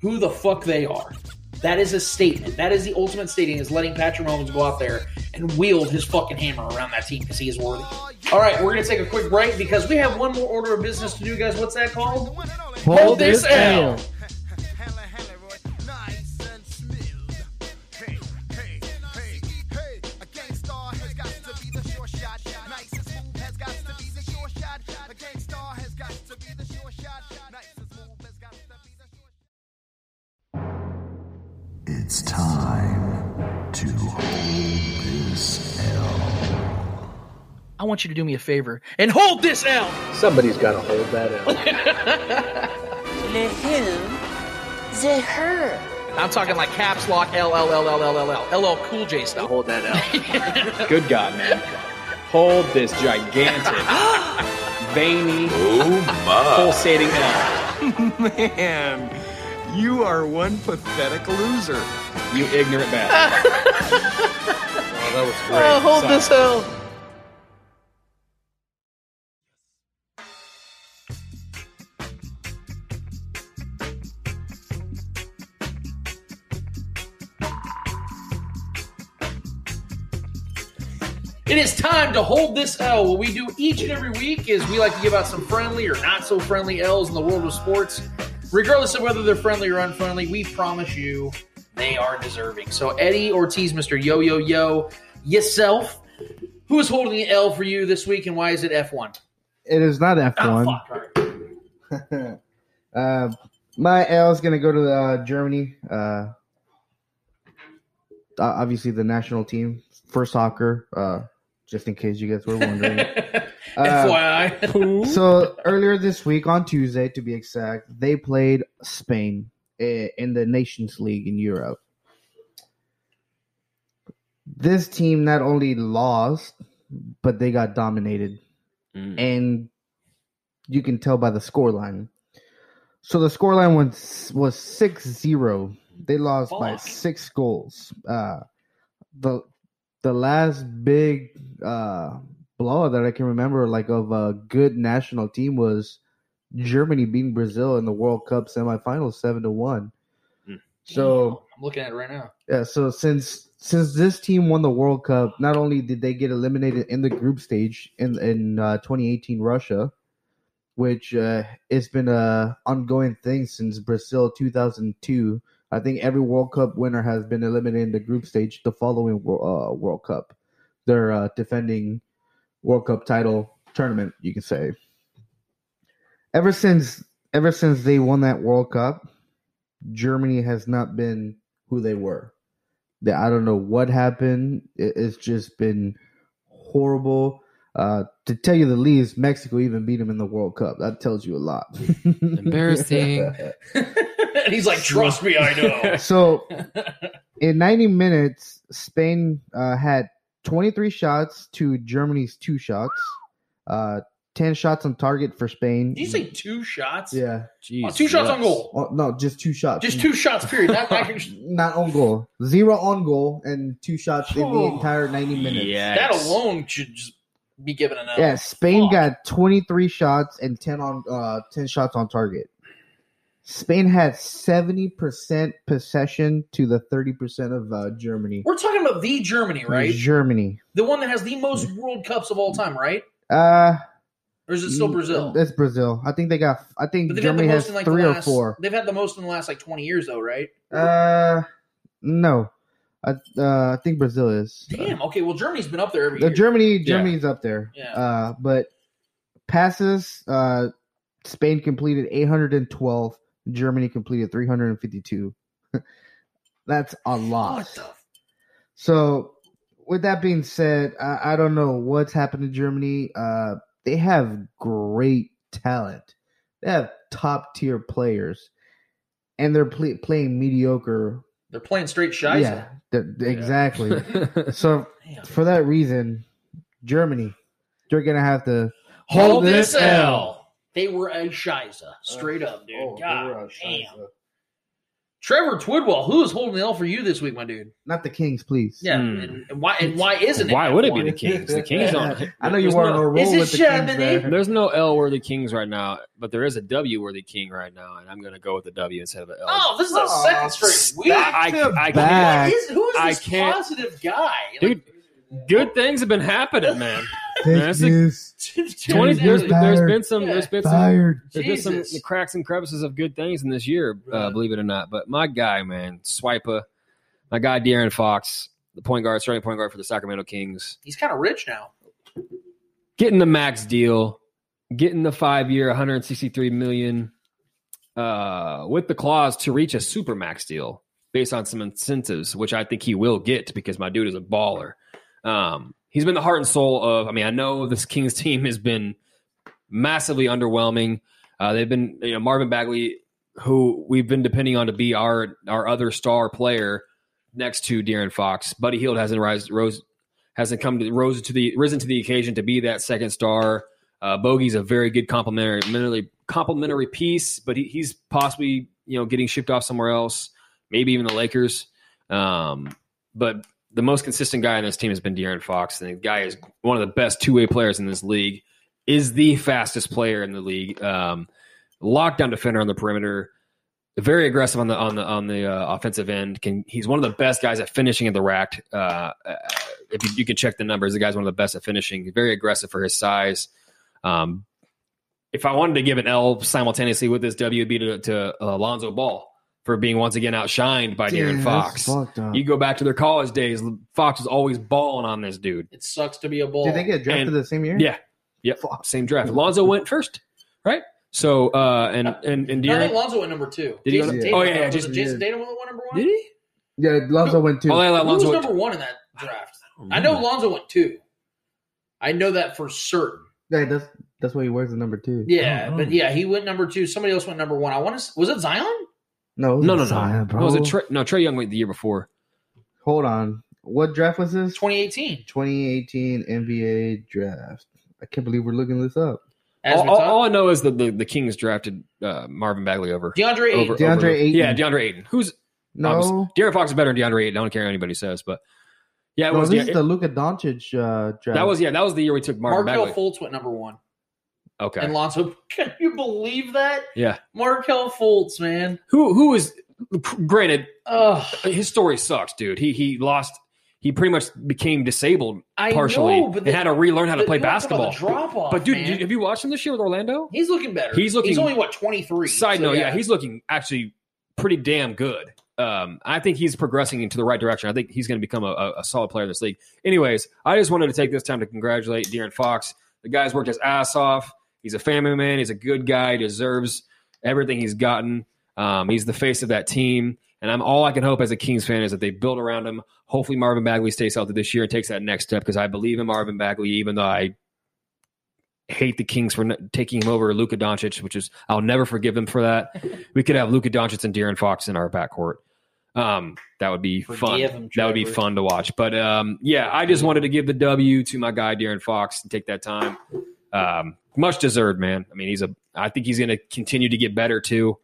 who the fuck they are. That is a statement. That is the ultimate statement is letting Patrick Mahomes go out there and wield his fucking hammer around that team because he is worthy. All right, we're going to take a quick break because we have one more order of business to do, guys. What's that called? Hold this L. It's time to hold this L. I want you to do me a favor and hold this L. Somebody's got to hold that L. The who? The her. I'm talking like caps lock L L L L L L L LL Cool J style. Hold that L. Good God, man. Hold this gigantic, veiny, oh, pulsating L. Man, you are one pathetic loser. You ignorant bastard. oh, that was great. Oh, hold Sorry. this L. It is time to hold this L. What we do each and every week is we like to give out some friendly or not so friendly L's in the world of sports. Regardless of whether they're friendly or unfriendly, we promise you they are deserving. So, Eddie Ortiz, Mr. Yo Yo Yo, yourself, who is holding the L for you this week and why is it F1? It is not F Oh, one. fuck. uh, my L is going to go to uh, Germany. Uh, obviously, the national team for soccer. Uh, just in case you guys were wondering. Uh, FYI. so earlier this week, on Tuesday to be exact, they played Spain in the Nations League in Europe. This team not only lost, but they got dominated, and you can tell by the scoreline. So the scoreline was was 6-0. They lost by six goals. Uh, the the last big uh, blowout that I can remember, like of a good national team, was Germany beating Brazil in the World Cup semifinals, seven to one. So I'm looking at it right now. yeah, so since since this team won the World Cup, not only did they get eliminated in the group stage in in uh, 2018 Russia, which uh, it's been a ongoing thing since Brazil 2002. I think every World Cup winner has been eliminated in the group stage the following uh, World Cup. They're uh, defending World Cup title tournament, you can say. Ever since ever since they won that World Cup, Germany has not been who they were. That I don't know what happened. It, it's just been horrible. Uh, to tell you the least, Mexico even beat them in the World Cup. That tells you a lot. Embarrassing. And he's like, trust me, I know. so in 90 minutes, Spain uh, had 23 shots to Germany's two shots. Uh, 10 shots on target for Spain. Did you say two shots? Yeah. Oh, two shots on goal. Oh, no, just two shots. Just two shots, period. Not, not, Not on goal. Zero on goal and two shots in the Oh. entire 90 minutes. that alone should just be given an L. Yeah, Spain got 23 shots and 10 on uh 10 shots on target. Spain had 70% possession to the 30% of uh, Germany. We're talking about the Germany, right? Germany. The one that has the most World Cups of all time, right? Uh Or is it still Brazil? It's Brazil. I think they got I think But they've had the Germany most has in like 3 the or last, 4. They've had the most in the last like twenty years, though, right? Uh no. I uh, I think Brazil is. Damn. Okay. Well, Germany's been up there every The year. Germany Yeah. Germany's up there. Yeah. Uh, but passes, uh, Spain completed 812. Germany completed 352. That's a lot. So, with that being said, I, I don't know what's happened to Germany. Uh, they have great talent, they have top tier players, and they're play, playing mediocre. They're playing straight shiza. Yeah, th- exactly. so for that reason, Germany, they're gonna have to hold, Hold this this L. L. They were a shiza. Straight up, dude. oh, they God were a damn. Trevor Twidwell, who is holding the L for you this week, my dude? Not the Kings, please. Yeah, hmm. and, and why and why isn't it? Why would it be the Kings? The Kings don't. I know you there's weren't no- on a roll Is it with the Kings Chamonix? there. There's no L worthy Kings right now, but there is a W worthy King right now, and I'm going to go with the W instead of an L. Oh, this is a second straight week. I, I, back. What is, who is I this can't- positive guy? dude. Good things have been happening, man. Man, Take it's a- this. Twenty. There's, Fired. there's been some. There's been some. Fired. There's been some Jesus. cracks and crevices of good things in this year, uh, believe it or not. But my guy, man, Swiper, my guy, De'Aaron Fox, the point guard, starting point guard for the Sacramento Kings, He's kind of rich now. getting the max deal, getting the five year, 163 million, uh, with the clause to reach a super max deal based on some incentives, which I think he will get because my dude is a baller. Um, he's been the heart and soul of. I mean, I know this Kings team has been massively underwhelming. Uh, they've been, you know, Marvin Bagley, who we've been depending on to be our our other star player next to De'Aaron Fox. Buddy Hield hasn't rise, rose hasn't come to rose to the risen to the occasion to be that second star. Uh, Bogey's a very good complimentary complimentary piece, but he, he's possibly you know getting shipped off somewhere else, maybe even the Lakers. Um, but the most consistent guy on this team has been De'Aaron Fox, and the guy is one of the best two way players in this league. Is the fastest player in the league. Um, lockdown defender on the perimeter. Very aggressive on the on the on the uh, offensive end. Can he's one of the best guys at finishing in the rack. Uh, uh, if you, you can check the numbers, the guy's one of the best at finishing. Very aggressive for his size. Um, if I wanted to give an L simultaneously with this W, it'd be to, to Alonzo Ball for being once again outshined by Damn, De'Aaron Fox. You go back to their college days, Fox was always balling on this dude. It sucks to be a bull. Did they get drafted And- the same year? Yeah, yep, same draft. Alonzo went first, right? So uh, and and and No, I think Lonzo went number two. Did he go- Jason Yeah. Oh, yeah, yeah, was Jason- Jayson Tatum went number one. did he? Yeah, Lonzo went two. Oh, yeah, Who was Alonzo went- number one in that draft? I know Lonzo went two. I know that for certain. Yeah, that's that's why he wears the number two. Yeah, but yeah, he went number two. Somebody else went number one. I want to. Was it Zion? No, it was No, no, no. Zion, bro. No, was it Trey, no Trae Young went the year before. Hold on. What draft was this? 2018. 2018 NBA draft. I can't believe we're looking this up. All, all, all I know is that the, the Kings drafted uh, Marvin Bagley over DeAndre Ayton. over, DeAndre over- Ayton. Yeah, DeAndre Ayton. Who's No, obviously- De'Aaron Fox is better than DeAndre Ayton. I don't care what anybody says, but yeah, it no, was. this De- is the Luka Doncic uh, draft. that was yeah, that was the year we took Marvin Markel Bagley. Fultz went number one. Okay, And Lonzo, can you believe that? yeah. Markelle Fultz, man. Who who is granted Ugh. his story sucks, dude. He he lost. He pretty much became disabled partially I know, but and the- had to relearn how to play you wanna talk about basketball. drop-off, but dude, man. have you watched him this year with Orlando? He's looking better. He's looking- He's only what 23. Side so note, yeah. he's looking actually pretty damn good. Um, I think he's progressing into the right direction. I think he's going to become a, a, a solid player in this league. Anyways, I just wanted to take this time to congratulate De'Aaron Fox. The guy's worked his ass off. He's a family man. He's a good guy. He Deserves everything he's gotten. Um, he's the face of that team. And I'm all I can hope as a Kings fan is that they build around him. Hopefully, Marvin Bagley stays healthy this year and takes that next step because I believe in Marvin Bagley, even though I hate the Kings for taking him over Luka Doncic, which is I'll never forgive them for that. we could have Luka Doncic and De'Aaron Fox in our backcourt. Um, that would be fun. Him, that would be fun to watch. But um, yeah, I just wanted to give the W to my guy De'Aaron Fox and take that time. Um, much deserved, man. I mean, he's a. I think he's going to continue to get better too.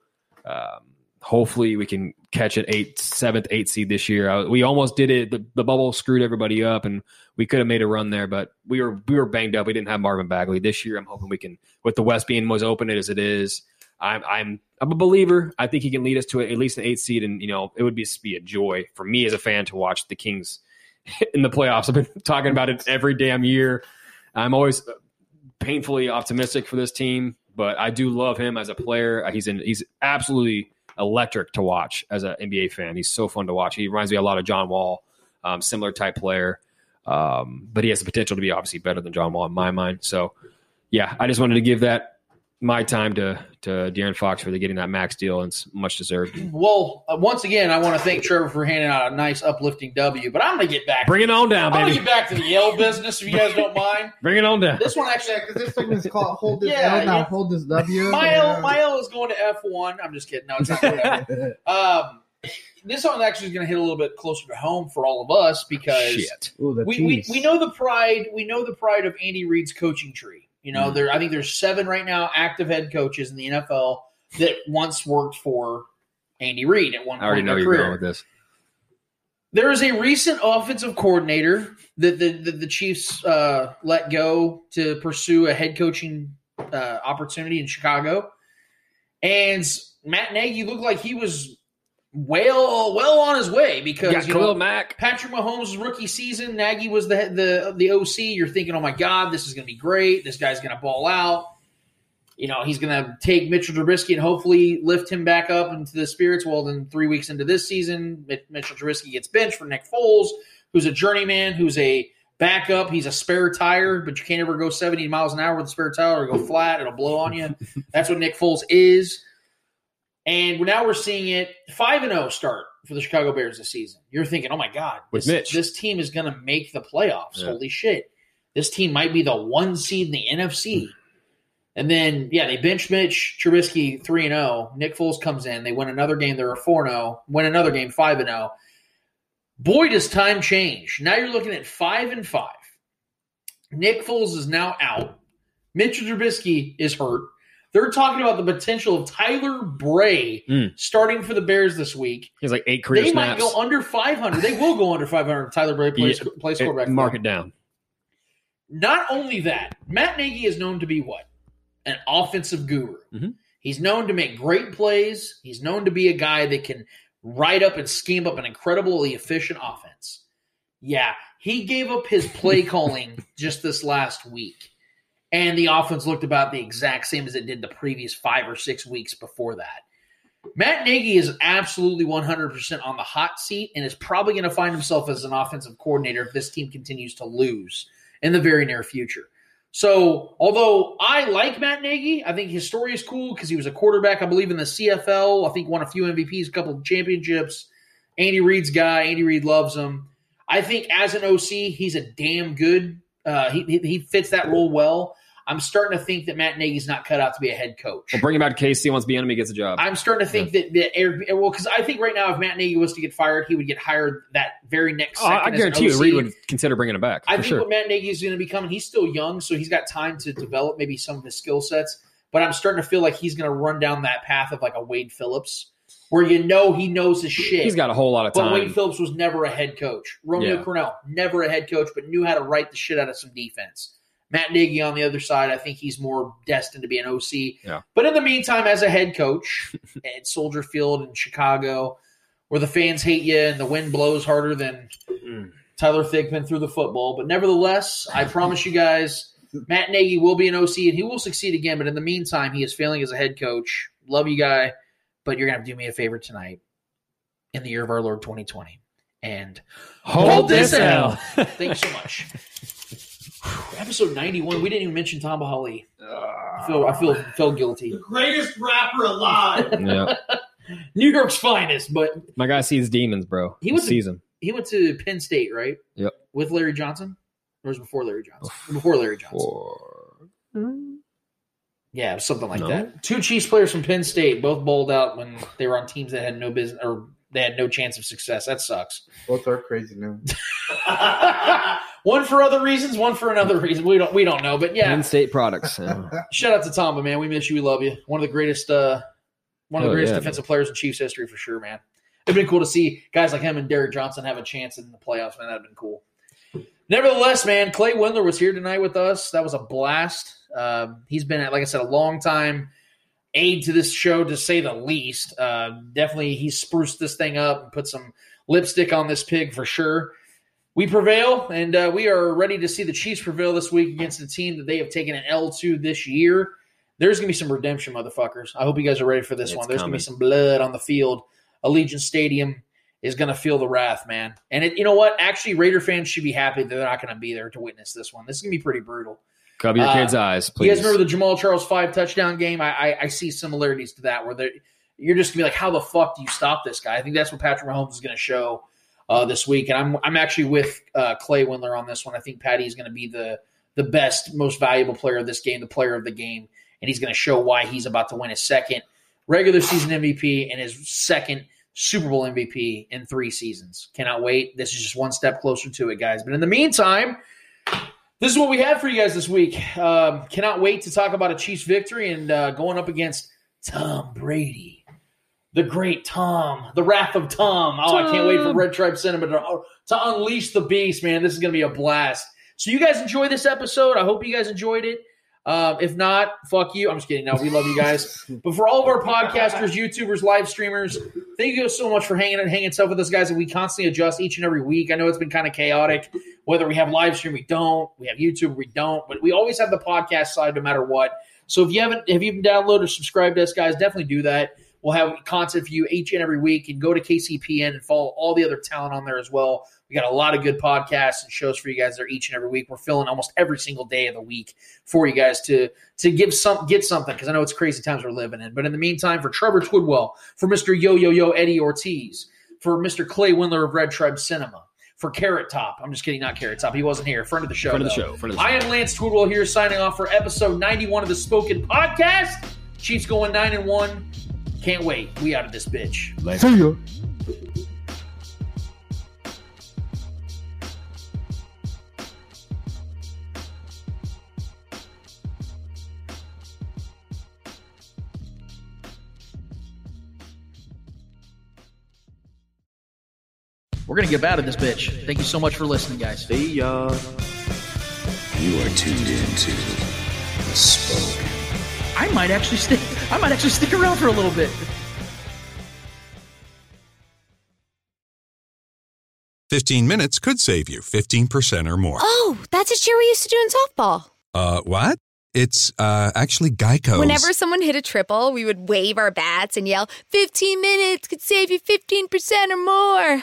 Um, hopefully, we can catch an eight, seventh, eighth seed this year. I, we almost did it. The, the bubble screwed everybody up, and we could have made a run there, but we were we were banged up. We didn't have Marvin Bagley this year. I'm hoping we can, with the West being as open as it is. I'm I'm I'm a believer. I think he can lead us to at least an eighth seed, and you know it would be, be a joy for me as a fan to watch the Kings in the playoffs. I've been talking about it every damn year. I'm always painfully optimistic for this team, but I do love him as a player. He's in, he's absolutely electric to watch as an NBA fan. He's so fun to watch. He reminds me a lot of John Wall, um, similar type player, um, but he has the potential to be obviously better than John Wall in my mind. So, yeah, I just wanted to give that my time to to De'Aaron Fox for the getting that max deal, and it's much deserved. Well, uh, once again, I want to thank Trevor for handing out a nice uplifting W. But I'm going to get back. Bring it on down, I'm going baby. to get back to the Yale business if you guys don't mind. Bring it on down. This one actually, because this thing is called "Hold This Yeah, L," not yeah. "Hold This W." my L, my L is going to F one. I'm just kidding. No, it's not. Whatever. um, this one actually is going to hit a little bit closer to home for all of us because Shit. Ooh, we, we we know the pride we know the pride of Andy Reid's coaching tree. You know, Mhm. there I think there's seven right now active head coaches in the NFL that once worked for Andy Reid at one point. I already know in you're their going career. with this. There is a recent offensive coordinator that the, the, the Chiefs uh, let go to pursue a head coaching uh, opportunity in Chicago. And Matt Nagy looked like he was well well on his way because Got you Khalil know, Mack. Patrick Mahomes' rookie season, Nagy was the the the OC. You're thinking, oh my god, this is going to be great. This guy's going to ball out. You know, he's going to take Mitchell Trubisky and hopefully lift him back up into the spirits. Well, then three weeks into this season, Mitchell Trubisky gets benched for Nick Foles, who's a journeyman, who's a backup. He's a spare tire, but you can't ever go 70 miles an hour with a spare tire or go flat. It'll blow on you. That's what Nick Foles is. And now we're seeing it 5 and 0 start for the Chicago Bears this season. You're thinking, oh my God, this, Mitch. this team is going to make the playoffs. Yeah. Holy shit. This team might be the one seed in the NFC. And then, yeah, they bench Mitch Trubisky 3 and 0. Nick Foles comes in. They win another game. They're 4 0. Win another game 5 and 0. Boy, does time change. Now you're looking at 5 and 5. Nick Foles is now out. Mitchell Trubisky is hurt. They're talking about the potential of Tyler Bray Mm. starting for the Bears this week. He's like eight career They might go under 500. They will go under 500. Tyler Bray plays, Yeah. plays quarterback. Mark it down. Not only that, Matt Nagy is known to be what? An offensive guru. Mhm. He's known to make great plays. He's known to be a guy that can write up and scheme up an incredibly efficient offense. Yeah, he gave up his play calling just this last week. And the offense looked about the exact same as it did the previous five or six weeks before that. Matt Nagy is absolutely 100% on the hot seat and is probably going to find himself as an offensive coordinator if this team continues to lose in the very near future. So, although I like Matt Nagy, I think his story is cool because he was a quarterback, I believe, in the CFL. I think won a few MVPs, a couple of championships. Andy Reid's guy. Andy Reid loves him. I think as an OC, he's a damn good. Uh, he, he he fits that role well. I'm starting to think that Matt Nagy's not cut out to be a head coach. We'll bring him back to KC once the enemy gets a job. I'm starting to think that, that Eric, well, because I think right now, if Matt Nagy was to get fired, he would get hired that very next. Oh, I guarantee you. Reid would consider bringing him back. I think sure. what Matt Nagy is going to be coming. He's still young, so he's got time to develop maybe some of his skill sets. But I'm starting to feel like he's going to run down that path of like a Wade Phillips, where you know he knows his shit. He's got a whole lot of time. But. Wade Phillips was never a head coach. Romeo Yeah. Crennel, never a head coach, but knew how to write the shit out of some defense. Matt Nagy on the other side, I think he's more destined to be an OC. Yeah. But in the meantime, as a head coach at Soldier Field in Chicago, where the fans hate you and the wind blows harder than mm. Tyler Thigpen threw the football. But nevertheless, I promise you guys, Matt Nagy will be an OC and he will succeed again. But in the meantime, he is failing as a head coach. Love you, guy, but you're going to have to do me a favor tonight in the year of our Lord 2020. And Hold this L. Thank you so much. Whew, Episode 91, we didn't even mention Tamba Hali. I feel, I feel, ah. feel guilty. Greatest rapper alive. yeah. New York's finest, but My guy sees demons, bro. He He went to- sees them. he went to Penn State, right? Yep. With Larry Johnson? Or was it before Larry Johnson? Before Larry Johnson. Yeah, it was something like No. that. Two Chiefs players from Penn State both bowled out when they were on teams that had no business or they had no chance of success. That sucks. Both are crazy now. one for other reasons, one for another reason. We don't we don't know, but yeah. Penn State products. yeah. Shout out to Tamba, man. We miss you. We love you. One of the greatest, uh, one of the Oh, greatest yeah, defensive players in Chiefs history for sure, man. It'd been cool to see guys like him and Derrick Johnson have a chance in the playoffs, man. That'd been cool. Nevertheless, man, Clay Windler was here tonight with us. That was a blast. Um, he's been, like I said, a long time aid to this show, to say the least. Uh, definitely, he spruced this thing up and put some lipstick on this pig for sure. We prevail, and uh, we are ready to see the Chiefs prevail this week against a team that they have taken an L to this year. There's going to be some redemption, motherfuckers. I hope you guys are ready for this It's one. There's going to be some blood on the field. Allegiant Stadium is going to feel the wrath, man. And it, you know what? Actually, Raider fans should be happy that they're not going to be there to witness this one. This is going to be pretty brutal. Cover your Uh, kids' eyes, please. You guys remember the Jamaal Charles five touchdown game? I, I, I see similarities to that where you're just gonna be like, how the fuck do you stop this guy? I think that's what Patrick Mahomes is gonna show uh, this week, and I'm I'm actually with uh, Clay Windler on this one. I think Patty is gonna be the the best, most valuable player of this game, the player of the game, and he's gonna show why he's about to win his second regular season MVP and his second Super Bowl MVP in three seasons. Cannot wait. This is just one step closer to it, guys. But in the meantime, this is what we have for you guys this week. Um, cannot wait to talk about a Chiefs victory and uh, going up against Tom Brady, the great Tom, the wrath of Tom. Oh, I can't wait for Red Tribe Cinema to, to unleash the beast, man. This is going to be a blast. So, you guys enjoy this episode. I hope you guys enjoyed it. Uh, if not, fuck you. I'm just kidding. No, we love you guys. but for all of our podcasters, YouTubers, live streamers, thank you so much for hanging and hanging stuff with us, guys. And we constantly adjust each and every week. I know it's been kind of chaotic. Whether we have live stream, we don't. We have YouTube, we don't. But we always have the podcast side, no matter what. So if you haven't, if you haven't downloaded or subscribed to us, guys, definitely do that. We'll have content for you each and every week. And go to KCPN and follow all the other talent on there as well. We got a lot of good podcasts and shows for you guys there each and every week. We're filling almost every single day of the week for you guys to to give some get something because I know it's crazy times we're living in. But in the meantime, for Trevor Twidwell, for Mister Yo Yo Yo Eddie Ortiz, for Mister Clay Windler of Red Tribe Cinema, for Carrot Top. I'm just kidding, not Carrot Top. He wasn't here. Friend of the show. Friend of the show, friend of the show. I am Lance Twidwell here, signing off for episode 91 of the Spoken Podcast. Chiefs going nine and one. Can't wait. We out of this bitch. See ya. We're gonna get out of this bitch. Thank you so much for listening, guys. See ya. You are tuned into the spoken. I might actually stick. I might actually stick around for a little bit. 15 minutes could save you 15% or more. Oh, that's a cheer we used to do in softball. Uh, what? It's uh, actually Geico. Whenever someone hit a triple, we would wave our bats and yell, 15 minutes could save you 15% or more.